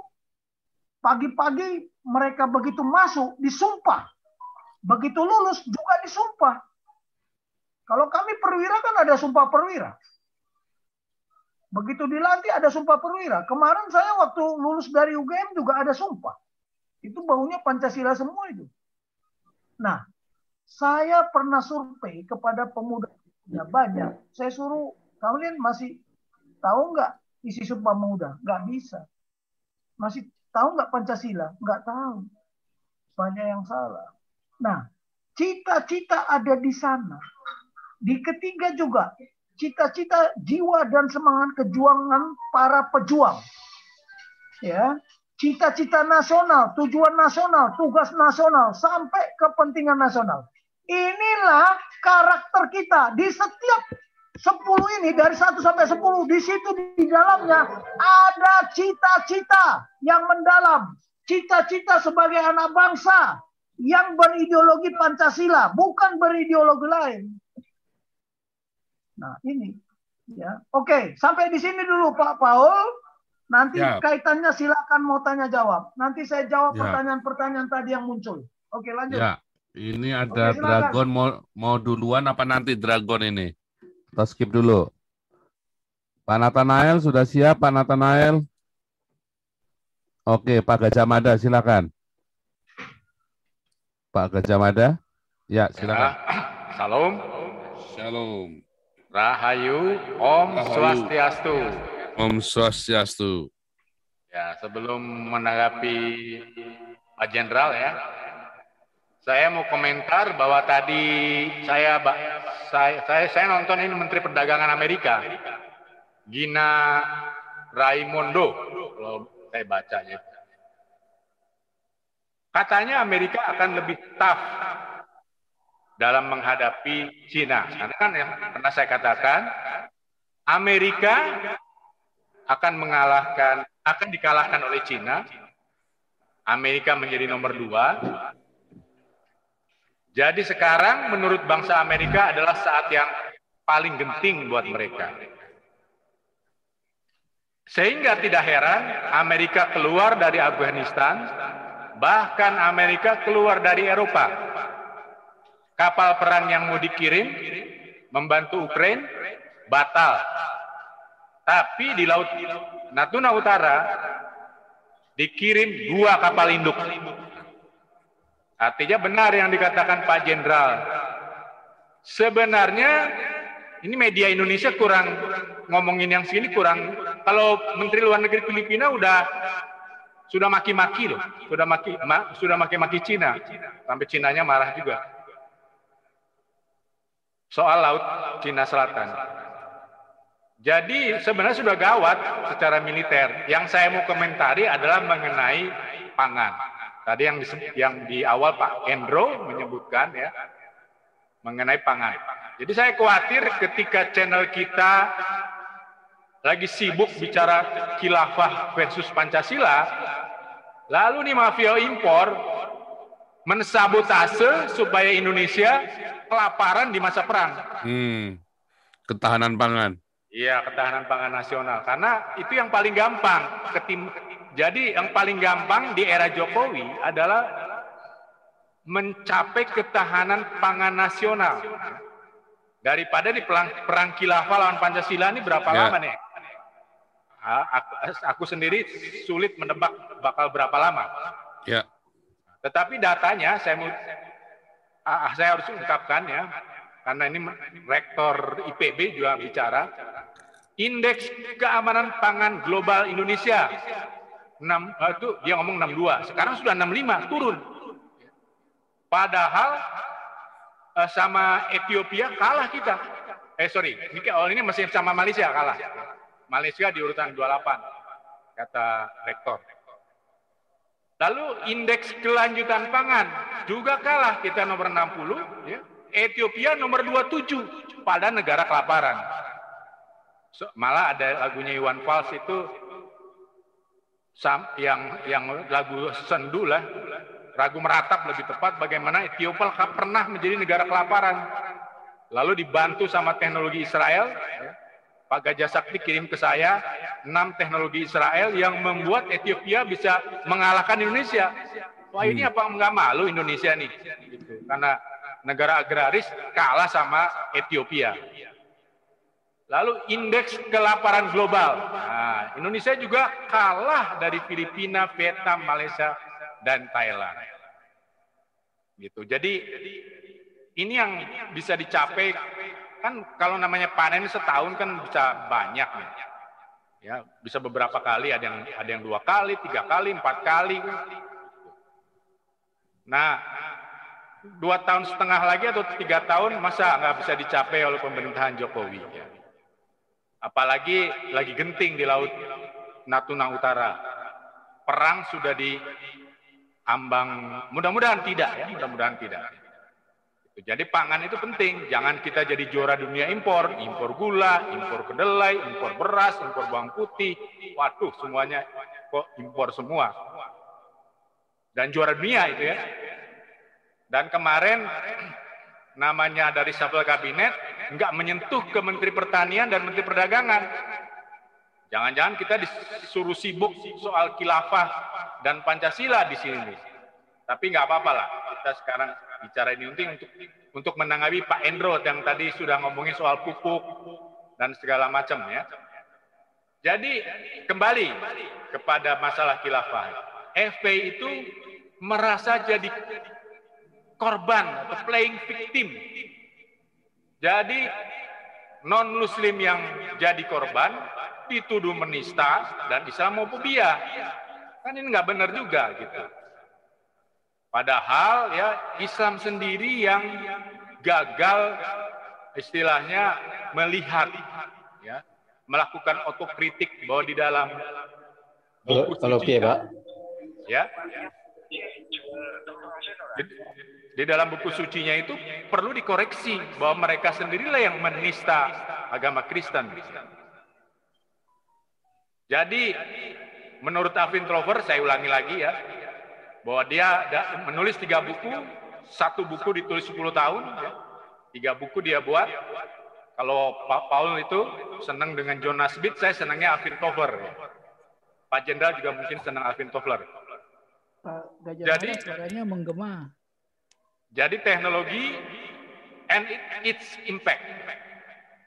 pagi-pagi mereka begitu masuk disumpah. Begitu lulus juga disumpah. Kalau kami perwira kan ada sumpah perwira. Begitu dilantik ada sumpah perwira. Kemarin saya waktu lulus dari UGM juga ada sumpah. Itu baunya Pancasila semua itu. Nah, saya pernah survei kepada pemuda ya banyak. Saya suruh kalian masih tahu nggak isi sumpah pemuda? Nggak bisa. Masih tahu nggak Pancasila? Nggak tahu. Banyak yang salah. Nah, cita-cita ada di sana. Di ketiga juga, cita-cita jiwa dan semangat kejuangan para pejuang. Ya, cita-cita nasional, tujuan nasional, tugas nasional sampai kepentingan nasional. Inilah karakter kita di setiap 10 ini dari 1 sampai 10 di situ di dalamnya ada cita-cita yang mendalam. Cita-cita sebagai anak bangsa yang berideologi Pancasila, bukan berideologi lain. Nah, ini ya. Oke, sampai di sini dulu Pak Paul. Nanti Ya. kaitannya silakan mau tanya jawab. Nanti saya jawab Ya. pertanyaan-pertanyaan tadi yang muncul. Oke, lanjut. Ya, ini ada Oke, silakan. Dragon mau mau duluan apa nanti Dragon ini? Kita skip dulu. Pak Nathanael sudah siap, Pak Nathanael? Oke, Pak Gajah Mada silakan. Pak Gajah Mada? Ya, silakan. Salam. Shalom. Rahayu. Om. Swastiastu. Om Swastiastu. Ya, sebelum menanggapi Pak Jenderal ya, saya mau komentar bahwa tadi saya saya saya, saya nonton ini Menteri Perdagangan Amerika, Gina Raimondo, kalau saya bacanya. Katanya Amerika akan lebih tough dalam menghadapi Cina. Karena kan yang pernah saya katakan, Amerika akan mengalahkan akan dikalahkan oleh Cina. Amerika menjadi nomor dua. Jadi sekarang menurut bangsa Amerika adalah saat yang paling genting buat mereka. Sehingga tidak heran Amerika keluar dari Afghanistan, bahkan Amerika keluar dari Eropa. Kapal perang yang mau dikirim membantu Ukraina batal. Tapi di laut Natuna Utara dikirim dua kapal induk. Artinya benar yang dikatakan Pak Jenderal. Sebenarnya ini media Indonesia kurang ngomongin yang segini kurang. Kalau Menteri Luar Negeri Filipina udah sudah maki-maki loh, sudah maki ma, sudah maki-maki Cina, sampai Cinanya marah juga. Soal laut Cina Selatan. Jadi sebenarnya sudah gawat secara militer. Yang saya mau komentari adalah mengenai pangan. Tadi yang di, yang di awal Pak Endro menyebutkan ya mengenai pangan. Jadi saya khawatir ketika channel kita lagi sibuk bicara khilafah versus Pancasila, lalu nih mafia impor mensabotase supaya Indonesia kelaparan di masa perang. Hmm. Ketahanan pangan. Iya, ketahanan pangan nasional. Karena itu yang paling gampang. Ketim Jadi yang paling gampang di era Jokowi adalah mencapai ketahanan pangan nasional. Daripada di perang, perang khilafah lawan Pancasila ini berapa Ya. lama nih? Aku, aku sendiri sulit menebak bakal berapa lama. Ya. Tetapi datanya saya mau ah, saya harus ungkapkan ya, karena ini rektor IPB juga bicara. Indeks keamanan pangan global Indonesia 6 eh, itu dia ngomong 62, sekarang sudah 65, turun. Padahal eh, sama Ethiopia kalah kita. Eh sorry, ini oh, ini masih sama Malaysia kalah. Malaysia di urutan 28 kata rektor. Lalu indeks kelanjutan pangan juga kalah kita nomor 60 ya. Ethiopia nomor 27 pada negara kelaparan. So, malah ada lagunya Iwan Fals itu sam, yang yang lagu sendu lah, ragu meratap lebih tepat bagaimana Ethiopia pernah menjadi negara kelaparan. Lalu dibantu sama teknologi Israel, ya. Pak Gajah Sakti kirim ke saya enam teknologi Israel yang membuat Ethiopia bisa mengalahkan Indonesia. Wah ini apa nggak malu Indonesia nih? Gitu. Karena negara agraris kalah sama Ethiopia. Lalu indeks kelaparan global. Nah, Indonesia juga kalah dari Filipina, Vietnam, Malaysia, dan Thailand. Gitu. Jadi ini yang bisa dicapai kan kalau namanya panen setahun kan bisa banyak nih. Ya, bisa beberapa kali ada yang ada yang dua kali, tiga kali, empat kali. Nah, dua tahun setengah lagi atau tiga tahun masa nggak bisa dicapai oleh pemerintahan Jokowi. Ya. Apalagi lagi genting di laut Natuna Utara. Perang sudah di ambang, mudah-mudahan tidak ya, mudah-mudahan tidak. Jadi pangan itu penting, jangan kita jadi juara dunia impor, impor gula, impor kedelai, impor beras, impor bawang putih. Waduh, semuanya kok impor semua. Dan juara dunia itu ya. Dan kemarin namanya dari shuffle kabinet nggak menyentuh ke Menteri Pertanian dan Menteri Perdagangan. Jangan-jangan kita disuruh sibuk soal khilafah dan Pancasila di sini. Tapi nggak apa-apa lah, kita sekarang bicara ini untuk untuk menanggapi Pak Endro yang tadi sudah ngomongin soal pupuk dan segala macam ya. Jadi kembali kepada masalah khilafah. FPI itu merasa jadi korban atau playing victim. Jadi non muslim yang jadi korban dituduh menista dan Islamofobia. Kan ini nggak benar juga gitu. Padahal ya Islam sendiri yang gagal istilahnya melihat ya melakukan otokritik bahwa di dalam Kalau kalau piye, Pak? ya di, di dalam buku sucinya itu perlu dikoreksi bahwa mereka sendirilah yang menista agama Kristen. Jadi menurut Alvin Trover, saya ulangi lagi ya, bahwa dia menulis tiga buku, satu buku ditulis 10 tahun, ya. tiga buku dia buat. Kalau Pak Paul itu senang dengan Jonas Smith, saya senangnya Alvin Toffler. ya. Pak Jenderal juga mungkin senang Alvin Toffler. Pak Gajah Jadi- suaranya menggema. Jadi teknologi and it- its impact.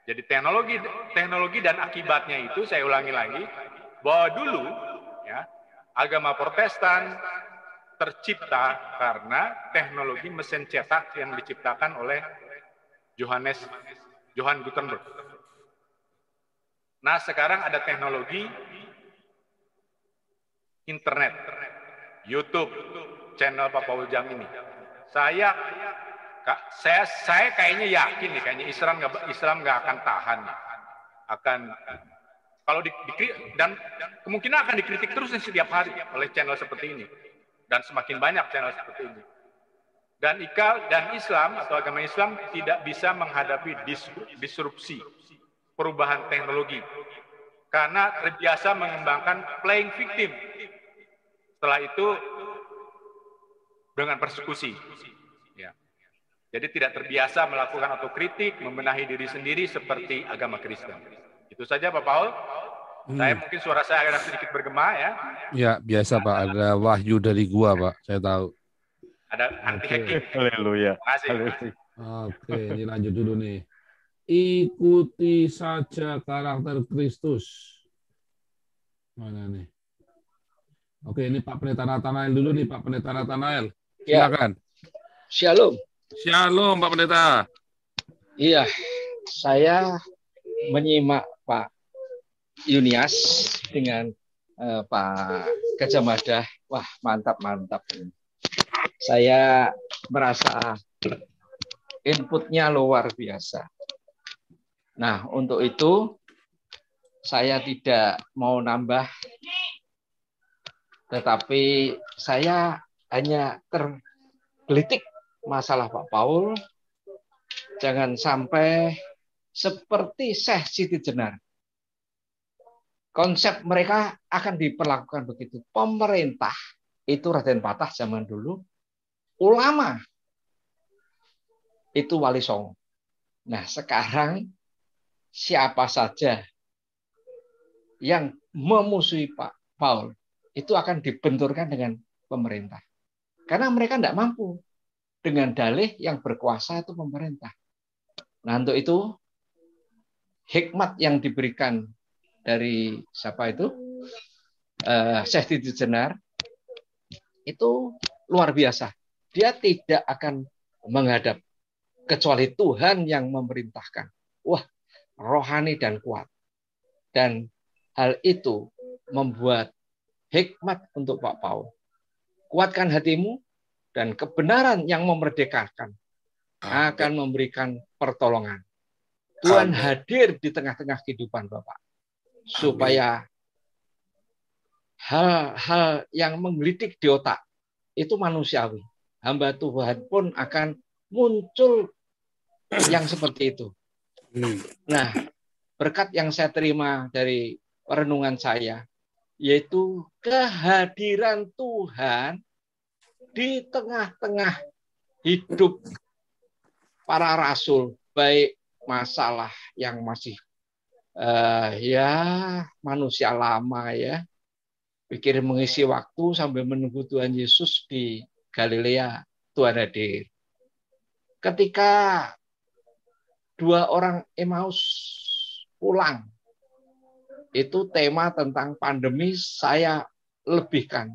Jadi teknologi teknologi dan akibatnya itu saya ulangi lagi bahwa dulu ya agama Protestan tercipta karena teknologi mesin cetak yang diciptakan oleh Johannes Johann Gutenberg. Nah, sekarang ada teknologi internet, YouTube, channel Pak Paul Jam ini. Saya saya saya kayaknya yakin nih kayaknya Islam nggak Islam nggak akan tahan nih. akan kalau di, di- dan kemungkinan akan dikritik terus setiap hari oleh channel seperti ini dan semakin banyak channel seperti ini. Dan Ika dan Islam atau agama Islam tidak bisa menghadapi disru- disrupsi perubahan teknologi. Karena terbiasa mengembangkan playing victim. Setelah itu dengan persekusi. Ya. Jadi tidak terbiasa melakukan otokritik, membenahi diri sendiri seperti agama Kristen. Itu saja Pak Paul. Hmm. Saya mungkin suara saya agak sedikit bergema ya. Ya, biasa Pak. Ada wahyu dari gua, Pak. Saya tahu. Ada anti hacking. Haleluya. Oke, ini lanjut dulu nih. Ikuti saja karakter Kristus. Mana nih? Oke, ini Pak Pendeta Nathanael dulu nih, Pak Pendeta Nathanael. Ya. Silakan. Shalom. Shalom, Pak Pendeta. Iya, saya menyimak Yunias dengan eh, Pak Gajah Mada. Wah, mantap, mantap. Saya merasa inputnya luar biasa. Nah, untuk itu saya tidak mau nambah, tetapi saya hanya tergelitik masalah Pak Paul. Jangan sampai seperti Syekh Siti Jenar. Konsep mereka akan diperlakukan begitu. Pemerintah itu Raden Patah zaman dulu, ulama itu Wali Songo. Nah, sekarang siapa saja yang memusuhi Pak Paul itu akan dibenturkan dengan pemerintah. Karena mereka tidak mampu dengan dalih yang berkuasa itu pemerintah. Nah, untuk itu hikmat yang diberikan dari siapa itu? Eh, Syekh Titi Jenar itu luar biasa. Dia tidak akan menghadap kecuali Tuhan yang memerintahkan. Wah, rohani dan kuat. Dan hal itu membuat hikmat untuk Pak Paul. Kuatkan hatimu dan kebenaran yang memerdekakan akan memberikan pertolongan. Tuhan hadir di tengah-tengah kehidupan Bapak supaya hal-hal yang menggelitik di otak itu manusiawi. Hamba Tuhan pun akan muncul yang seperti itu. Nah, berkat yang saya terima dari perenungan saya yaitu kehadiran Tuhan di tengah-tengah hidup para rasul, baik masalah yang masih eh, ya manusia lama ya, pikir mengisi waktu sambil menunggu Tuhan Yesus di Galilea, Tuhan hadir. Ketika dua orang Emmaus pulang, itu tema tentang pandemi saya lebihkan.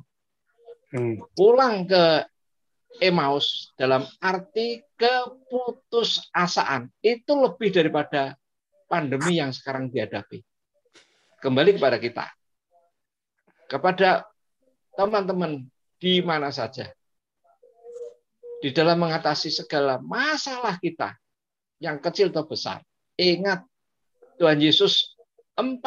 Pulang ke Emmaus dalam arti keputusasaan itu lebih daripada pandemi yang sekarang dihadapi. Kembali kepada kita. Kepada teman-teman di mana saja. Di dalam mengatasi segala masalah kita yang kecil atau besar. Ingat Tuhan Yesus 40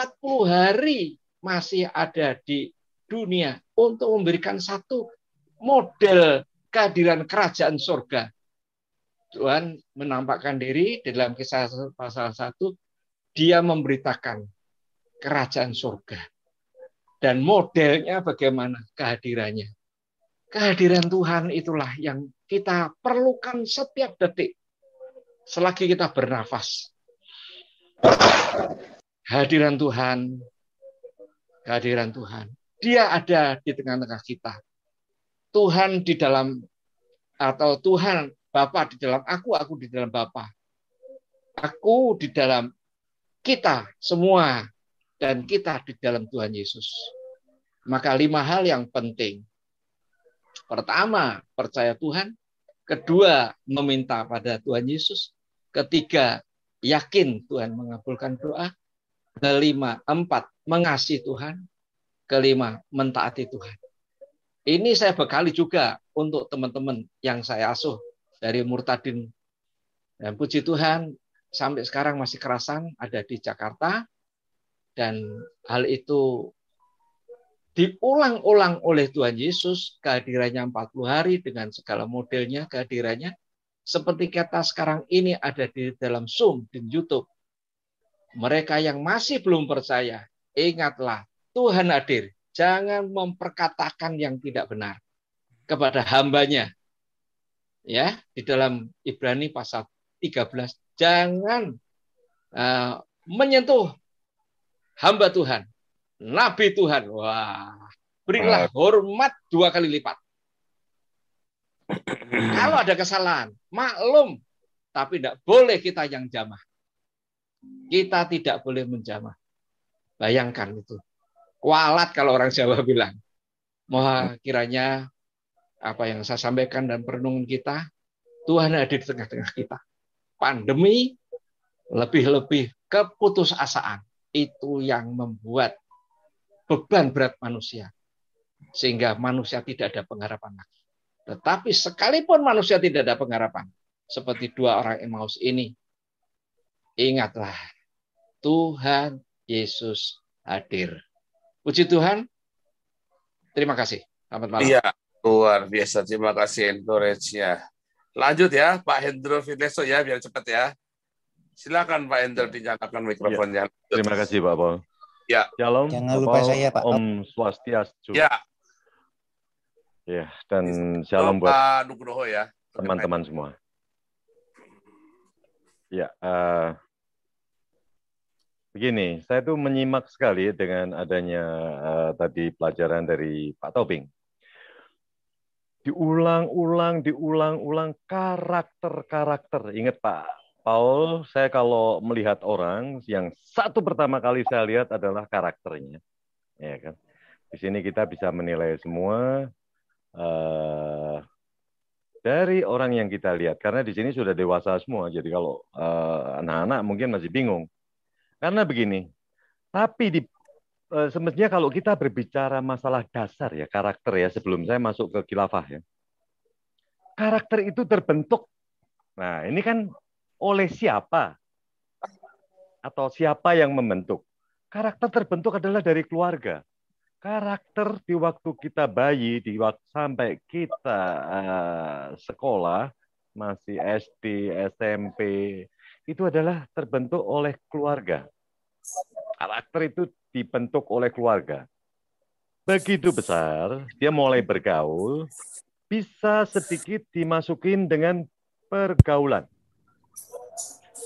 hari masih ada di dunia untuk memberikan satu model kehadiran kerajaan surga. Tuhan menampakkan diri di dalam kisah pasal 1, dia memberitakan kerajaan surga. Dan modelnya bagaimana kehadirannya. Kehadiran Tuhan itulah yang kita perlukan setiap detik selagi kita bernafas. Hadiran Tuhan, kehadiran Tuhan. Dia ada di tengah-tengah kita. Tuhan di dalam atau Tuhan Bapa di dalam aku, aku di dalam Bapa. Aku di dalam kita semua dan kita di dalam Tuhan Yesus. Maka lima hal yang penting. Pertama, percaya Tuhan. Kedua, meminta pada Tuhan Yesus. Ketiga, yakin Tuhan mengabulkan doa. Kelima, empat, mengasihi Tuhan. Kelima, mentaati Tuhan. Ini saya bekali juga untuk teman-teman yang saya asuh dari Murtadin. Dan puji Tuhan, sampai sekarang masih kerasan ada di Jakarta. Dan hal itu diulang-ulang oleh Tuhan Yesus, kehadirannya 40 hari dengan segala modelnya, kehadirannya. Seperti kata sekarang ini ada di dalam Zoom, di Youtube. Mereka yang masih belum percaya, ingatlah Tuhan hadir. Jangan memperkatakan yang tidak benar kepada hambanya. Ya, di dalam Ibrani pasal 13, jangan uh, menyentuh hamba Tuhan, nabi Tuhan. Wah, berilah hormat dua kali lipat. Kalau ada kesalahan, maklum, tapi tidak boleh kita yang jamah. Kita tidak boleh menjamah. Bayangkan itu. Kualat kalau orang Jawa bilang. Mohon kiranya apa yang saya sampaikan dan perenungan kita, Tuhan ada di tengah-tengah kita. Pandemi, lebih-lebih keputusasaan, itu yang membuat beban berat manusia. Sehingga manusia tidak ada pengharapan lagi. Tetapi sekalipun manusia tidak ada pengharapan, seperti dua orang Emmaus ini, ingatlah, Tuhan Yesus hadir. Puji Tuhan. Terima kasih. Selamat malam. Iya, luar biasa. Terima kasih encourage-nya. Lanjut ya, Pak Hendro Fideso ya, biar cepat ya. Silakan Pak Hendro dinyalakan mikrofonnya. Terima kasih Pak Paul. Ya. Shalom. Jangan lupa Paul, saya, Pak. Om Swastiastu. Ya. Ya, dan shalom buat Pak Nugroho ya. teman-teman semua. Ya, eh, begini, saya tuh menyimak sekali dengan adanya eh, tadi pelajaran dari Pak Tobing. Diulang-ulang, diulang-ulang karakter-karakter. Ingat Pak Paul, saya kalau melihat orang yang satu pertama kali saya lihat adalah karakternya. Ya kan? Di sini kita bisa menilai semua eh, dari orang yang kita lihat karena di sini sudah dewasa semua jadi kalau eh, anak-anak mungkin masih bingung karena begini tapi di semestinya kalau kita berbicara masalah dasar ya karakter ya sebelum saya masuk ke khilafah ya. Karakter itu terbentuk nah ini kan oleh siapa? Atau siapa yang membentuk? Karakter terbentuk adalah dari keluarga. Karakter di waktu kita bayi, di waktu sampai kita uh, sekolah, masih SD, SMP, itu adalah terbentuk oleh keluarga. Karakter itu dibentuk oleh keluarga. Begitu besar, dia mulai bergaul, bisa sedikit dimasukin dengan pergaulan.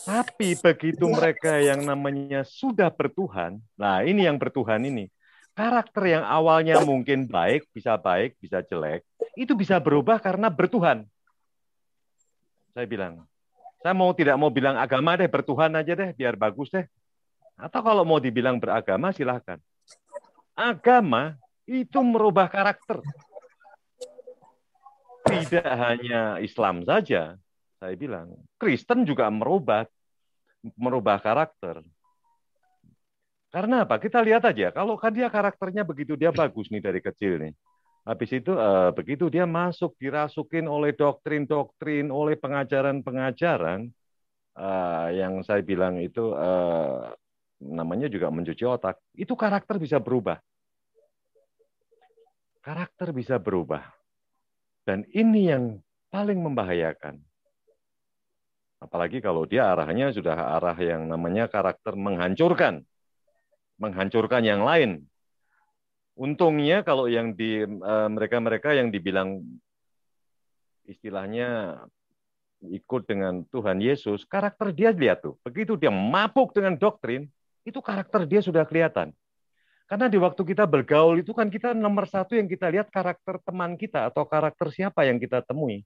Tapi begitu mereka yang namanya sudah bertuhan, nah ini yang bertuhan ini, karakter yang awalnya mungkin baik, bisa baik, bisa jelek, itu bisa berubah karena bertuhan. Saya bilang, saya mau tidak mau bilang agama deh, bertuhan aja deh, biar bagus deh. Atau kalau mau dibilang beragama, silahkan. Agama itu merubah karakter. Tidak hanya Islam saja, saya bilang. Kristen juga merubah merubah karakter. Karena apa? Kita lihat aja, kalau kan dia karakternya begitu dia bagus nih dari kecil nih. Habis itu eh, begitu dia masuk dirasukin oleh doktrin-doktrin, oleh pengajaran-pengajaran eh, yang saya bilang itu eh, namanya juga mencuci otak. Itu karakter bisa berubah. Karakter bisa berubah. Dan ini yang paling membahayakan. Apalagi kalau dia arahnya sudah arah yang namanya karakter menghancurkan menghancurkan yang lain. Untungnya kalau yang di eh, mereka-mereka yang dibilang istilahnya ikut dengan Tuhan Yesus, karakter dia lihat tuh. Begitu dia mabuk dengan doktrin, itu karakter dia sudah kelihatan. Karena di waktu kita bergaul itu kan kita nomor satu yang kita lihat karakter teman kita atau karakter siapa yang kita temui.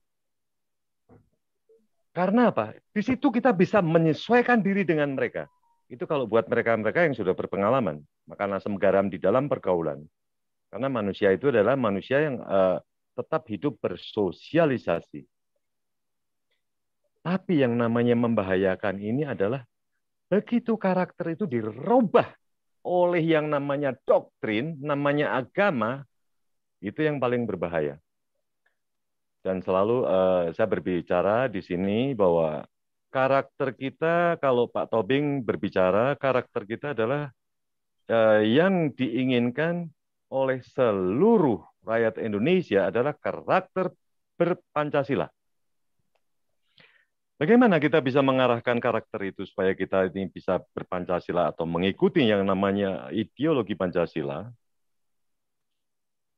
Karena apa? Di situ kita bisa menyesuaikan diri dengan mereka. Itu kalau buat mereka-mereka yang sudah berpengalaman, makan asam garam di dalam pergaulan. Karena manusia itu adalah manusia yang uh, tetap hidup bersosialisasi. Tapi yang namanya membahayakan ini adalah begitu karakter itu dirubah oleh yang namanya doktrin, namanya agama, itu yang paling berbahaya. Dan selalu uh, saya berbicara di sini bahwa karakter kita, kalau Pak Tobing berbicara, karakter kita adalah uh, yang diinginkan oleh seluruh rakyat Indonesia adalah karakter berpancasila. Bagaimana kita bisa mengarahkan karakter itu supaya kita ini bisa berpancasila atau mengikuti yang namanya ideologi Pancasila?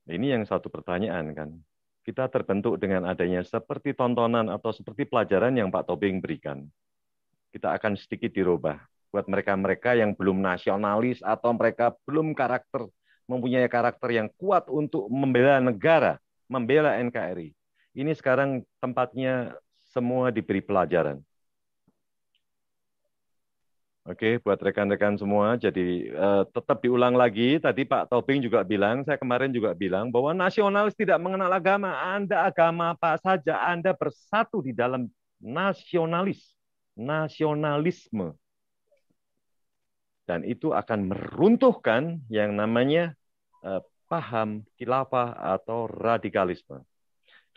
Ini yang satu pertanyaan kan. Kita terbentuk dengan adanya seperti tontonan atau seperti pelajaran yang Pak Tobing berikan. Kita akan sedikit dirubah buat mereka-mereka yang belum nasionalis atau mereka belum karakter mempunyai karakter yang kuat untuk membela negara, membela NKRI. Ini sekarang tempatnya semua diberi pelajaran. Oke, buat rekan-rekan semua, jadi uh, tetap diulang lagi. Tadi Pak Tobing juga bilang, saya kemarin juga bilang bahwa nasionalis tidak mengenal agama. Anda agama apa saja, Anda bersatu di dalam nasionalis, nasionalisme. Dan itu akan meruntuhkan yang namanya Eh, paham khilafah atau radikalisme.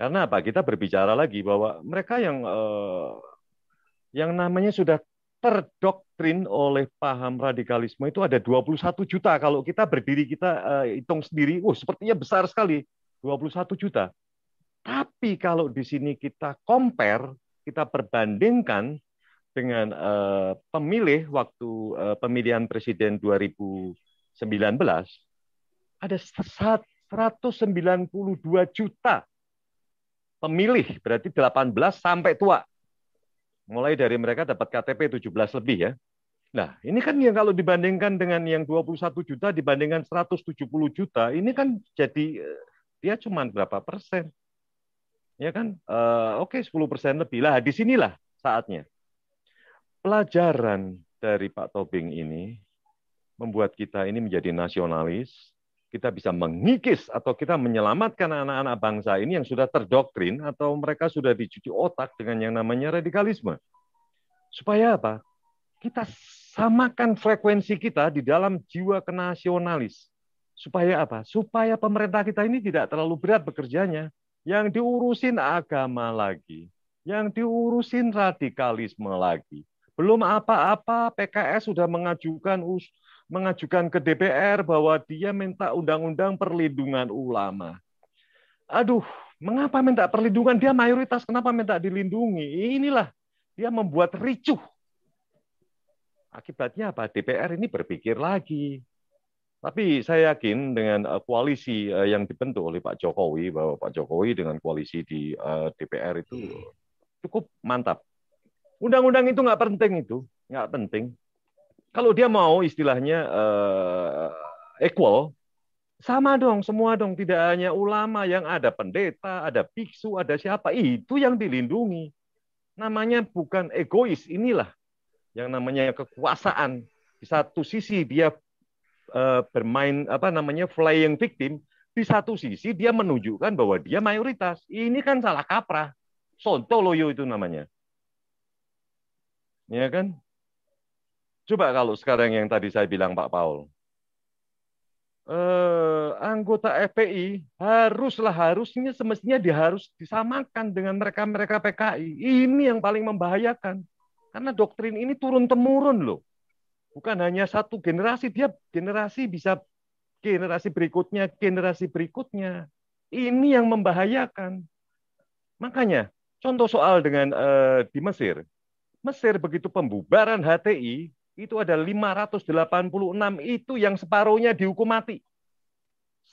Karena apa? Kita berbicara lagi bahwa mereka yang eh, yang namanya sudah terdoktrin oleh paham radikalisme itu ada 21 juta. Kalau kita berdiri kita eh, hitung sendiri, oh sepertinya besar sekali, 21 juta. Tapi kalau di sini kita compare, kita perbandingkan dengan uh, pemilih waktu uh, pemilihan presiden 2019, ada 192 juta pemilih, berarti 18 sampai tua. Mulai dari mereka dapat KTP 17 lebih ya. Nah, ini kan yang kalau dibandingkan dengan yang 21 juta dibandingkan 170 juta, ini kan jadi eh, dia cuma berapa persen? Ya kan? Uh, Oke, okay, 10 persen lebih. Lah, di sinilah saatnya. Pelajaran dari Pak Tobing ini membuat kita ini menjadi nasionalis, kita bisa mengikis atau kita menyelamatkan anak-anak bangsa ini yang sudah terdoktrin atau mereka sudah dicuci otak dengan yang namanya radikalisme. Supaya apa? Kita samakan frekuensi kita di dalam jiwa kenasionalis. Supaya apa? Supaya pemerintah kita ini tidak terlalu berat bekerjanya. Yang diurusin agama lagi. Yang diurusin radikalisme lagi. Belum apa-apa PKS sudah mengajukan mengajukan ke DPR bahwa dia minta undang-undang perlindungan ulama. Aduh, mengapa minta perlindungan? Dia mayoritas, kenapa minta dilindungi? Inilah dia membuat ricuh. Akibatnya apa? DPR ini berpikir lagi. Tapi saya yakin dengan eh, koalisi eh, yang dibentuk oleh Pak Jokowi bahwa Pak Jokowi dengan koalisi di eh, DPR itu cukup mantap. Undang-undang itu nggak penting itu, nggak penting. Kalau dia mau istilahnya uh, equal, sama dong, semua dong. Tidak hanya ulama yang ada pendeta, ada biksu, ada siapa. Itu yang dilindungi. Namanya bukan egois. Inilah yang namanya kekuasaan. Di satu sisi dia uh, bermain apa namanya flying victim. Di satu sisi dia menunjukkan bahwa dia mayoritas. Ini kan salah kaprah. Sontoloyo itu namanya. Ya kan? Coba kalau sekarang yang tadi saya bilang Pak Paul, eh, anggota FPI haruslah harusnya semestinya diharus disamakan dengan mereka-mereka PKI. Ini yang paling membahayakan. Karena doktrin ini turun temurun loh. Bukan hanya satu generasi, dia generasi bisa generasi berikutnya, generasi berikutnya. Ini yang membahayakan. Makanya contoh soal dengan uh, di Mesir. Mesir begitu pembubaran HTI, itu ada 586 itu yang separuhnya dihukum mati.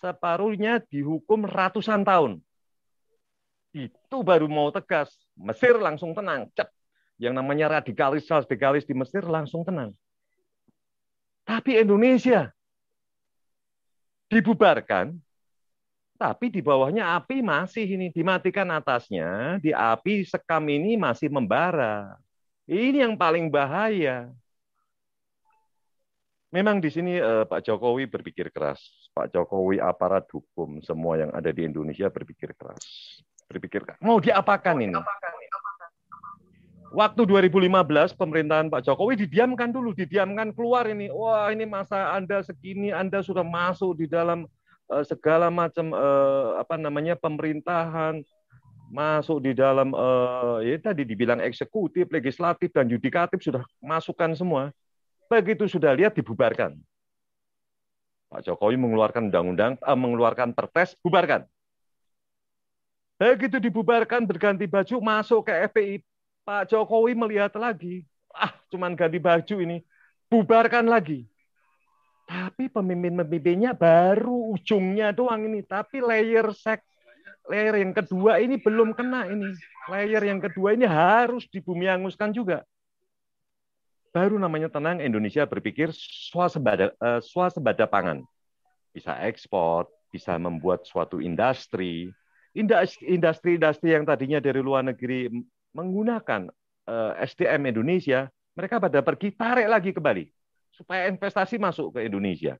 separuhnya dihukum ratusan tahun. Itu baru mau tegas. Mesir langsung tenang, cep. Yang namanya radikalis radikalis di Mesir langsung tenang. Tapi Indonesia dibubarkan, tapi di bawahnya api masih ini dimatikan atasnya, di api sekam ini masih membara. Ini yang paling bahaya. Memang di sini eh, Pak Jokowi berpikir keras. Pak Jokowi aparat hukum semua yang ada di Indonesia berpikir keras. Berpikir. Mau diapakan ini? Waktu 2015 pemerintahan Pak Jokowi didiamkan dulu, didiamkan keluar ini. Wah, ini masa Anda segini, Anda sudah masuk di dalam uh, segala macam uh, apa namanya pemerintahan, masuk di dalam uh, ya tadi dibilang eksekutif, legislatif dan yudikatif sudah masukkan semua. Begitu sudah lihat dibubarkan. Pak Jokowi mengeluarkan undang-undang, uh, mengeluarkan perpres, bubarkan. Begitu dibubarkan berganti baju masuk ke FPI, Pak Jokowi melihat lagi, ah cuman ganti baju ini, bubarkan lagi. Tapi pemimpin-pemimpinnya baru ujungnya doang ini, tapi layer sek layer yang kedua ini belum kena ini. Layer yang kedua ini harus dibumianguskan juga. Baru namanya tenang Indonesia berpikir swasembada, uh, swasembada pangan. Bisa ekspor, bisa membuat suatu industri. Industri-industri yang tadinya dari luar negeri menggunakan uh, eh, SDM Indonesia, mereka pada pergi tarik lagi ke Bali supaya investasi masuk ke Indonesia.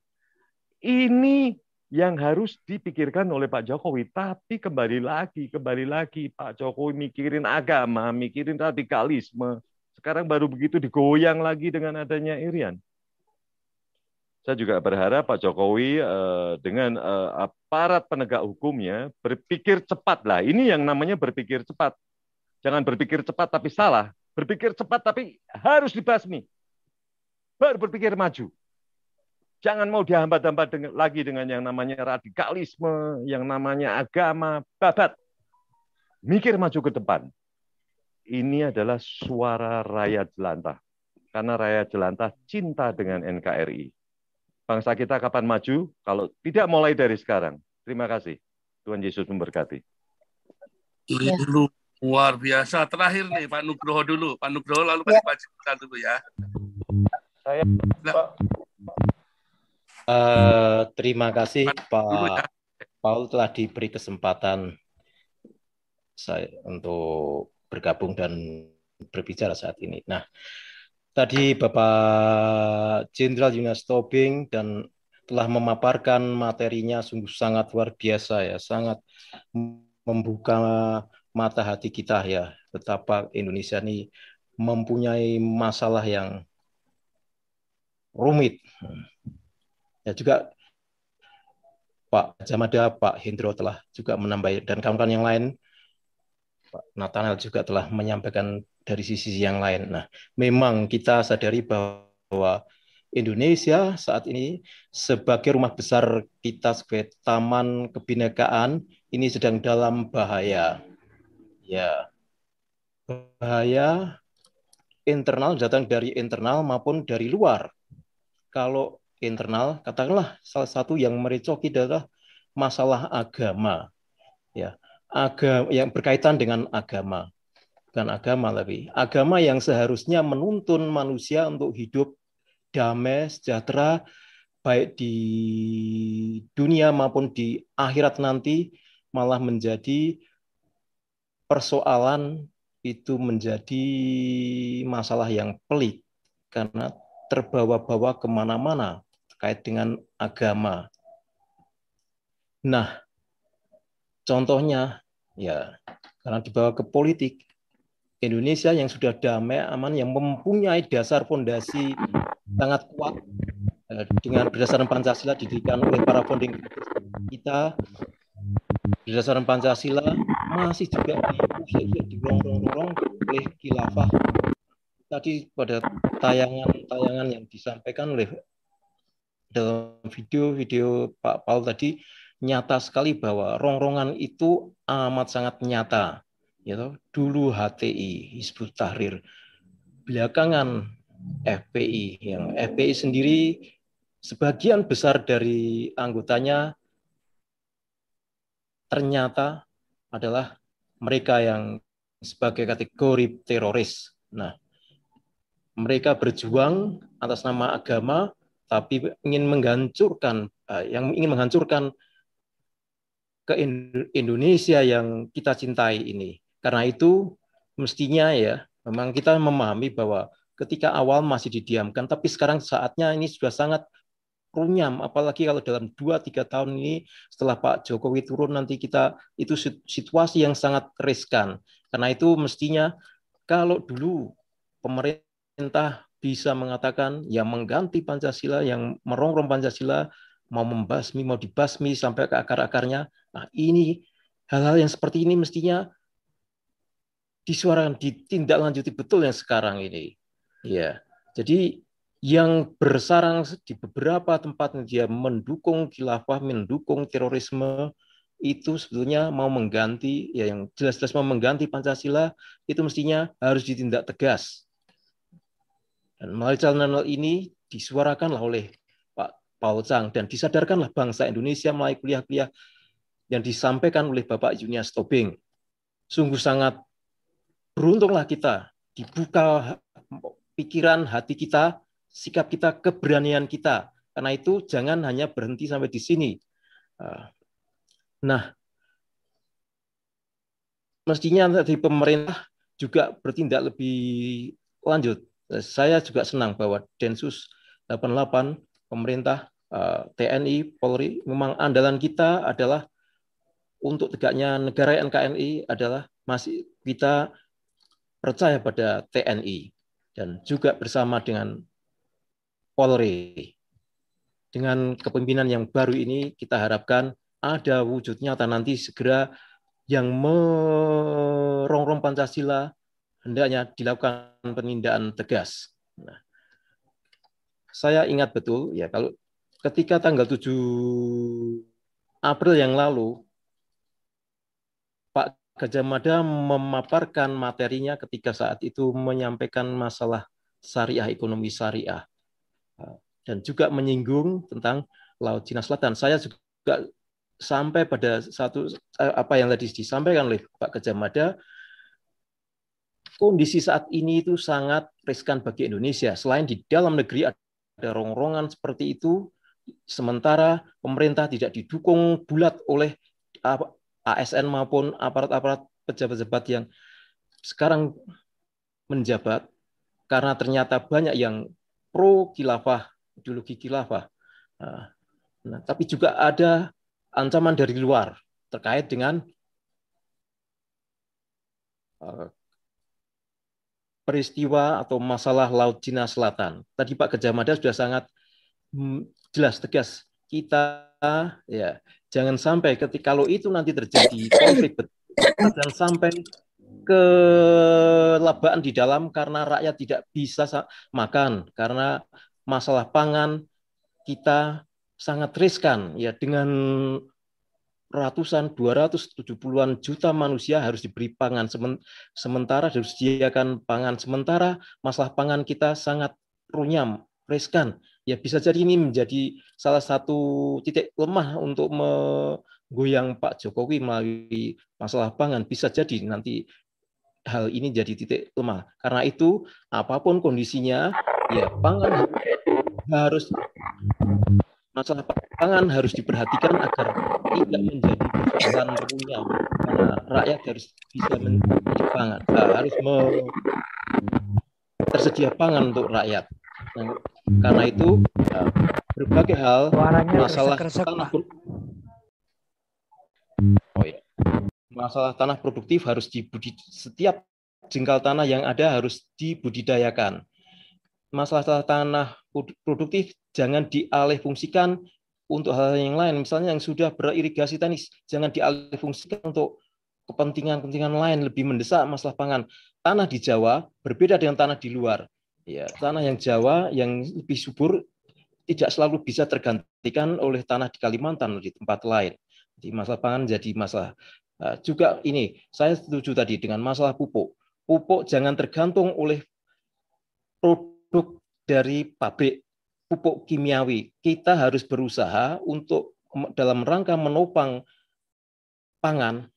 Ini yang harus dipikirkan oleh Pak Jokowi. Tapi kembali lagi, kembali lagi Pak Jokowi mikirin agama, mikirin radikalisme. Sekarang baru begitu digoyang lagi dengan adanya Irian. Saya juga berharap Pak Jokowi eh, dengan eh, aparat penegak hukumnya berpikir cepat lah. Ini yang namanya berpikir cepat. Jangan berpikir cepat tapi salah. Berpikir cepat tapi harus dibasmi. Baru berpikir maju. Jangan mau dihambat-hambat lagi dengan yang namanya radikalisme, yang namanya agama, babat. Mikir maju ke depan. Ini adalah suara rakyat jelantah. Karena rakyat jelantah cinta dengan NKRI. Bangsa kita kapan maju? Kalau tidak mulai dari sekarang. Terima kasih. Tuhan Yesus memberkati. Ya. Luar biasa. Terakhir nih Pak Nugroho dulu. Pak Nugroho lalu Pak ya. dulu ya. Saya Pak. Uh, terima kasih Pak Paul telah diberi kesempatan saya untuk bergabung dan berbicara saat ini. Nah, tadi Bapak Jenderal Yunas Tobing dan telah memaparkan materinya sungguh sangat luar biasa ya, sangat membuka mata hati kita ya betapa Indonesia ini mempunyai masalah yang rumit. Ya juga Pak Jamada, Pak Hendro telah juga menambah dan kawan-kawan yang lain, Pak Nathaniel juga telah menyampaikan dari sisi yang lain. Nah, memang kita sadari bahwa Indonesia saat ini sebagai rumah besar kita sebagai taman kebinekaan ini sedang dalam bahaya ya bahaya internal datang dari internal maupun dari luar. Kalau internal, katakanlah salah satu yang merecoki adalah masalah agama, agama yang berkaitan dengan agama, bukan agama tapi agama yang seharusnya menuntun manusia untuk hidup damai, sejahtera, baik di dunia maupun di akhirat nanti, malah menjadi persoalan itu menjadi masalah yang pelik karena terbawa-bawa ke mana-mana terkait dengan agama. Nah, contohnya ya karena dibawa ke politik Indonesia yang sudah damai aman yang mempunyai dasar fondasi sangat kuat eh, dengan berdasarkan Pancasila didirikan oleh para founding kita berdasarkan Pancasila masih juga diusir di lorong-lorong oleh khilafah. Tadi pada tayangan-tayangan yang disampaikan oleh dalam video-video Pak Paul tadi nyata sekali bahwa rongrongan itu amat sangat nyata. Ya, dulu HTI, Hizbut Tahrir, belakangan FPI, yang FPI sendiri sebagian besar dari anggotanya ternyata adalah mereka yang sebagai kategori teroris. Nah, mereka berjuang atas nama agama, tapi ingin menghancurkan, uh, yang ingin menghancurkan ke Indonesia yang kita cintai ini. Karena itu mestinya ya, memang kita memahami bahwa ketika awal masih didiamkan, tapi sekarang saatnya ini sudah sangat runyam, apalagi kalau dalam 2-3 tahun ini setelah Pak Jokowi turun nanti kita itu situasi yang sangat riskan. Karena itu mestinya kalau dulu pemerintah bisa mengatakan yang mengganti Pancasila, yang merongrong Pancasila, mau membasmi, mau dibasmi sampai ke akar-akarnya. Nah ini hal-hal yang seperti ini mestinya disuarakan, ditindaklanjuti betul yang sekarang ini. Ya, jadi yang bersarang di beberapa tempat dia mendukung khilafah, mendukung terorisme, itu sebetulnya mau mengganti, ya yang jelas-jelas mau mengganti Pancasila, itu mestinya harus ditindak tegas. Dan melalui channel ini disuarakanlah oleh Pak Paul Chang dan disadarkanlah bangsa Indonesia melalui kuliah-kuliah yang disampaikan oleh Bapak Junior Tobing. Sungguh sangat beruntunglah kita dibuka pikiran hati kita sikap kita, keberanian kita. Karena itu jangan hanya berhenti sampai di sini. Ah. Nah, mestinya dari pemerintah juga bertindak lebih lanjut. Saya juga senang bahwa Densus 88, pemerintah, ah, TNI, Polri, memang andalan kita adalah untuk tegaknya negara NKRI adalah masih kita percaya pada TNI dan juga bersama dengan Polri. Dengan kepemimpinan yang baru ini kita harapkan ada wujud nyata nanti segera yang merongrong Pancasila hendaknya dilakukan penindakan tegas. Nah, saya ingat betul ya kalau ketika tanggal 7 April yang lalu Gajah Mada memaparkan materinya ketika saat itu menyampaikan masalah syariah ekonomi syariah dan juga menyinggung tentang Laut Cina Selatan. Saya juga sampai pada satu eh, apa yang tadi disampaikan oleh Pak Kejamada, kondisi saat ini itu sangat riskan bagi Indonesia. Selain di dalam negeri ada rongrongan seperti itu, sementara pemerintah tidak didukung bulat oleh ASN maupun aparat-aparat pejabat-pejabat yang sekarang menjabat karena ternyata banyak yang pro khilafah, ideologi khilafah. Nah, nah, tapi juga ada ancaman dari luar terkait dengan uh, peristiwa atau masalah Laut Cina Selatan. Tadi Pak Kejamada sudah sangat hmm, jelas tegas kita ya jangan sampai ketika kalau itu nanti terjadi konflik dan sampai kelebaan di dalam karena rakyat tidak bisa makan karena masalah pangan kita sangat riskan. Ya dengan ratusan 270-an juta manusia harus diberi pangan sementara harus disediakan pangan sementara. Masalah pangan kita sangat runyam riskan ya bisa jadi ini menjadi salah satu titik lemah untuk menggoyang Pak Jokowi melalui masalah pangan bisa jadi nanti hal ini jadi titik lemah. Karena itu apa pun kondisinya, ya pangan harus masalah pangan harus diperhatikan agar tidak menjadi persoalan runyam. Karena rakyat harus bisa menjadi pangan, harus tersedia pangan untuk rakyat. Nah, karena itu ya, berbagai hal masalah tanah oh ya masalah tanah produktif harus dibudi setiap jengkal tanah yang ada harus dibudidayakan. Masalah tanah produktif jangan dialih fungsikan untuk hal, hal yang lain. Misalnya yang sudah beririgasi tenis, jangan dialih fungsikan untuk kepentingan-kepentingan lain lebih mendesak masalah pangan. Tanah di Jawa berbeda dengan tanah di luar. Ya, tanah yang Jawa yang lebih subur tidak selalu bisa tergantikan oleh tanah di Kalimantan di tempat lain. Jadi masalah pangan jadi masalah Nah, juga ini, saya setuju tadi dengan masalah pupuk. Pupuk jangan tergantung oleh produk dari pabrik pupuk kimiawi. Kita harus berusaha untuk dalam rangka menopang pangan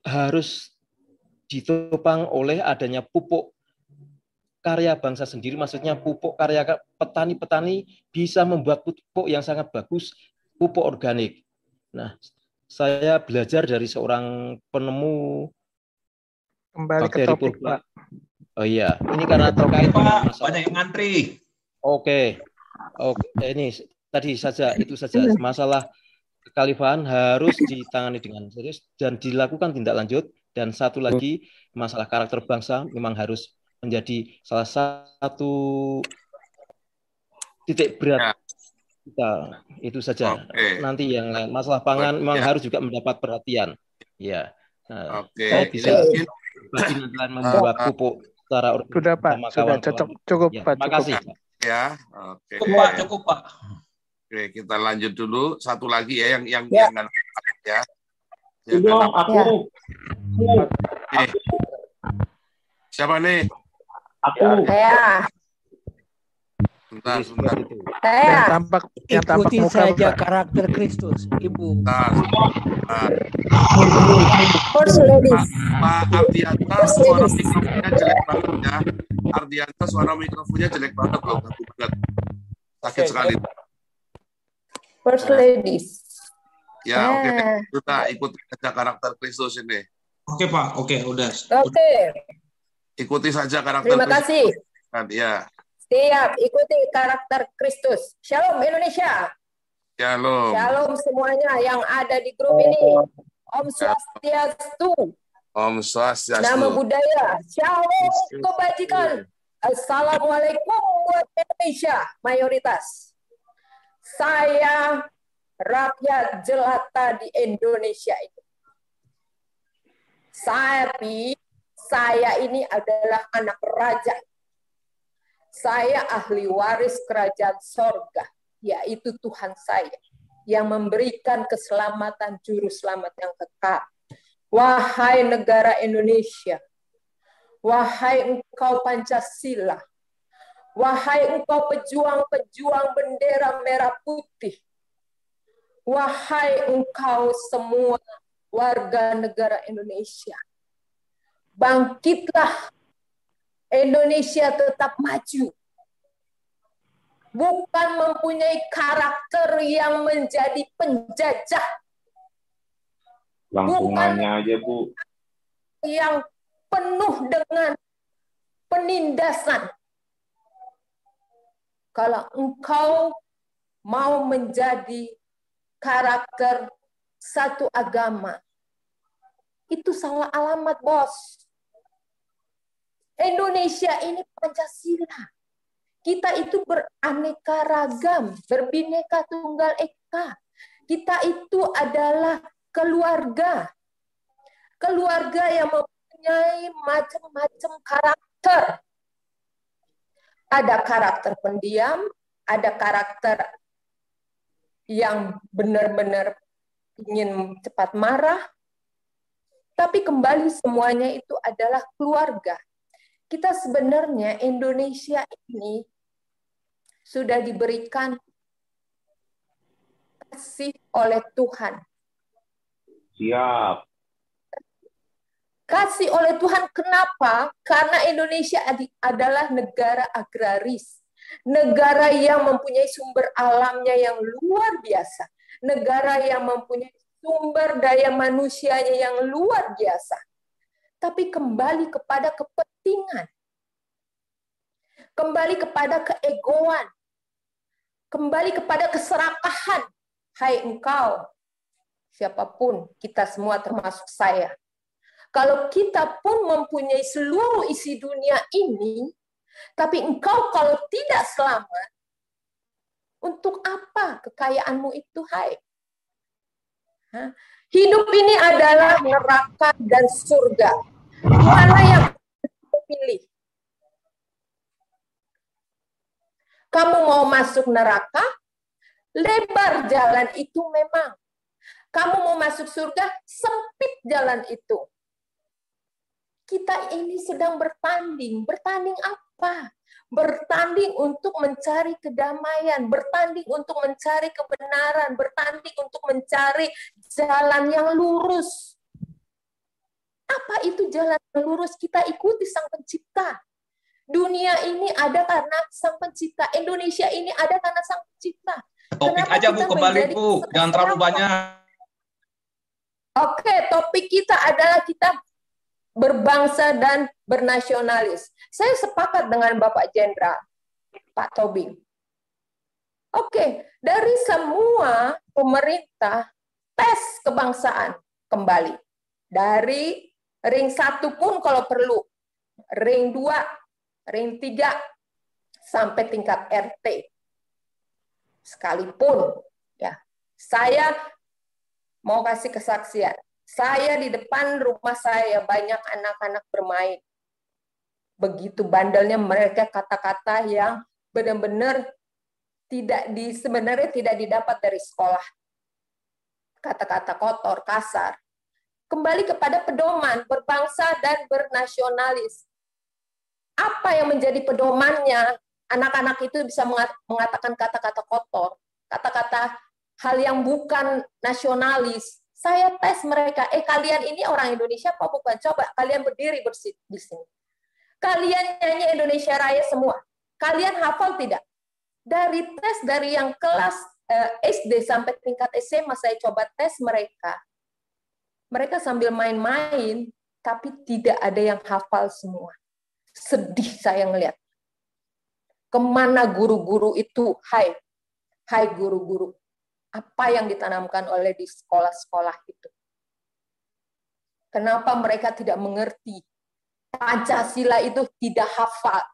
harus ditopang oleh adanya pupuk karya bangsa sendiri, maksudnya pupuk karya petani-petani bisa membuat pupuk yang sangat bagus, pupuk organik. Nah, saya belajar dari seorang penemu Kembali ke bakteri topik, purba. Pak. Oh iya, ini karena terkait dengan masalah. Banyak yang ngantri. Oke, oke, ini tadi saja itu saja masalah kekhalifahan harus ditangani dengan serius dan dilakukan tindak lanjut. Dan satu lagi masalah karakter bangsa memang harus menjadi salah satu titik berat kita. Itu saja. Oke. Nanti yang lain masalah pangan memang Ya. harus juga mendapat perhatian. Ya, Nah, Oke, saya bisa bagi negara membuat Ah, pupuk secara Sudah, Pak. Sudah cocok. Cukup, Ya, Pak. terima kasih. ya. Oke. Cukup Pak, cukup Pak. Oke, kita lanjut dulu. Satu lagi ya yang yang Ya. yang ya. Dong, aku. Eh, siapa nih? Aku. Saya. Sebentar, sebentar. Saya. Yang tampak yang tampak Ikuti muka, saja Pak. karakter Kristus, Ibu. Sebentar, sebentar. First ladies. Pak Ardianta suara mikrofonnya jelek banget ya. Ardianta suara mikrofonnya jelek banget loh, bagus banget. Sakit sekali. First ladies. Ya, oke. Ah. Kita ikuti saja karakter Kristus ini. Oke Pak, oke udah. Oke. Ikuti saja karakter Terima Kristus. kasih. Kan, Ya, Siap, ikuti karakter Kristus. Shalom Indonesia. shalom. Shalom semuanya yang ada di grup ini. Om Swastiastu. Om Swastiastu. Nama budaya. Shalom kebajikan. Assalamualaikum buat Indonesia mayoritas. Saya rakyat jelata di Indonesia itu. Tapi saya ini adalah anak raja. Saya ahli waris kerajaan sorga, yaitu Tuhan saya yang memberikan keselamatan juru selamat yang kekal. Wahai negara Indonesia, wahai engkau Pancasila, wahai engkau pejuang-pejuang bendera merah putih, wahai engkau semua warga negara Indonesia, bangkitlah Indonesia tetap maju. Bukan mempunyai karakter yang menjadi penjajah Langsungannya aja, Bu. yang penuh dengan penindasan. Kalau engkau mau menjadi karakter satu agama, itu salah alamat, bos. Indonesia ini Pancasila. Kita itu beraneka ragam, berbineka tunggal eka. Kita itu adalah keluarga. Keluarga yang mempunyai macam-macam karakter. Ada karakter pendiam, ada karakter yang benar-benar ingin cepat marah. Tapi kembali semuanya itu adalah keluarga kita sebenarnya Indonesia ini sudah diberikan kasih oleh Tuhan. Siap. Kasih oleh Tuhan kenapa? Karena Indonesia adalah negara agraris. Negara yang mempunyai sumber alamnya yang luar biasa. Negara yang mempunyai sumber daya manusianya yang luar biasa. Tapi kembali kepada kepentingan. Kembali kepada keegoan. Kembali kepada keserakahan. Hai engkau, siapa pun, kita semua termasuk saya. Kalau kita pun mempunyai seluruh isi dunia ini, tapi engkau kalau tidak selamat, untuk apa kekayaanmu itu, hai? Hidup ini adalah neraka dan surga. Mana yang pilih? Kamu mau masuk neraka? Lebar jalan itu memang. Kamu mau masuk surga? Sempit jalan itu. Kita ini sedang bertanding. Bertanding apa? Bertanding untuk mencari kedamaian, bertanding untuk mencari kebenaran, bertanding untuk mencari jalan yang lurus. Apa itu jalan yang lurus? Kita ikuti Sang Pencipta. Dunia ini ada karena Sang Pencipta. Indonesia ini ada karena Sang Pencipta. Topik Kenapa aja Bu, kembali Bu. Jangan terlalu banyak. Oke, topik kita adalah kita berbangsa dan bernasionalis. Saya sepakat dengan Bapak Jenderal, Pak Tobing. Oke, dari semua pemerintah tes kebangsaan kembali. Dari ring satu pun kalau perlu, ring dua, ring tiga, sampai tingkat RT. Sekalipun, ya, saya mau kasih kesaksian. Saya di depan rumah saya banyak anak-anak bermain. Begitu bandelnya mereka kata-kata yang benar-benar tidak di sebenarnya tidak didapat dari sekolah. Kata-kata kotor, kasar. Kembali kepada pedoman berbangsa dan bernasionalis. Apa yang menjadi pedomannya? Anak-anak itu bisa mengatakan kata-kata kotor, kata-kata hal yang bukan nasionalis, saya tes mereka, eh kalian ini orang Indonesia apa bukan? Coba kalian berdiri bersih di sini. Kalian nyanyi Indonesia Raya semua. Kalian hafal tidak? Dari tes dari yang kelas eh, SD sampai tingkat SMA saya coba tes mereka. Mereka sambil main-main, tapi tidak ada yang hafal semua. Sedih saya ngelihat. Ke mana guru-guru itu? Hai, hai guru-guru apa yang ditanamkan oleh di sekolah-sekolah itu. Kenapa mereka tidak mengerti? Pancasila itu tidak hafal.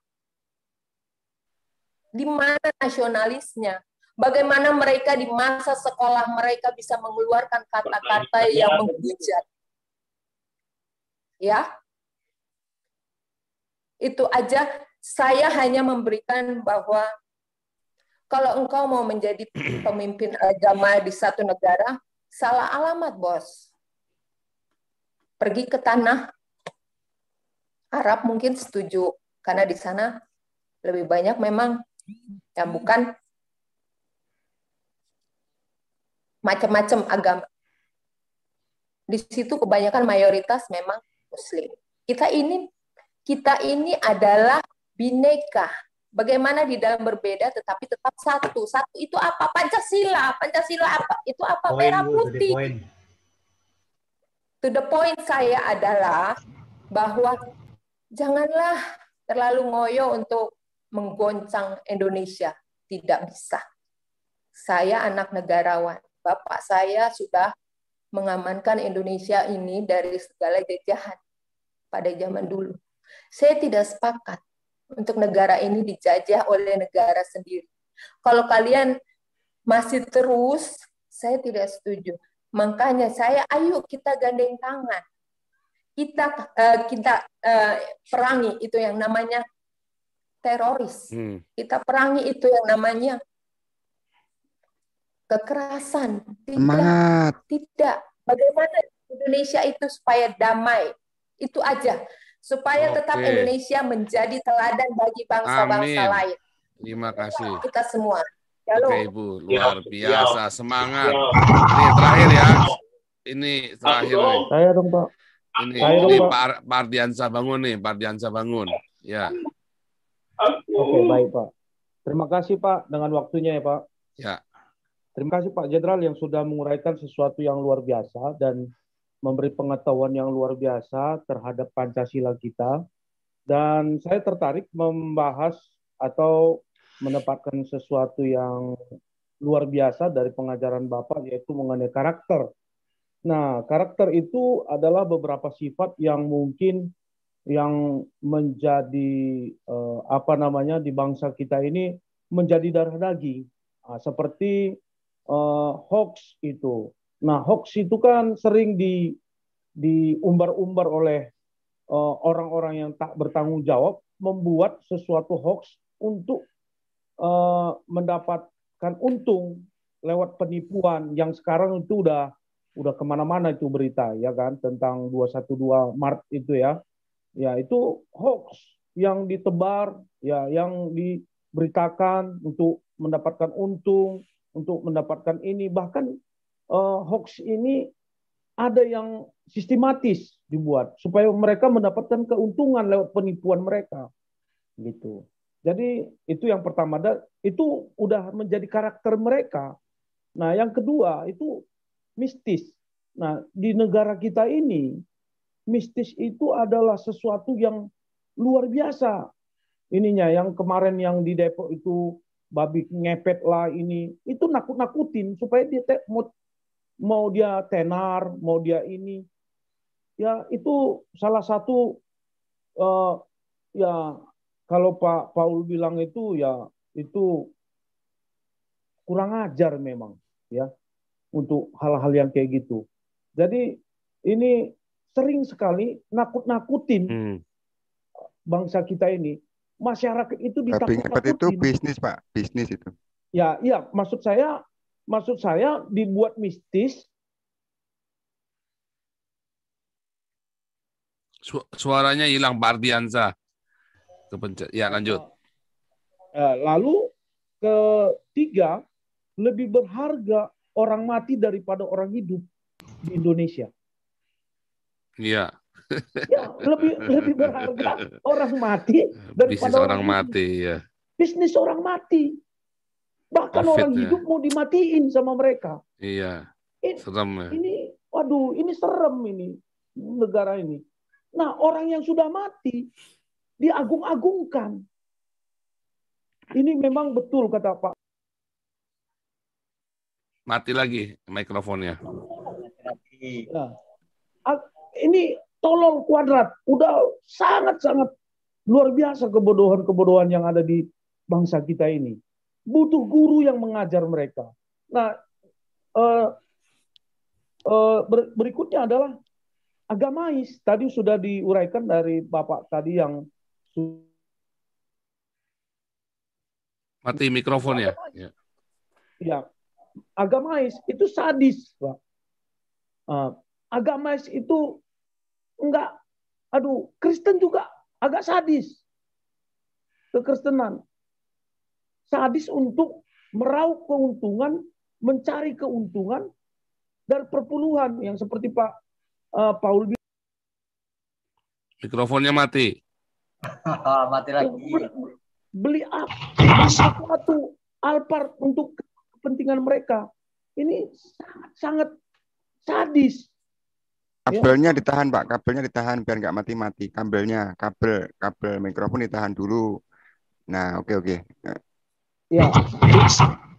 Di mana nasionalisnya? Bagaimana mereka di masa sekolah mereka bisa mengeluarkan kata-kata yang menghujat? Ya, itu aja. Saya hanya memberikan bahwa kalau engkau mau menjadi pemimpin agama di satu negara, salah alamat, bos. Pergi ke tanah Arab mungkin setuju, karena di sana lebih banyak memang yang bukan macam-macam agama. Di situ kebanyakan mayoritas memang Muslim. Kita ini kita ini adalah bineka, Bagaimana di dalam berbeda tetapi tetap satu. Satu itu apa? Pancasila. Pancasila apa? Itu apa? Point, Merah Bu, to the putih. point. To the point saya adalah bahwa janganlah terlalu ngoyo untuk menggoncang Indonesia. Tidak bisa. Saya anak negarawan. Bapak saya sudah mengamankan Indonesia ini dari segala jajahan pada zaman dulu. Saya tidak sepakat untuk negara ini dijajah oleh negara sendiri. Kalau kalian masih terus, saya tidak setuju. Makanya saya, ayo kita gandeng tangan. Kita uh, kita uh, perangi itu yang namanya teroris. Hmm. Kita perangi itu yang namanya kekerasan. Tidak, Semangat. tidak. Bagaimana Indonesia itu supaya damai? Itu aja supaya tetap Oke. Indonesia menjadi teladan bagi bangsa-bangsa Amin. lain. Terima kasih. Kita semua. Halo. Oke Ibu, luar biasa. Semangat. Ini terakhir ya. Ini terakhir nih. Saya dong Pak. Ini, Saya dong, ini Pak. Pak Ar- Pak Ardiansa bangun nih, Pak Ardiansa bangun. Ya, Oke baik Pak. Terima kasih Pak dengan waktunya ya Pak. ya. Terima kasih Pak Jenderal yang sudah menguraikan sesuatu yang luar biasa dan memberi pengetahuan yang luar biasa terhadap Pancasila kita. Dan saya tertarik membahas atau menempatkan sesuatu yang luar biasa dari pengajaran Bapak yaitu mengenai karakter. Nah, karakter itu adalah beberapa sifat yang mungkin yang menjadi eh, apa namanya di bangsa kita ini menjadi darah daging Ah, seperti eh, hoax itu. Nah, hoax itu kan sering di diumbar-umbar oleh eh, orang-orang yang tak bertanggung jawab membuat sesuatu hoax untuk eh, mendapatkan untung lewat penipuan yang sekarang itu udah udah ke mana-mana itu berita ya kan tentang 212 Maret itu ya ya itu hoax yang ditebar, ya yang diberitakan untuk mendapatkan untung, untuk mendapatkan ini, bahkan eh, hoax ini ada yang sistematis dibuat supaya mereka mendapatkan keuntungan lewat penipuan mereka, gitu. Jadi itu yang pertama, dan itu udah menjadi karakter mereka. Nah, yang kedua itu mistis. Nah, di negara kita ini mistis itu adalah sesuatu yang luar biasa. Ininya yang kemarin yang di Depok itu babi ngepet lah ini, itu nakut-nakutin supaya dia te- mau, mau dia tenar, mau dia ini. Ya, itu salah satu eh, ya kalau Pak Paul bilang itu ya itu kurang ajar memang ya untuk hal-hal yang kayak gitu. Jadi ini sering sekali nakut-nakutin Hmm. bangsa kita ini. Masyarakat itu Babi ngepet itu bisnis pak, bisnis itu. Ya, iya, maksud saya maksud saya dibuat mistis Su- suaranya hilang Pak Ardiansa. Kepencet. Ya, lanjut. Eh, lalu ketiga, lebih berharga orang mati daripada orang hidup di Indonesia. Iya. Ya, lebih lebih berharga orang mati Bisnis daripada orang hidup. mati, ya. Bisnis orang mati. Bahkan Covid, orang ya. hidup mau dimatiin sama mereka. Iya. Ini- Serem ya. Ini, waduh, ini serem ini negara ini. Nah, orang yang sudah mati diagung-agungkan. Ini memang betul kata Pak. Mati lagi mikrofonnya. Ya. A- Ini tolol kuadrat. Udah sangat-sangat luar biasa kebodohan-kebodohan yang ada di bangsa kita ini. Butuh guru yang mengajar mereka. Nah, eh, eh, ber- berikutnya adalah agamais. Tadi sudah diuraikan dari Bapak tadi yang Mati mikrofonnya. Ya. ya agamais itu sadis, Pak. Eh, agamais itu enggak, aduh, Kristen juga agak sadis. Kekristenan. Sadis untuk meraup keuntungan, mencari keuntungan dari perpuluhan yang seperti Pak eh, Paul bilang. Mikrofonnya mati. Mati lagi. beli apa beli sesuatu Alphard untuk kepentingan mereka ini sangat sangat sadis Kabelnya ditahan pak, kabelnya ditahan biar nggak mati-mati. Kabelnya, kabel, kabel mikrofon ditahan dulu. Nah, oke oke. ya.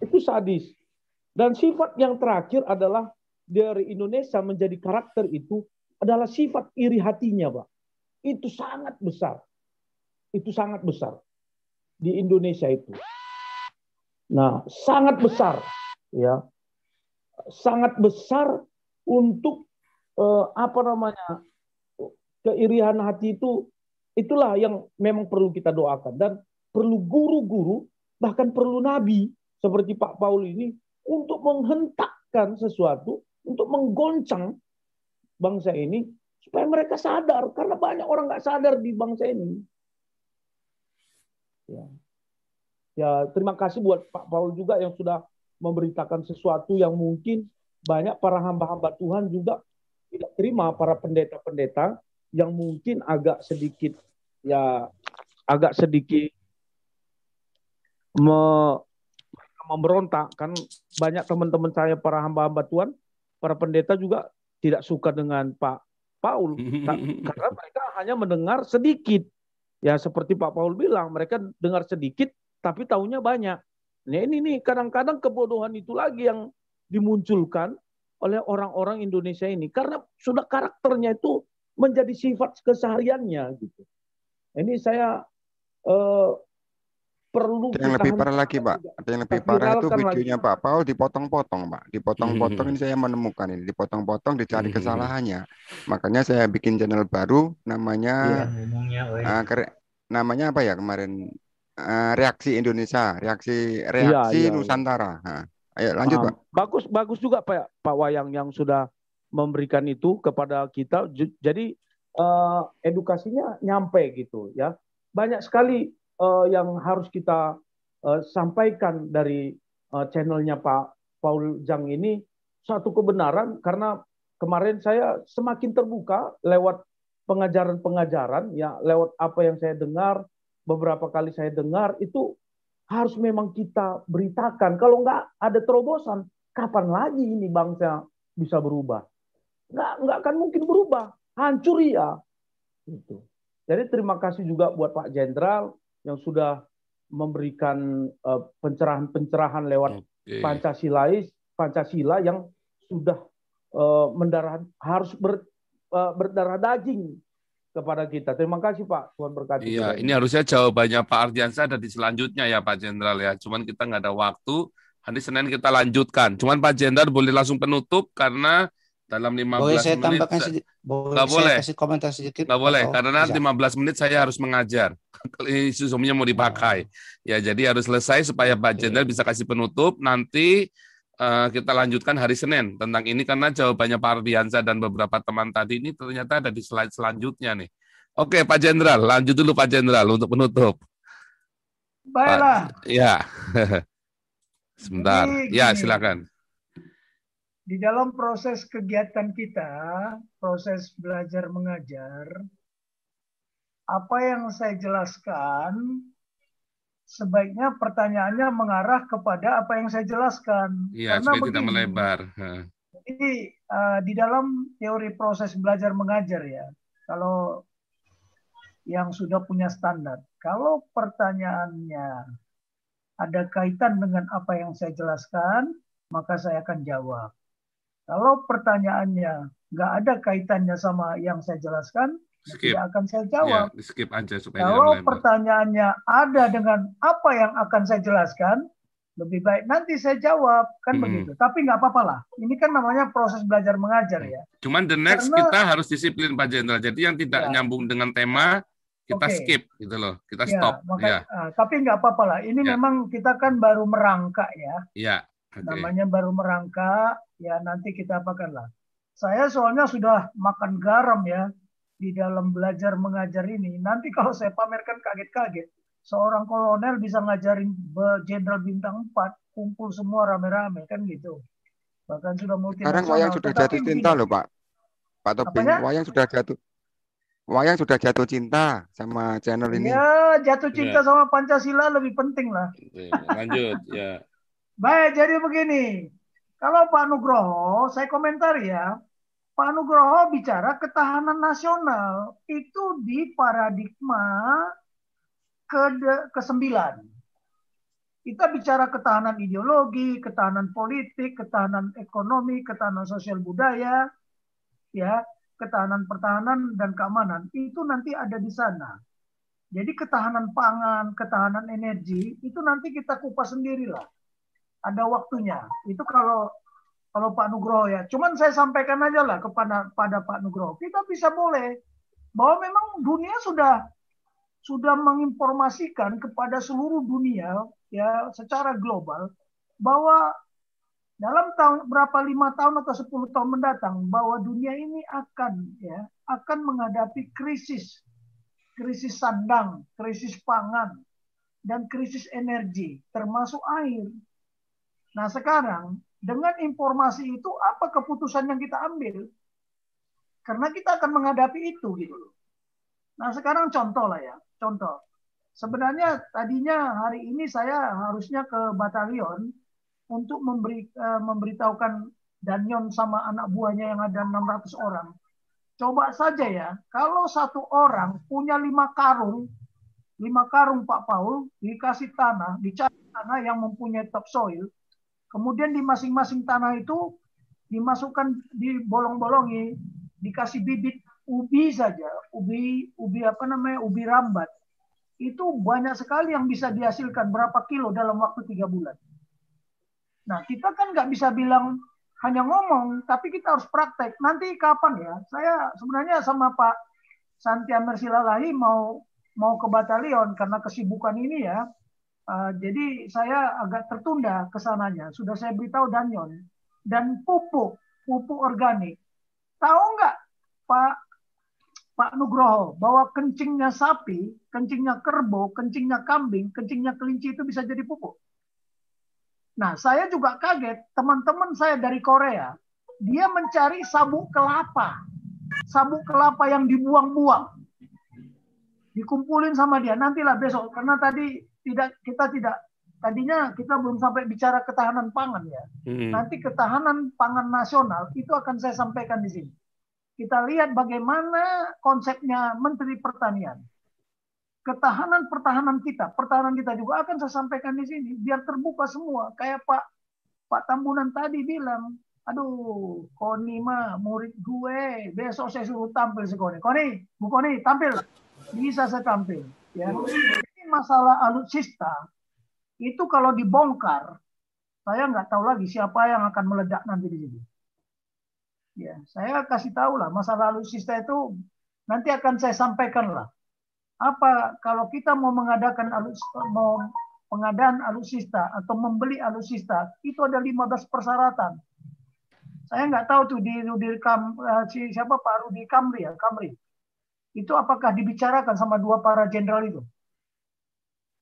Itu sadis. Dan sifat yang terakhir adalah dari Indonesia menjadi karakter itu adalah sifat iri hatinya pak. Itu sangat besar. Itu sangat besar di Indonesia itu. Nah sangat besar ya. Sangat besar untuk eh, apa namanya? Keirihan hati itu itulah yang memang perlu kita doakan. Dan perlu guru-guru bahkan perlu nabi seperti Pak Paul ini untuk menghentakkan sesuatu untuk menggoncang bangsa ini supaya mereka sadar. Karena banyak orang nggak sadar di bangsa ini. Ya. Ya terima kasih buat Pak Paul juga yang sudah memberitakan sesuatu yang mungkin banyak para hamba-hamba Tuhan juga tidak terima para pendeta-pendeta yang mungkin agak sedikit ya agak sedikit me- memberontak. Kan banyak teman-teman saya para hamba-hamba Tuhan para pendeta juga tidak suka dengan Pak Paul. Ka- karena mereka hanya mendengar sedikit. Ya seperti Pak Paul bilang mereka dengar sedikit tapi tahunya banyak. Nah ini nih kadang-kadang kebodohan itu lagi yang dimunculkan oleh orang-orang Indonesia ini. Karena sudah karakternya itu menjadi sifat kesehariannya gitu. Ini saya eh, perlu Ada yang lebih parah lagi pak, ada yang lebih parah itu viralkan lagi. videonya Pak. Paul dipotong-potong pak, dipotong-potong ini saya menemukan ini, dipotong-potong dicari kesalahannya. Makanya saya bikin channel baru namanya eh, kere- namanya apa ya kemarin? Eh, reaksi Indonesia, reaksi reaksi iya, iya. Nusantara. Nah, ayo lanjut pak. Bagus bagus juga Pak Pak Wayang yang sudah memberikan itu kepada kita. Jadi uh, edukasinya nyampe gitu ya. Banyak sekali uh, yang harus kita uh, sampaikan dari uh, channelnya Pak Paul Jang ini satu kebenaran karena kemarin saya semakin terbuka lewat pengajaran-pengajaran ya lewat apa yang saya dengar beberapa kali saya dengar itu harus memang kita beritakan. Kalau nggak ada terobosan kapan lagi ini bangsa bisa berubah? Nggak nggak akan mungkin berubah. Hancur ya itu jadi terima kasih juga buat Pak Jenderal yang sudah memberikan uh, pencerahan-pencerahan lewat okay. Pancasilais Pancasila yang sudah uh, mendarah harus ber, uh, berdarah daging kepada kita. Terima kasih Pak, Tuhan berkati. Iya, ini harusnya jawabannya Pak Ardiansa ada di selanjutnya ya Pak Jenderal ya. Cuman kita nggak ada waktu. Hari Senin kita lanjutkan. Cuman Pak Jenderal boleh langsung penutup karena dalam 15 boleh saya menit tambahkan sedikit, boleh nggak saya boleh kasih komentar sedikit nggak boleh karena bisa? 15 menit saya harus mengajar ini sumnya mau dipakai ya jadi harus selesai supaya Pak Jenderal bisa kasih penutup nanti eh, kita lanjutkan hari Senin tentang ini karena jawabannya Pak Ardiansa dan beberapa teman tadi ini ternyata ada di slide selanjutnya nih. Oke Pak Jenderal lanjut dulu Pak Jenderal untuk penutup. Baiklah, ya. Sebentar. Jadi ya silakan. di dalam proses kegiatan kita, proses belajar mengajar, apa yang saya jelaskan sebaiknya pertanyaannya mengarah kepada apa yang saya jelaskan. Iya, Karena supaya tidak begini, melebar. Hah. Jadi uh, di dalam teori proses belajar mengajar ya, kalau yang sudah punya standar, kalau pertanyaannya ada kaitan dengan apa yang saya jelaskan, maka saya akan jawab. Kalau pertanyaannya nggak ada kaitannya sama yang saya jelaskan, Skip. tidak akan saya Ya, jawab. di skip aja supaya Kalau pertanyaannya ada dengan apa yang akan saya jelaskan, lebih baik nanti saya jawab kan Hmm. begitu. Tapi nggak apa-apa lah. Ini kan namanya proses belajar mengajar ya. Cuman the next Karena- kita harus disiplin Pak Jenderal. Jadi yang tidak Ya. nyambung dengan tema kita Oke. skip gitu loh. Kita Ya, stop. maka- Ya, ah, tapi nggak apa-apa lah. Ini Ya. memang kita kan baru merangkak ya. ya. Oke. Namanya baru merangkak. Ya nanti kita apakan lah. Saya soalnya sudah makan garam ya di dalam belajar mengajar ini. Nanti kalau saya pamerkan kaget-kaget, seorang kolonel bisa ngajarin be- jenderal bintang 4, kumpul semua rame-rame kan gitu. Bahkan sudah Sekarang multinasional. wayang sudah Tetapi jatuh cinta begini, loh Pak. Pak Tobing, Apanya? wayang sudah jatuh. Wayang sudah jatuh cinta sama channel ini. Ya, jatuh cinta Ya. sama Pancasila lebih penting lah. Oke, Lanjut ya. Baik, jadi begini. Kalau Pak Nugroho, saya komentar ya. Pak Nugroho bicara ketahanan nasional itu di paradigma ke ke-9. Kita bicara ketahanan ideologi, ketahanan politik, ketahanan ekonomi, ketahanan sosial budaya, ya, ketahanan pertahanan dan keamanan itu nanti ada di sana. Jadi ketahanan pangan, ketahanan energi itu nanti kita kupas sendirilah. Ada waktunya. Itu kalau kalau Pak Nugroho ya. Cuman saya sampaikan aja lah kepada pada Pak Nugroho. Kita bisa boleh bahwa memang dunia sudah sudah menginformasikan kepada seluruh dunia ya secara global bahwa dalam tahun berapa lima tahun atau 10 tahun mendatang bahwa dunia ini akan ya akan menghadapi krisis krisis sandang, krisis pangan dan krisis energi termasuk air. Nah, sekarang dengan informasi itu apa keputusan yang kita ambil? Karena kita akan menghadapi itu gitu loh. Nah, sekarang contoh lah ya, contoh. Sebenarnya tadinya hari ini saya harusnya ke batalion untuk memberi eh, memberitahukan Danyon sama anak buahnya yang ada 600 orang. Coba saja ya, kalau satu orang punya lima karung, lima karung Pak Paul dikasih tanah, dicari tanah yang mempunyai topsoil, kemudian di masing-masing tanah itu dimasukkan dibolong-bolongi, dikasih bibit ubi saja, ubi ubi apa namanya ubi rambat, itu banyak sekali yang bisa dihasilkan berapa kilo dalam waktu tiga bulan. Nah kita kan nggak bisa bilang hanya ngomong, tapi kita harus praktek. Nanti kapan ya? Saya sebenarnya sama Pak Santi Amer Silalahi mau mau ke batalion karena kesibukan ini ya. Uh, jadi saya agak tertunda ke sananya. Sudah saya beritahu Danyon. Dan pupuk, pupuk organik. Tahu nggak Pak Pak Nugroho bahwa kencingnya sapi, kencingnya kerbau, kencingnya kambing, kencingnya kelinci itu bisa jadi pupuk. Nah, saya juga kaget, teman-teman saya dari Korea, dia mencari sabuk kelapa. Sabuk kelapa yang dibuang-buang. Dikumpulin sama dia, nantilah besok karena tadi tidak kita tidak tadinya kita belum sampai bicara ketahanan pangan ya. Hmm. Nanti ketahanan pangan nasional itu akan saya sampaikan di sini. Kita lihat bagaimana konsepnya Menteri Pertanian ketahanan pertahanan kita, pertahanan kita juga akan saya sampaikan di sini biar terbuka semua. Kayak Pak Pak Tambunan tadi bilang, aduh, Koni mah murid gue, besok saya suruh tampil si Koni. Koni, Bu Koni, tampil. Bisa saya tampil. Ya. Masalah alutsista, itu kalau dibongkar, saya nggak tahu lagi siapa yang akan meledak nanti di sini. Ya, saya kasih tahu lah masalah alutsista itu nanti akan saya sampaikan lah apa kalau kita mau mengadakan alus, mau pengadaan alutsista atau membeli alutsista itu ada 15 persyaratan. Saya nggak tahu tuh di di Kam, uh, si, siapa Pak Rudi Kamri ya Kamri. Itu apakah dibicarakan sama dua para jenderal itu?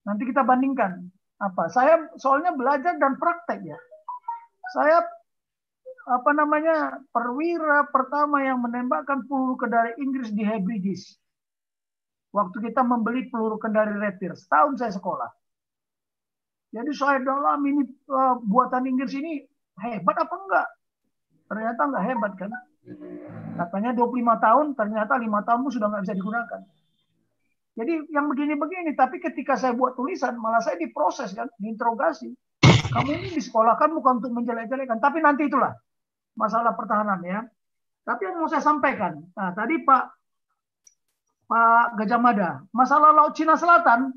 Nanti kita bandingkan apa. Saya soalnya belajar dan praktek ya. Saya apa namanya perwira pertama yang menembakkan peluru ke dari Inggris di Hebrides waktu kita membeli peluru kendali Raptor. Setahun saya sekolah. Jadi saya dalam ini uh, buatan Inggris ini hebat apa enggak? Ternyata enggak hebat kan? Katanya 25 tahun, ternyata lima tahun sudah nggak bisa digunakan. Jadi yang begini-begini, tapi ketika saya buat tulisan, malah saya diproses kan, diinterogasi. Kamu ini disekolahkan bukan untuk menjelek-jelekan, tapi nanti itulah masalah pertahanan ya. Tapi yang mau saya sampaikan, nah tadi Pak Pak Gajah Mada, masalah Laut Cina Selatan,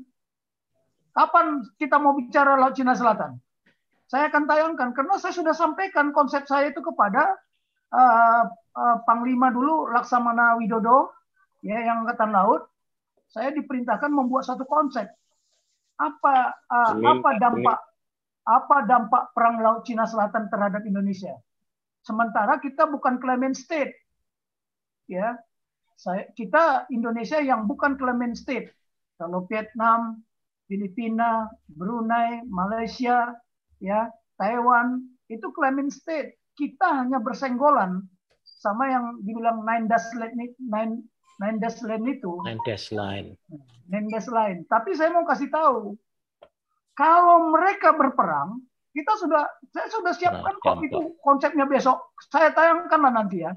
kapan kita mau bicara Laut Cina Selatan? Saya akan tayangkan karena saya sudah sampaikan konsep saya itu kepada uh, uh, Panglima dulu Laksamana Widodo, ya yang angkatan laut. Saya diperintahkan membuat satu konsep. Apa uh, apa dampak apa dampak perang Laut Cina Selatan terhadap Indonesia? Sementara kita bukan claimant state, ya saya, kita Indonesia yang bukan claimant state. Kalau Vietnam, Filipina, Brunei, Malaysia, ya, Taiwan itu claimant state. Kita hanya bersenggolan sama yang dibilang nine line nine nine dash line itu. Nine dash line. Nine dash line. Tapi saya mau kasih tahu, kalau mereka berperang, kita sudah saya sudah siapkan nah, kok itu konsepnya besok. Saya tayangkan lah nanti ya.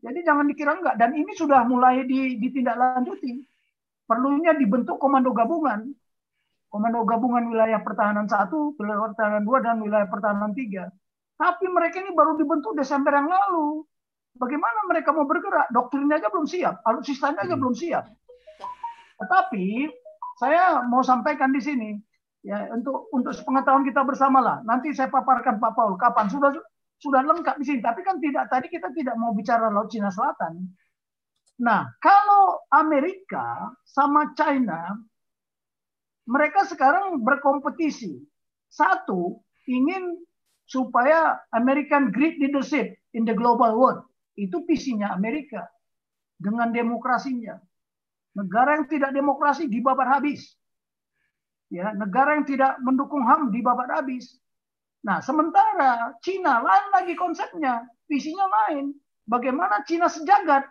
Jadi jangan dikira enggak. Dan ini sudah mulai ditindaklanjuti. Perlunya dibentuk komando gabungan. Komando gabungan wilayah pertahanan satu, wilayah pertahanan dua, dan wilayah pertahanan tiga. Tapi mereka ini baru dibentuk Desember yang lalu. Bagaimana mereka mau bergerak? Doktrinnya aja belum siap, alutsistanya aja belum siap. Tetapi saya mau sampaikan di sini ya untuk untuk pengetahuan kita bersama lah. Nanti saya paparkan Pak Paul kapan sudah sudah lengkap di sini. Tapi kan tidak tadi kita tidak mau bicara Laut Cina Selatan. Nah, kalau Amerika sama China, mereka sekarang berkompetisi. Satu, ingin supaya American Great Leadership in the Global World. Itu visinya Amerika dengan demokrasinya. Negara yang tidak demokrasi dibabat habis. Ya, negara yang tidak mendukung HAM dibabat habis. Nah, sementara Cina lain lagi konsepnya, visinya lain. Bagaimana Cina sejagat?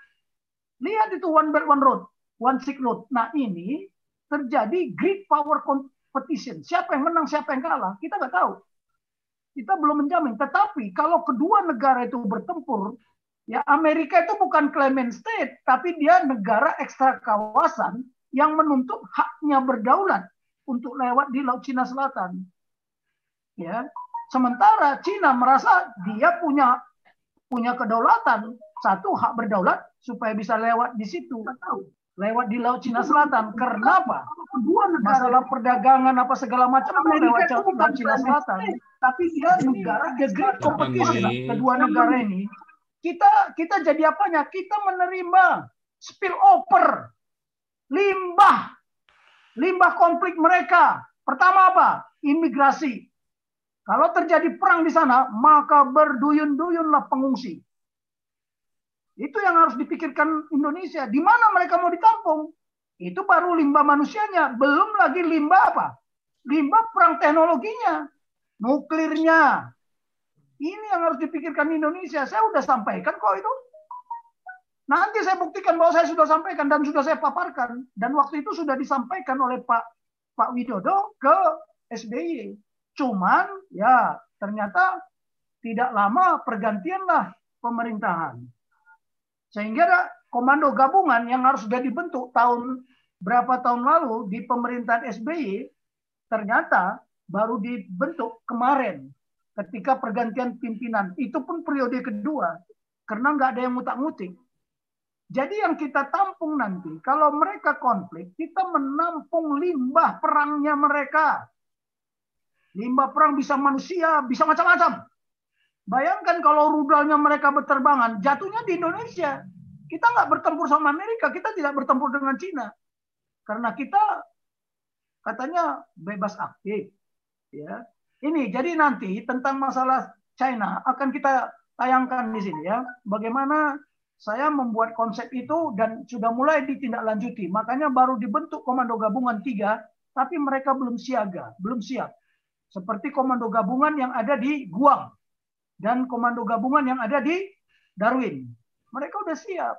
Lihat itu one belt one road, one silk road. Nah, ini terjadi great power competition. Siapa yang menang, siapa yang kalah, kita nggak tahu. Kita belum menjamin. Tetapi kalau kedua negara itu bertempur, ya Amerika itu bukan claimant state, tapi dia negara ekstra kawasan yang menuntut haknya berdaulat untuk lewat di Laut Cina Selatan. Ya, Sementara Cina merasa dia punya punya kedaulatan, satu hak berdaulat supaya bisa lewat di situ, lewat di Laut Cina Selatan. Kenapa? Masalah perdagangan apa segala macam lewat Laut Cina Selatan. Tapi dia negara the great competition kedua negara ini. Kita kita jadi apanya? Kita menerima spill over limbah limbah konflik mereka. Pertama apa? Imigrasi. Kalau terjadi perang di sana, maka berduyun-duyunlah pengungsi. Itu yang harus dipikirkan Indonesia. Di mana mereka mau ditampung? Itu baru limbah manusianya. Belum lagi limbah apa? Limbah perang teknologinya. Nuklirnya. Ini yang harus dipikirkan Indonesia. Saya sudah sampaikan kok itu. Nanti saya buktikan bahwa saya sudah sampaikan dan sudah saya paparkan. Dan waktu itu sudah disampaikan oleh Pak Pak Widodo ke SBY. Cuman ya ternyata tidak lama pergantianlah pemerintahan. Sehingga komando gabungan yang harus sudah dibentuk tahun berapa tahun lalu di pemerintahan SBY ternyata baru dibentuk kemarin ketika pergantian pimpinan. Itu pun periode kedua karena nggak ada yang mutak-mutik. Jadi yang kita tampung nanti, kalau mereka konflik, kita menampung limbah perangnya mereka. Limbah perang bisa manusia, bisa macam-macam. Bayangkan kalau rudalnya mereka berterbangan, jatuhnya di Indonesia. Kita nggak bertempur sama Amerika, kita tidak bertempur dengan Cina. Karena kita katanya bebas aktif. Ya. Ini jadi nanti tentang masalah China akan kita tayangkan di sini ya. Bagaimana saya membuat konsep itu dan sudah mulai ditindaklanjuti. Makanya baru dibentuk komando gabungan tiga, tapi mereka belum siaga, belum siap. Seperti komando gabungan yang ada di Guang dan komando gabungan yang ada di Darwin. Mereka udah siap.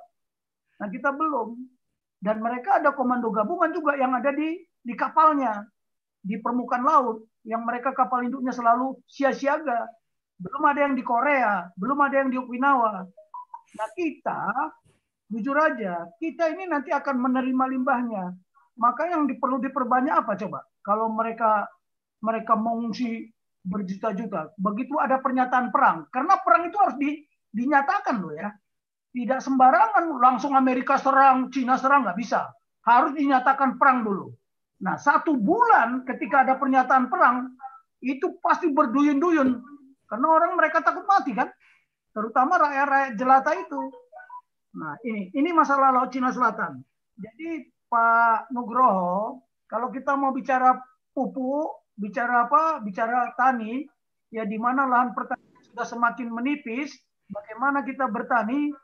Nah kita belum. Dan mereka ada komando gabungan juga yang ada di di kapalnya di permukaan laut yang mereka kapal induknya selalu sia-siaga. Belum ada yang di Korea, belum ada yang di Okinawa. Nah kita, jujur aja, kita ini nanti akan menerima limbahnya. Maka yang perlu diperbanyak apa coba? Kalau mereka mereka mengungsi berjuta-juta. Begitu ada pernyataan perang, karena perang itu harus di, dinyatakan loh ya. Tidak sembarangan langsung Amerika serang, Cina serang nggak bisa. Harus dinyatakan perang dulu. Nah satu bulan ketika ada pernyataan perang itu pasti berduyun-duyun karena orang mereka takut mati kan, terutama rakyat-rakyat jelata itu. Nah ini ini masalah laut Cina Selatan. Jadi Pak Nugroho, kalau kita mau bicara pupuk, bicara apa? Bicara tani, ya di mana lahan pertanian sudah semakin menipis, bagaimana kita bertani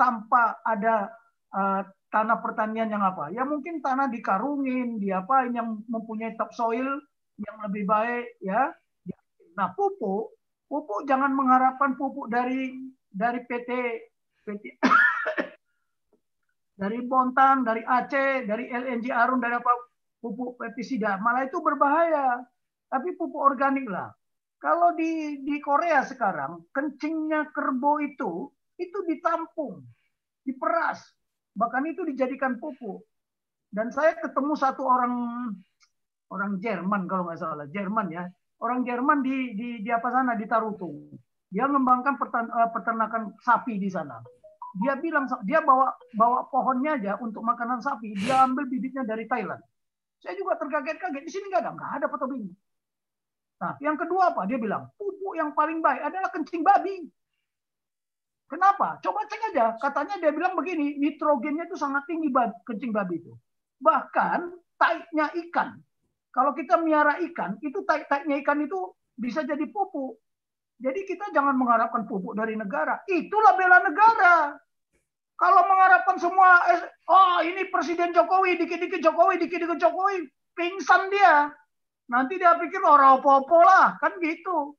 tanpa ada uh, tanah pertanian yang apa? Ya mungkin tanah dikarungin, di apa yang mempunyai topsoil yang lebih baik ya. Nah, pupuk, pupuk jangan mengharapkan pupuk dari dari PT PT dari Bontang, dari Aceh, dari LNG Arun, dari apa pupuk pestisida, malah itu berbahaya. Tapi pupuk organik lah. Kalau di di Korea sekarang kencingnya kerbau itu itu ditampung, diperas, bahkan itu dijadikan pupuk. Dan saya ketemu satu orang orang Jerman kalau nggak salah, Jerman ya, orang Jerman di di, di apa sana di Tarutung. Dia mengembangkan eh, peternakan sapi di sana. Dia bilang dia bawa bawa pohonnya aja untuk makanan sapi, dia ambil bibitnya dari Thailand. Saya juga terkaget-kaget. Di sini nggak ada, nggak ada foto ini. Nah, yang kedua apa? Dia bilang, pupuk yang paling baik adalah kencing babi. Kenapa? Coba cek aja. Katanya dia bilang begini, nitrogennya itu sangat tinggi kencing babi itu. Bahkan taiknya ikan. Kalau kita miara ikan, itu taik-taiknya ikan itu bisa jadi pupuk. Jadi kita jangan mengharapkan pupuk dari negara. Itulah bela negara. Kalau mengharapkan semua, oh ini Presiden Jokowi, dikit-dikit Jokowi, dikit-dikit Jokowi, pingsan dia. Nanti dia pikir orang apa-apa lah, kan gitu.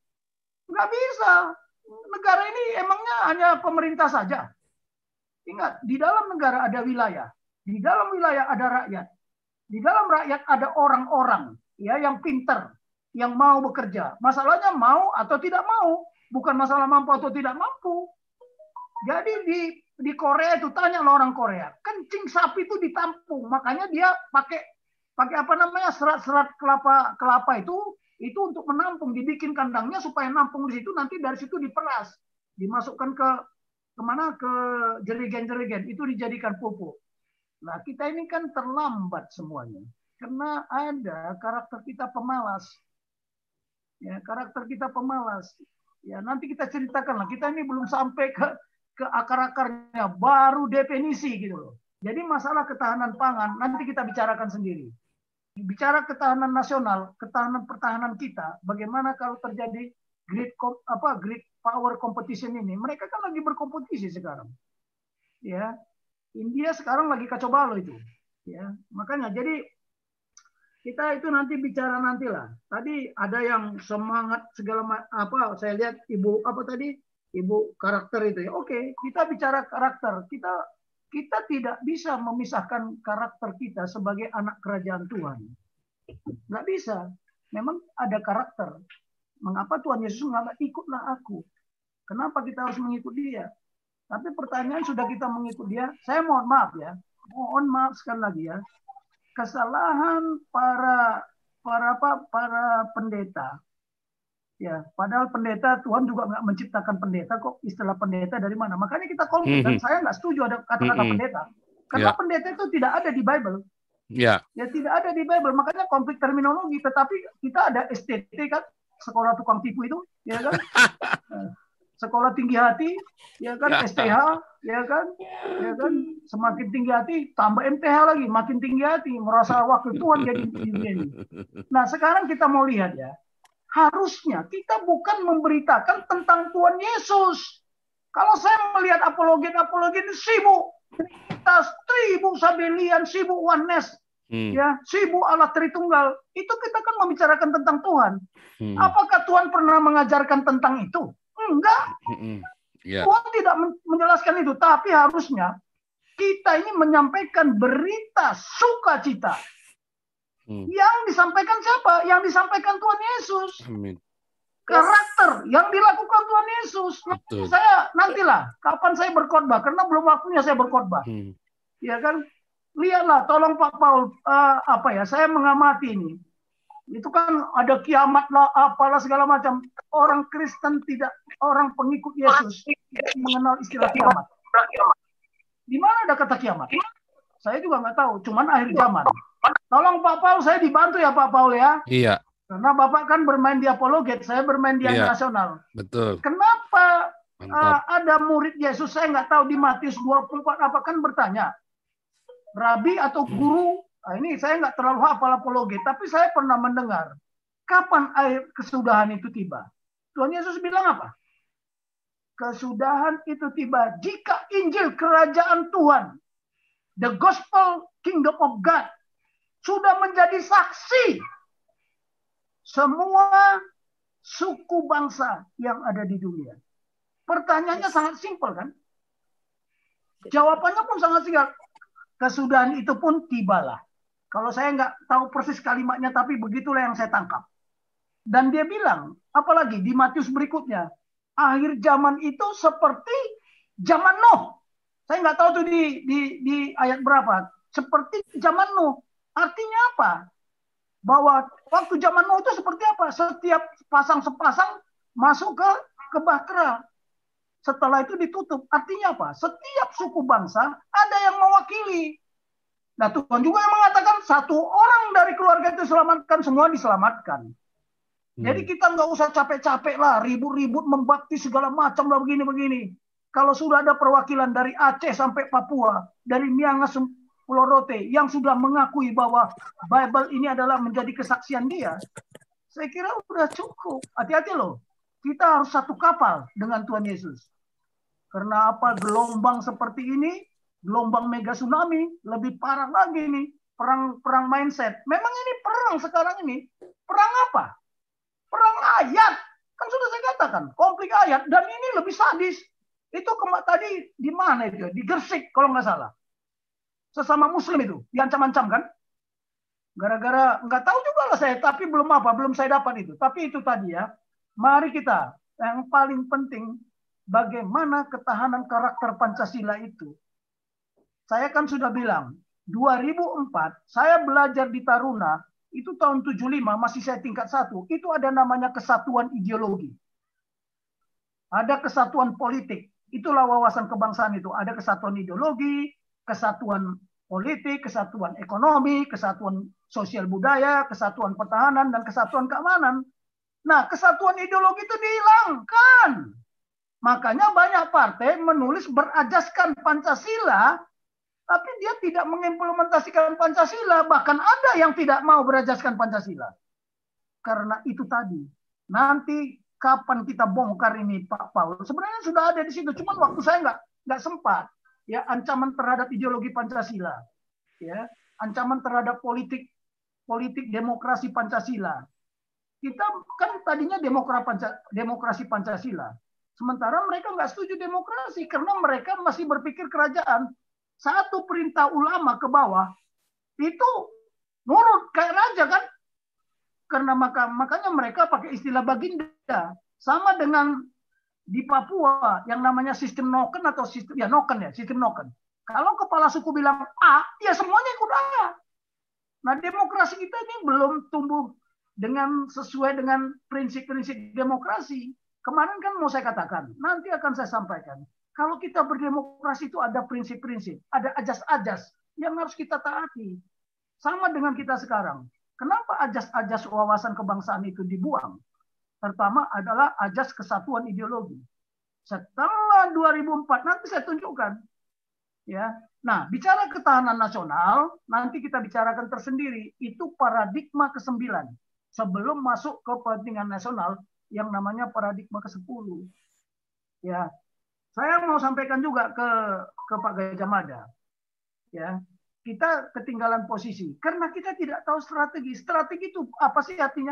Nggak bisa. Negara ini emangnya hanya pemerintah saja. Ingat, di dalam negara ada wilayah. Di dalam wilayah ada rakyat. Di dalam rakyat ada orang-orang ya yang pinter, yang mau bekerja. Masalahnya mau atau tidak mau, bukan masalah mampu atau tidak mampu. Jadi di di Korea itu tanya lo orang Korea, kencing sapi itu ditampung, makanya dia pakai pakai apa namanya serat-serat kelapa kelapa itu itu untuk menampung, dibikin kandangnya supaya nampung di situ nanti dari situ diperas, dimasukkan ke ke mana ke jerigen-jerigen itu dijadikan pupuk. Nah kita ini kan terlambat semuanya karena ada karakter kita pemalas, ya karakter kita pemalas. Ya nanti kita ceritakan lah. Kita ini belum sampai ke ke akar-akarnya, baru definisi gitu loh. Jadi masalah ketahanan pangan nanti kita bicarakan sendiri. Bicara ketahanan nasional, ketahanan pertahanan kita, bagaimana kalau terjadi grid apa grid power competition ini? Mereka kan lagi berkompetisi sekarang. ya India sekarang lagi kacau balau itu. Ya makanya jadi kita itu nanti bicara nantilah. Tadi ada yang semangat segala apa saya lihat ibu apa tadi? Ibu karakter itu ya. Oke kita bicara karakter. Kita kita tidak bisa memisahkan karakter kita sebagai anak kerajaan Tuhan. Nggak bisa. Memang ada karakter. Mengapa Tuhan Yesus mengatakan ikutlah aku? Kenapa kita harus mengikut dia? Tapi pertanyaan sudah kita mengikut dia saya mohon maaf ya. Mohon maaf sekali lagi ya. Kesalahan para para apa para pendeta ya padahal pendeta Tuhan juga nggak menciptakan pendeta kok. Istilah pendeta dari mana? Makanya kita konflik dan Mhm. saya nggak setuju ada kata-kata Mhm. pendeta. Karena Ya. pendeta itu tidak ada di Bible. Ya. ya tidak ada di Bible. Makanya konflik terminologi tetapi kita ada STT kan? Sekolah tukang tipu itu ya kan? Eh, sekolah tinggi hati ya kan? Ya. STH ya kan? Ya kan? Semakin tinggi hati tambah MTH lagi. Makin tinggi hati merasa wakil Tuhan jadi begini. Nah sekarang kita mau lihat ya harusnya kita bukan memberitakan tentang Tuhan Yesus. Kalau saya melihat apologet-apologet itu sibuk. Kita sibuk sabelian sibuk oneness Hmm. ya sibuk Allah Tritunggal. Itu kita kan membicarakan tentang Tuhan. Hmm. apakah Tuhan pernah mengajarkan tentang itu? Enggak. Mm-mm. Ya. Tuhan tidak men- menjelaskan itu. Tapi harusnya kita ini menyampaikan berita sukacita Hmm. yang disampaikan siapa? Yang disampaikan Tuhan Yesus. Amin. karakter yang dilakukan Tuhan Yesus. Nanti saya nantilah kapan saya berkhotbah karena belum waktunya saya berkhotbah. Hmm. ya kan? Lihatlah tolong Pak Paul eh, apa ya saya mengamati ini. Itu kan ada kiamat lah apalah segala macam. Orang Kristen tidak orang pengikut Yesus tidak mengenal istilah kiamat. Di mana ada kata kiamat? Saya juga nggak tahu cuman akhir zaman tolong Pak Paul saya dibantu ya Pak Paul ya. Iya, karena Bapak kan bermain di apologet saya bermain di Iya. nasional betul. kenapa Mantap. uh, ada murid Yesus saya nggak tahu di Matius 24 apa kan bertanya rabi atau guru? Nah, ini saya nggak terlalu hafal apologet tapi saya pernah mendengar kapan air kesudahan itu tiba? Tuhan Yesus bilang apa? Kesudahan itu tiba jika Injil kerajaan Tuhan the gospel kingdom of God sudah menjadi saksi semua suku bangsa yang ada di dunia. Pertanyaannya sangat simpel kan? Jawabannya pun sangat singkat. Kesudahan itu pun tibalah. Kalau saya nggak tahu persis kalimatnya, tapi begitulah yang saya tangkap. Dan dia bilang, apalagi di Matius berikutnya, akhir zaman itu seperti zaman Nuh. Saya nggak tahu tuh di, di, di ayat berapa. Seperti zaman Nuh. Artinya apa? Bahwa waktu zaman Nuh itu seperti apa? Setiap pasang sepasang masuk ke ke bahtera. Setelah itu ditutup. Artinya apa? Setiap suku bangsa ada yang mewakili. Nah Tuhan juga yang mengatakan satu orang dari keluarga itu selamatkan, semua diselamatkan. Jadi kita nggak usah capek-capek lah, ribut-ribut membakti segala macam lah begini-begini. Kalau sudah ada perwakilan dari Aceh sampai Papua, dari Miangas Pulau Rote yang sudah mengakui bahwa Bible ini adalah menjadi kesaksian dia, saya kira udah cukup. Hati-hati loh, kita harus satu kapal dengan Tuhan Yesus. Karena apa gelombang seperti ini, gelombang mega tsunami, lebih parah lagi nih, perang perang mindset. Memang ini perang sekarang ini, perang apa? Perang ayat. Kan sudah saya katakan, konflik ayat dan ini lebih sadis. Itu kemak tadi di mana itu? Di Gersik kalau nggak salah. Sesama muslim itu, diancam-ancam kan? Gara-gara nggak tahu juga lah saya, tapi belum apa, belum saya dapat itu. Tapi itu tadi ya, mari kita yang paling penting bagaimana ketahanan karakter Pancasila itu. Saya kan sudah bilang, 2004 saya belajar di Taruna, itu tahun 75 masih saya tingkat satu, itu ada namanya kesatuan ideologi. Ada kesatuan politik, itulah wawasan kebangsaan itu. Ada kesatuan ideologi, kesatuan politik, kesatuan ekonomi, kesatuan sosial budaya, kesatuan pertahanan, dan kesatuan keamanan. Nah, kesatuan ideologi itu dihilangkan. Makanya banyak partai menulis berajaskan Pancasila, tapi dia tidak mengimplementasikan Pancasila. Bahkan ada yang tidak mau berajaskan Pancasila. Karena itu tadi. Nanti kapan kita bongkar ini Pak Paul? Sebenarnya sudah ada di situ, cuman waktu saya nggak nggak sempat. Ya ancaman terhadap ideologi Pancasila, ya ancaman terhadap politik politik demokrasi Pancasila. Kita kan tadinya demokrasi Pancasila, sementara mereka nggak setuju demokrasi karena mereka masih berpikir kerajaan. Satu perintah ulama ke bawah itu nurut kayak raja kan? Karena maka makanya mereka pakai istilah baginda sama dengan di Papua yang namanya sistem noken atau sistem ya noken ya sistem noken. Kalau kepala suku bilang A, ya semuanya ikut A. Nah demokrasi kita ini belum tumbuh dengan sesuai dengan prinsip-prinsip demokrasi. Kemarin kan mau saya katakan, nanti akan saya sampaikan. Kalau kita berdemokrasi itu ada prinsip-prinsip, ada ajas-ajas yang harus kita taati. Sama dengan kita sekarang. Kenapa ajas-ajas wawasan kebangsaan itu dibuang? Pertama adalah ajas kesatuan ideologi. Setelah 2004 nanti saya tunjukkan. Ya. Nah, bicara ketahanan nasional, nanti kita bicarakan tersendiri. Itu paradigma ke-9 sebelum masuk ke kepentingan nasional yang namanya paradigma ke-10. Ya. Saya mau sampaikan juga ke ke Pak Gajah Mada. Ya. Kita ketinggalan posisi karena kita tidak tahu strategi. Strategi itu apa sih artinya?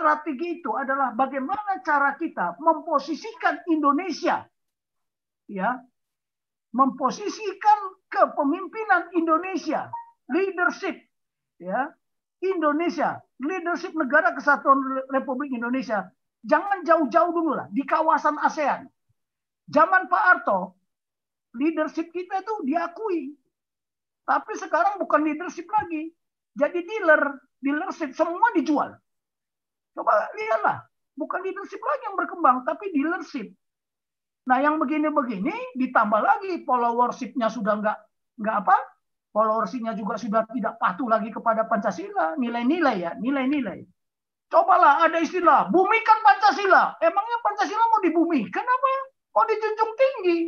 Strategi itu adalah bagaimana cara kita memposisikan Indonesia ya, memposisikan kepemimpinan Indonesia, leadership ya, Indonesia, leadership negara kesatuan Republik Indonesia. Jangan jauh-jauh dulu lah di kawasan ASEAN Zaman Pak Harto, leadership kita itu diakui. Tapi sekarang bukan leadership lagi. Jadi dealer, dealership semua dijual. Coba lihatlah, bukan leadership lagi yang berkembang, tapi dealership. Nah yang begini-begini ditambah lagi followershipnya sudah nggak nggak apa, followershipnya juga sudah tidak patuh lagi kepada Pancasila, nilai-nilai ya, nilai-nilai. Cobalah ada istilah bumikan Pancasila. Emangnya Pancasila mau dibumikan apa? Kok dijunjung tinggi?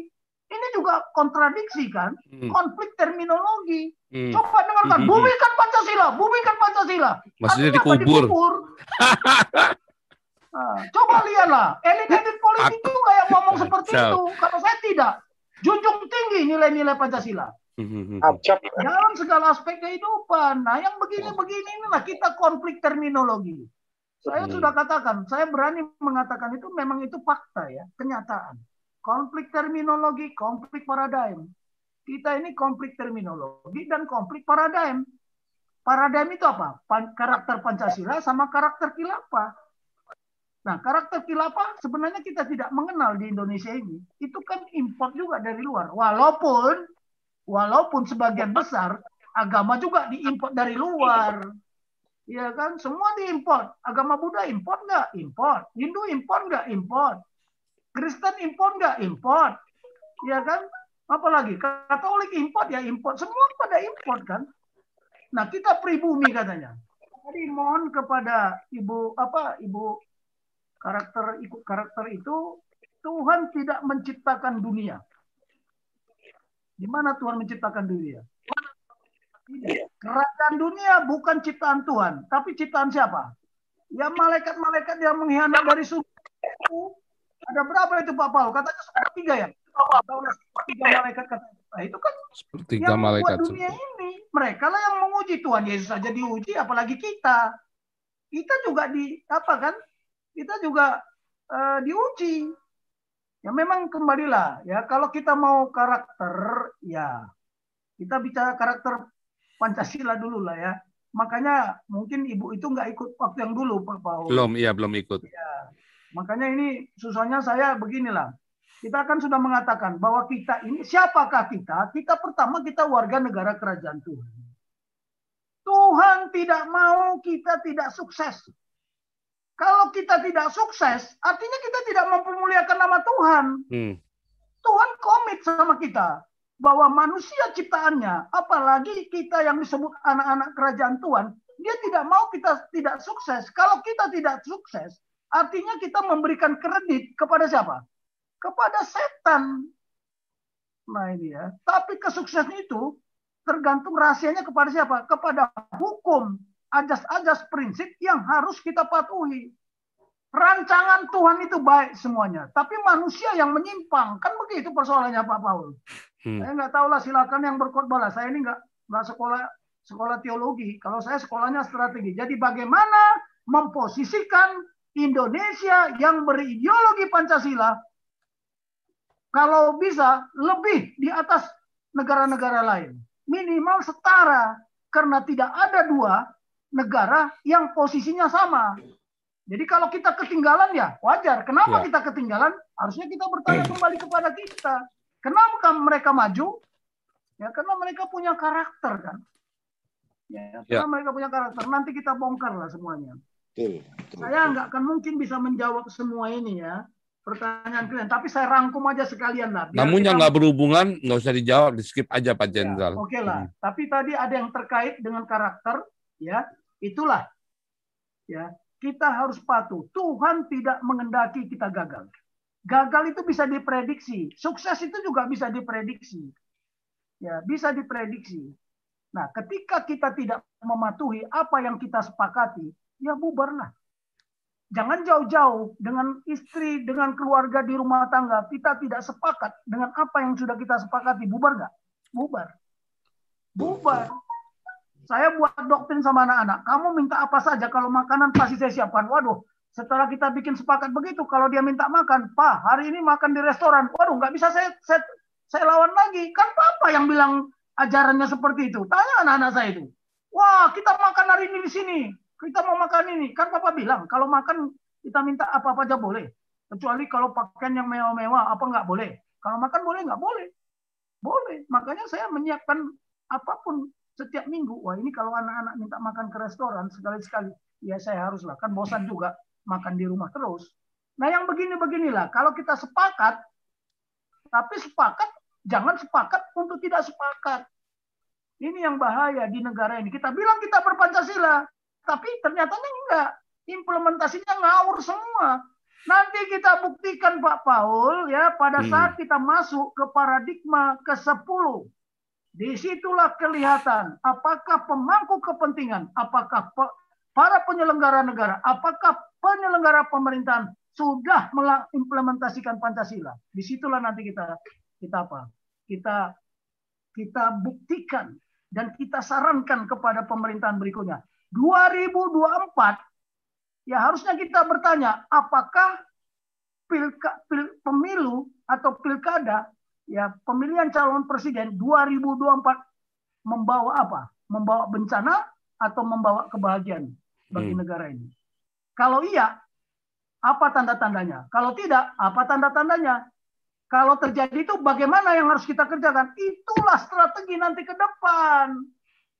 Ini juga kontradiksi kan? Hmm. Konflik terminologi. Hmm. Coba dengarkan, hmm. bumikan Pancasila, bumikan Pancasila. Maksudnya dikubur. dikubur? nah, coba lihatlah, elit-elit politik Aku... juga yang ngomong seperti itu. Kalau saya tidak, junjung tinggi nilai-nilai Pancasila. Hmm. Dalam segala aspek kehidupan. Nah, yang begini-begini inilah kita konflik terminologi. Saya hmm. sudah katakan, saya berani mengatakan itu memang itu fakta ya, kenyataan. Konflik terminologi, konflik paradigm. Kita ini konflik terminologi dan konflik paradigm. Paradigm itu apa? Pan karakter Pancasila sama karakter kilapa. Nah, karakter kilapa sebenarnya kita tidak mengenal di Indonesia ini. Itu kan import juga dari luar. Walaupun walaupun sebagian besar agama juga diimpor dari luar. Ya kan, semua diimpor. Agama Buddha import nggak? Import. Hindu import nggak? Import. Kristen import nggak? Import. Ya kan? Apalagi Katolik import ya import. Semua pada import kan? Nah kita pribumi katanya. Jadi mohon kepada ibu apa ibu karakter ikut karakter itu Tuhan tidak menciptakan dunia. Di mana Tuhan menciptakan dunia? Kerajaan dunia bukan ciptaan Tuhan, tapi ciptaan siapa? Ya malaikat-malaikat yang mengkhianat dari suku ada berapa itu Pak Paul? Katanya sepertiga ya? Sepertiga malaikat kata. Nah, itu kan sepertiga yang malaikat. dunia ini. Mereka lah yang menguji Tuhan Yesus saja diuji, apalagi kita. Kita juga di apa kan? Kita juga uh, diuji. Ya memang kembalilah ya kalau kita mau karakter ya kita bicara karakter Pancasila dulu lah ya. Makanya mungkin ibu itu nggak ikut waktu yang dulu Pak Paul. Belum, iya belum ikut. Ya. Makanya ini susahnya saya beginilah. Kita kan sudah mengatakan bahwa kita ini siapakah kita? Kita pertama kita warga negara kerajaan Tuhan. Tuhan tidak mau kita tidak sukses. Kalau kita tidak sukses, artinya kita tidak mempermuliakan nama Tuhan. Hmm. Tuhan komit sama kita bahwa manusia ciptaannya, apalagi kita yang disebut anak-anak kerajaan Tuhan, dia tidak mau kita tidak sukses. Kalau kita tidak sukses, Artinya kita memberikan kredit kepada siapa? Kepada setan. Nah ini ya. Tapi kesuksesan itu tergantung rahasianya kepada siapa? Kepada hukum, ajas-ajas prinsip yang harus kita patuhi. rancangan Tuhan itu baik semuanya, tapi manusia yang menyimpang. Kan begitu persoalannya Pak Paul. Hmm. Saya nggak tahu lah silakan yang berkhotbah lah. Saya ini nggak nggak sekolah sekolah teologi. Kalau saya sekolahnya strategi. Jadi bagaimana memposisikan Indonesia yang berideologi Pancasila kalau bisa lebih di atas negara-negara lain. Minimal setara karena tidak ada dua negara yang posisinya sama. Jadi kalau kita ketinggalan ya wajar. Kenapa Ya. kita ketinggalan? Harusnya kita bertanya kembali kepada kita. Kenapa mereka maju? Ya karena mereka punya karakter kan. Ya, karena Ya. mereka punya karakter. Nanti kita bongkar lah semuanya. Betul. Saya nggak akan mungkin bisa menjawab semua ini ya pertanyaan kalian. Tapi saya rangkum aja sekalian lah. Namun kita- yang nggak berhubungan nggak usah dijawab, di skip aja Pak Jenderal. Oke lah. Hmm. Tapi tadi ada yang terkait dengan karakter, ya itulah, ya kita harus patuh. Tuhan tidak mengendaki kita gagal. Gagal itu bisa diprediksi. Sukses itu juga bisa diprediksi. Ya, bisa diprediksi. Nah, ketika kita tidak mematuhi apa yang kita sepakati, ya bubarlah. Jangan jauh-jauh dengan istri, dengan keluarga di rumah tangga. Kita tidak sepakat dengan apa yang sudah kita sepakati. Bubar nggak? Bubar. Bubar. Saya buat doktrin sama anak-anak. Kamu minta apa saja kalau makanan pasti saya siapkan. Waduh, setelah kita bikin sepakat begitu, kalau dia minta makan, Pak, hari ini makan di restoran. Waduh, nggak bisa saya, saya saya lawan lagi. Kan Papa yang bilang ajarannya seperti itu. Tanya anak-anak saya itu. Wah, kita makan hari ini di sini. Kita mau makan ini. Kan Papa bilang, kalau makan kita minta apa-apa aja boleh. Kecuali kalau pakaian yang mewah-mewah, apa nggak boleh. Kalau makan boleh nggak boleh. Boleh. Makanya saya menyiapkan apa pun setiap minggu. Wah ini kalau anak-anak minta makan ke restoran sekali-sekali, ya saya haruslah. Kan bosan juga makan di rumah terus. Nah yang begini-beginilah. Kalau kita sepakat, tapi sepakat, jangan sepakat untuk tidak sepakat. Ini yang bahaya di negara ini. Kita bilang kita berpancasila, tapi ternyata enggak. Implementasinya ngawur semua. Nanti kita buktikan Pak Paul ya pada Hmm. saat kita masuk ke paradigma ke-10. Di situlah kelihatan apakah pemangku kepentingan, apakah pe- para penyelenggara negara, apakah penyelenggara pemerintahan sudah mengimplementasikan Pancasila. Di situlah nanti kita kita apa? Kita kita buktikan dan kita sarankan kepada pemerintahan berikutnya. 2024 ya harusnya kita bertanya apakah pilka, pil- pemilu atau pilkada ya pemilihan calon presiden 2024 membawa apa? Membawa bencana atau membawa kebahagiaan bagi Hmm. negara ini. Kalau iya, apa tanda-tandanya? Kalau tidak, apa tanda-tandanya? Kalau terjadi itu bagaimana yang harus kita kerjakan? Itulah strategi nanti ke depan.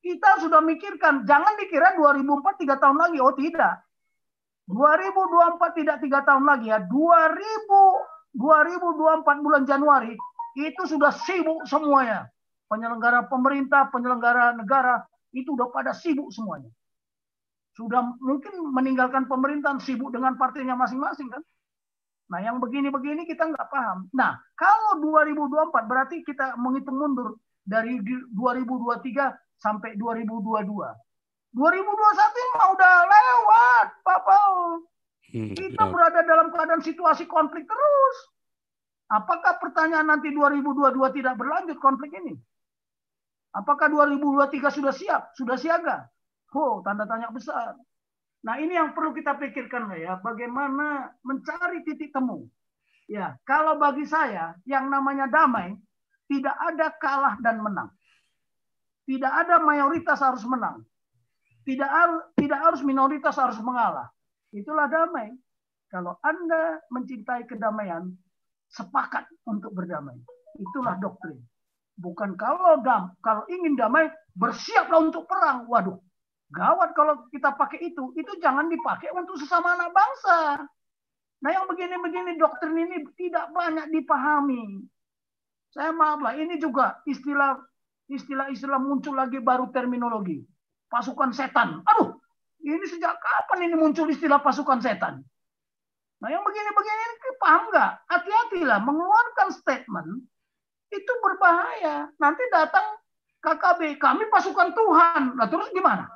Kita sudah mikirkan, jangan dikira 2004 tiga tahun lagi. Oh tidak. 2024 tidak tiga tahun lagi ya. 2000 2024 bulan Januari itu sudah sibuk semuanya. Penyelenggara pemerintah, penyelenggara negara itu udah pada sibuk semuanya. Sudah mungkin meninggalkan pemerintahan sibuk dengan partainya masing-masing kan. Nah yang begini-begini kita nggak paham. Nah kalau 2024 berarti kita menghitung mundur dari di- 2023 sampai 2022. 2021 mah udah lewat, Pak Paul. Hmm, Kita ya. berada dalam keadaan situasi konflik terus. Apakah pertanyaan nanti 2022 tidak berlanjut konflik ini? Apakah 2023 sudah siap, sudah siaga? Oh, tanda tanya besar. Nah, ini yang perlu kita pikirkan ya, bagaimana mencari titik temu. Ya, kalau bagi saya yang namanya damai tidak ada kalah dan menang. Tidak ada mayoritas harus menang. Tidak harus tidak harus minoritas harus mengalah. Itulah damai. Kalau Anda mencintai kedamaian, sepakat untuk berdamai. Itulah doktrin. Bukan kalau dam, kalau ingin damai, bersiaplah untuk perang. Waduh, gawat kalau kita pakai itu. Itu jangan dipakai untuk sesama anak bangsa. Nah yang begini-begini doktrin ini tidak banyak dipahami. Saya maaf lah, ini juga istilah istilah-istilah muncul lagi baru terminologi. Pasukan setan. Aduh, ini sejak kapan ini muncul istilah pasukan setan? Nah yang begini-begini ini paham nggak? Hati-hatilah mengeluarkan statement itu berbahaya. Nanti datang KKB, kami pasukan Tuhan. Nah terus gimana?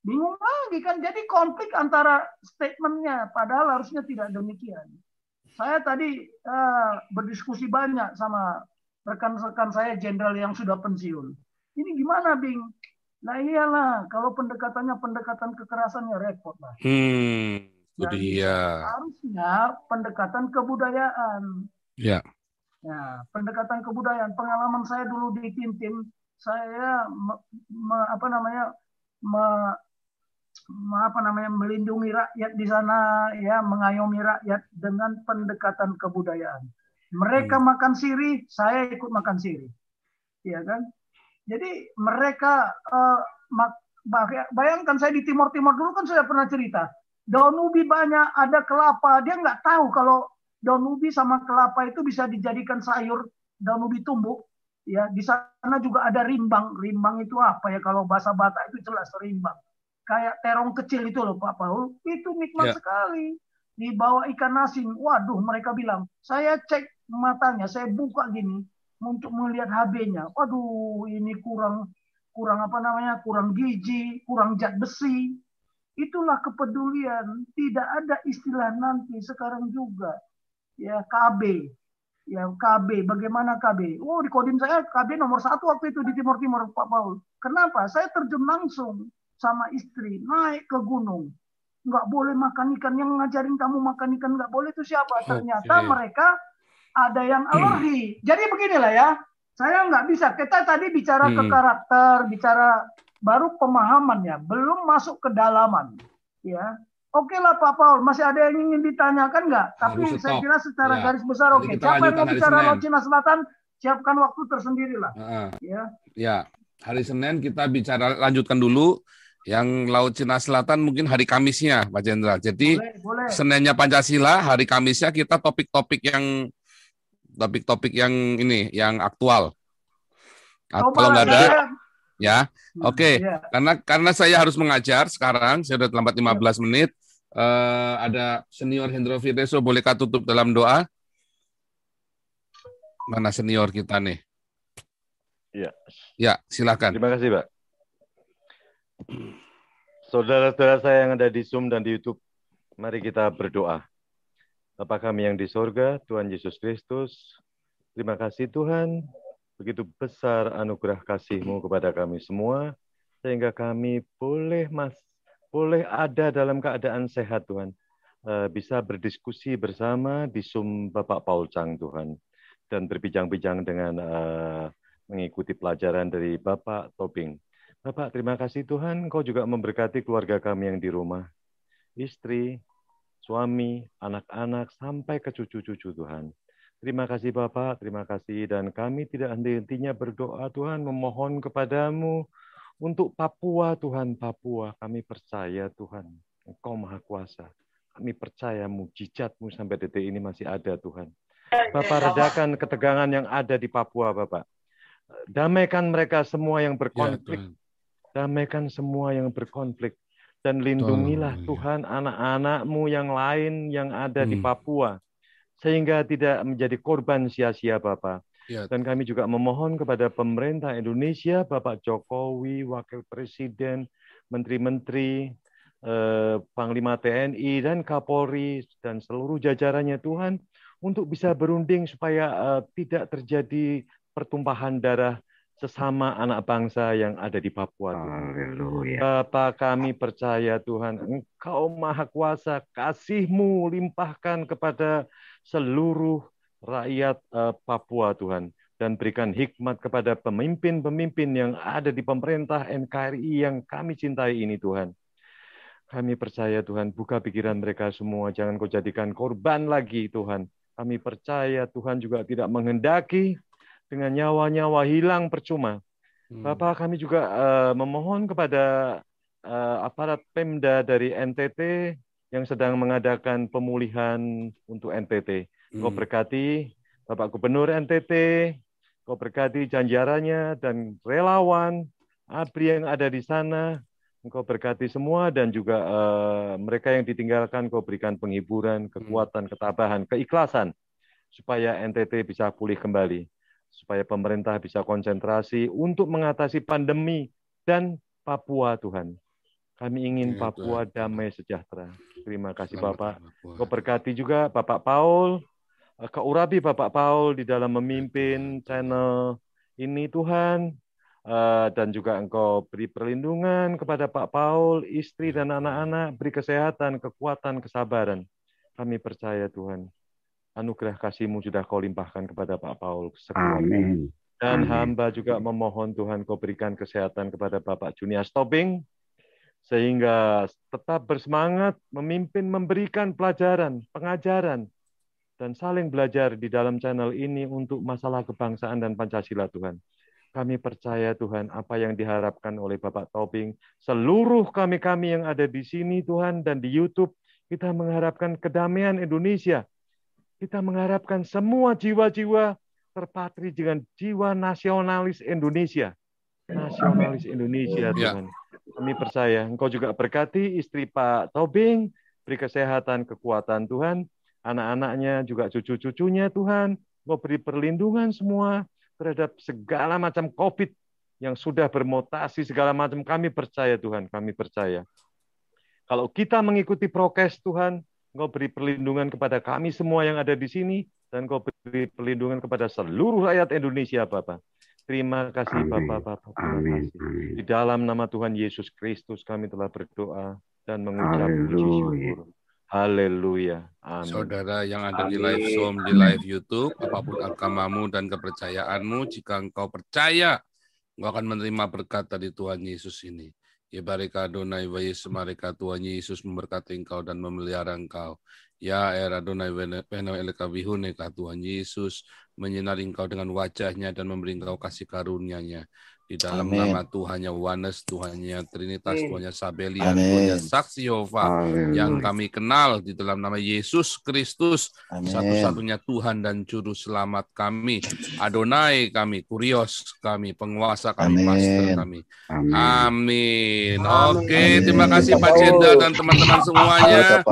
Bingung lagi kan. Jadi konflik antara statementnya, padahal harusnya tidak demikian. Saya tadi uh, berdiskusi banyak sama rekan-rekan saya jenderal yang sudah pensiun. Ini gimana, Bing? Nah iyalah, kalau pendekatannya pendekatan kekerasannya repot lah. Hmm, itu dia. harusnya pendekatan kebudayaan. Ya. Nah, pendekatan kebudayaan. Pengalaman saya dulu di tim-tim, saya me, me- apa namanya me, me- apa namanya melindungi rakyat di sana, ya mengayomi rakyat dengan pendekatan kebudayaan. Mereka makan sirih, saya ikut makan sirih, ya kan? Jadi mereka bah- bayangkan saya di Timur Timur dulu kan saya pernah cerita daun ubi banyak, ada kelapa, dia nggak tahu kalau daun ubi sama kelapa itu bisa dijadikan sayur daun ubi tumbuh. Ya, di sana juga ada rimbang. Rimbang itu apa ya kalau bahasa Batak itu jelas rimbang. Kayak terong kecil itu loh Pak Paul, itu nikmat Ya. sekali. Dibawa ikan asin, waduh mereka bilang, saya cek matanya, saya buka gini untuk melihat HB-nya. Waduh, ini kurang kurang apa namanya? kurang gizi, kurang zat besi. Itulah kepedulian. Tidak ada istilah nanti sekarang juga. Ya KB. Ya KB. Bagaimana KB? Oh di kodim saya KB nomor satu waktu itu di Timur Timur Pak Paul. Kenapa? Saya terjun langsung sama istri naik ke gunung. Nggak boleh makan ikan. Yang ngajarin kamu makan ikan nggak boleh itu siapa? Ternyata mereka ada yang alergi. Jadi beginilah ya. Saya nggak bisa. Kita tadi bicara ke Hmm. karakter, bicara baru pemahamannya, belum masuk ke dalaman. Ya, oke lah Pak Paul, masih ada yang ingin ditanyakan nggak? Tapi Harus saya stop. kira secara Ya. garis besar oke. kita Siapa yang mau bicara. Laut Cina Selatan, siapkan waktu tersendiri lah. Heeh. Ya, Ya, hari Senin kita bicara lanjutkan dulu. Yang Laut Cina Selatan mungkin hari Kamisnya, Pak Jenderal. Jadi boleh, boleh. Seninnya Pancasila, hari Kamisnya kita topik-topik yang topik-topik yang ini, yang aktual. Coba Kalau nggak ada, saya- ya, oke. ya. Karena karena saya harus mengajar sekarang, saya sudah terlambat 15 menit. Eh, ada senior Hendro Fiteso, bolehkah tutup dalam doa? Mana senior kita nih? Ya. Ya, silakan. Terima kasih, Pak. Saudara-saudara saya yang ada di Zoom dan di YouTube, mari kita berdoa. Bapa kami yang di sorga, Tuhan Yesus Kristus, terima kasih Tuhan, begitu besar anugerah kasih-Mu kepada kami semua, sehingga kami boleh mas, boleh ada dalam keadaan sehat Tuhan, Eh, bisa berdiskusi bersama di Zoom Bapak Paul Chang Tuhan, dan berbincang-bincang dengan eh, mengikuti pelajaran dari Bapak Tobing. Bapak, terima kasih Tuhan, Engkau juga memberkati keluarga kami yang di rumah, istri, suami, anak-anak, sampai ke cucu-cucu Tuhan. Terima kasih Bapak, terima kasih. Dan kami tidak henti-hentinya berdoa Tuhan, memohon kepadamu untuk Papua Tuhan, Papua. Kami percaya Tuhan, Engkau Maha Kuasa. Kami percaya mujizatmu sampai detik ini masih ada Tuhan. Bapak redakan ketegangan yang ada di Papua Bapak. Damaikan mereka semua yang berkonflik. Damaikan semua yang berkonflik. Dan lindungilah Tuhan anak-anakmu yang lain yang ada di Papua. Sehingga tidak menjadi korban sia-sia Bapak. Ya. Dan kami juga memohon kepada pemerintah Indonesia, Bapak Jokowi, Wakil Presiden, Menteri-Menteri, eh, Panglima TNI, dan Kapolri, dan seluruh jajarannya Tuhan, untuk bisa berunding supaya eh, tidak terjadi pertumpahan darah sesama anak bangsa yang ada di Papua. Tuhan. Bapa kami percaya Tuhan, Engkau Maha Kuasa, kasih-Mu limpahkan kepada seluruh rakyat eh, Papua Tuhan. Dan berikan hikmat kepada pemimpin-pemimpin yang ada di pemerintah NKRI yang kami cintai ini Tuhan. Kami percaya Tuhan, buka pikiran mereka semua, jangan kau jadikan korban lagi Tuhan. Kami percaya Tuhan juga tidak menghendaki dengan nyawa-nyawa hilang percuma. Bapak kami juga eh, memohon kepada eh, aparat Pemda dari NTT yang sedang mengadakan pemulihan untuk NTT. Kau Hmm. berkati Bapak Gubernur NTT, kau berkati janjarannya dan relawan, ABRI yang ada di sana, Engkau berkati semua dan juga eh, mereka yang ditinggalkan kau berikan penghiburan, kekuatan, ketabahan, keikhlasan supaya NTT bisa pulih kembali, supaya pemerintah bisa konsentrasi untuk mengatasi pandemi dan Papua Tuhan. Kami ingin Ya, Papua Tuhan. damai sejahtera. Terima kasih Selamat Bapak. Kau berkati juga Bapak Paul, eh, kau urapi Bapak Paul di dalam memimpin channel ini Tuhan. Eh, dan juga Engkau beri perlindungan kepada Pak Paul, istri dan anak-anak, beri kesehatan, kekuatan, kesabaran. Kami percaya Tuhan, anugerah kasih-Mu sudah Kau limpahkan kepada Pak Paul sekeluarga. Amin. Dan Amin. hamba juga memohon Tuhan Kau berikan kesehatan kepada Bapak Junior Tobing, sehingga tetap bersemangat memimpin, memberikan pelajaran, pengajaran, dan saling belajar di dalam channel ini untuk masalah kebangsaan dan Pancasila Tuhan. Kami percaya Tuhan apa yang diharapkan oleh Bapak Tobing, seluruh kami-kami yang ada di sini Tuhan dan di YouTube, kita mengharapkan kedamaian Indonesia. Kita mengharapkan semua jiwa-jiwa terpatri dengan jiwa nasionalis Indonesia. Nasionalis Indonesia Ya. Tuhan. Kami percaya Engkau juga berkati istri Pak Tobing, beri kesehatan, kekuatan Tuhan, anak-anaknya juga cucu-cucunya Tuhan, Engkau beri perlindungan semua terhadap segala macam COVID yang sudah bermutasi segala macam. Kami percaya Tuhan, kami percaya. Kalau kita mengikuti prokes Tuhan, Engkau beri perlindungan kepada kami semua yang ada di sini, dan Engkau beri perlindungan kepada seluruh rakyat Indonesia, Bapak. Terima kasih, Bapak, Bapak. Terima Amin. kasih. Di dalam nama Tuhan Yesus Kristus kami telah berdoa dan mengucap puji syukur. Haleluya. Amin. Saudara yang ada di live Zoom, di live YouTube, apa pun agamamu dan kepercayaanmu, jika engkau percaya, engkau akan menerima berkat dari Tuhan Yesus ini. Ya barika Adonai wa Yesus Tuhan Yesus memberkati engkau dan memelihara engkau. Ya era Adonai wena eleka bihuneka Tuhan Yesus menyinari engkau dengan wajahnya dan memberi engkau kasih karunia-Nya. Di dalam Amin. nama Tuhannya Wanes, Tuhannya Trinitas, Amin. Tuhannya Sabelian. Tuhannya Saksi Yehova yang kami kenal di dalam nama Yesus Kristus, satu-satunya Tuhan dan Juru Selamat kami, Adonai kami, Kurios kami, penguasa kami, Amin. Pastor kami. Amin. Amin. Amin. Oke, Amin. terima kasih Pak Paul. dan teman-teman semuanya.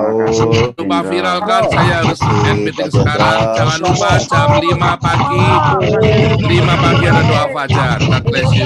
Lupa viralkan, saya harus end meeting sekarang. Jangan lupa jam 5 pagi, 5 pagi ada doa fajar. God bless you.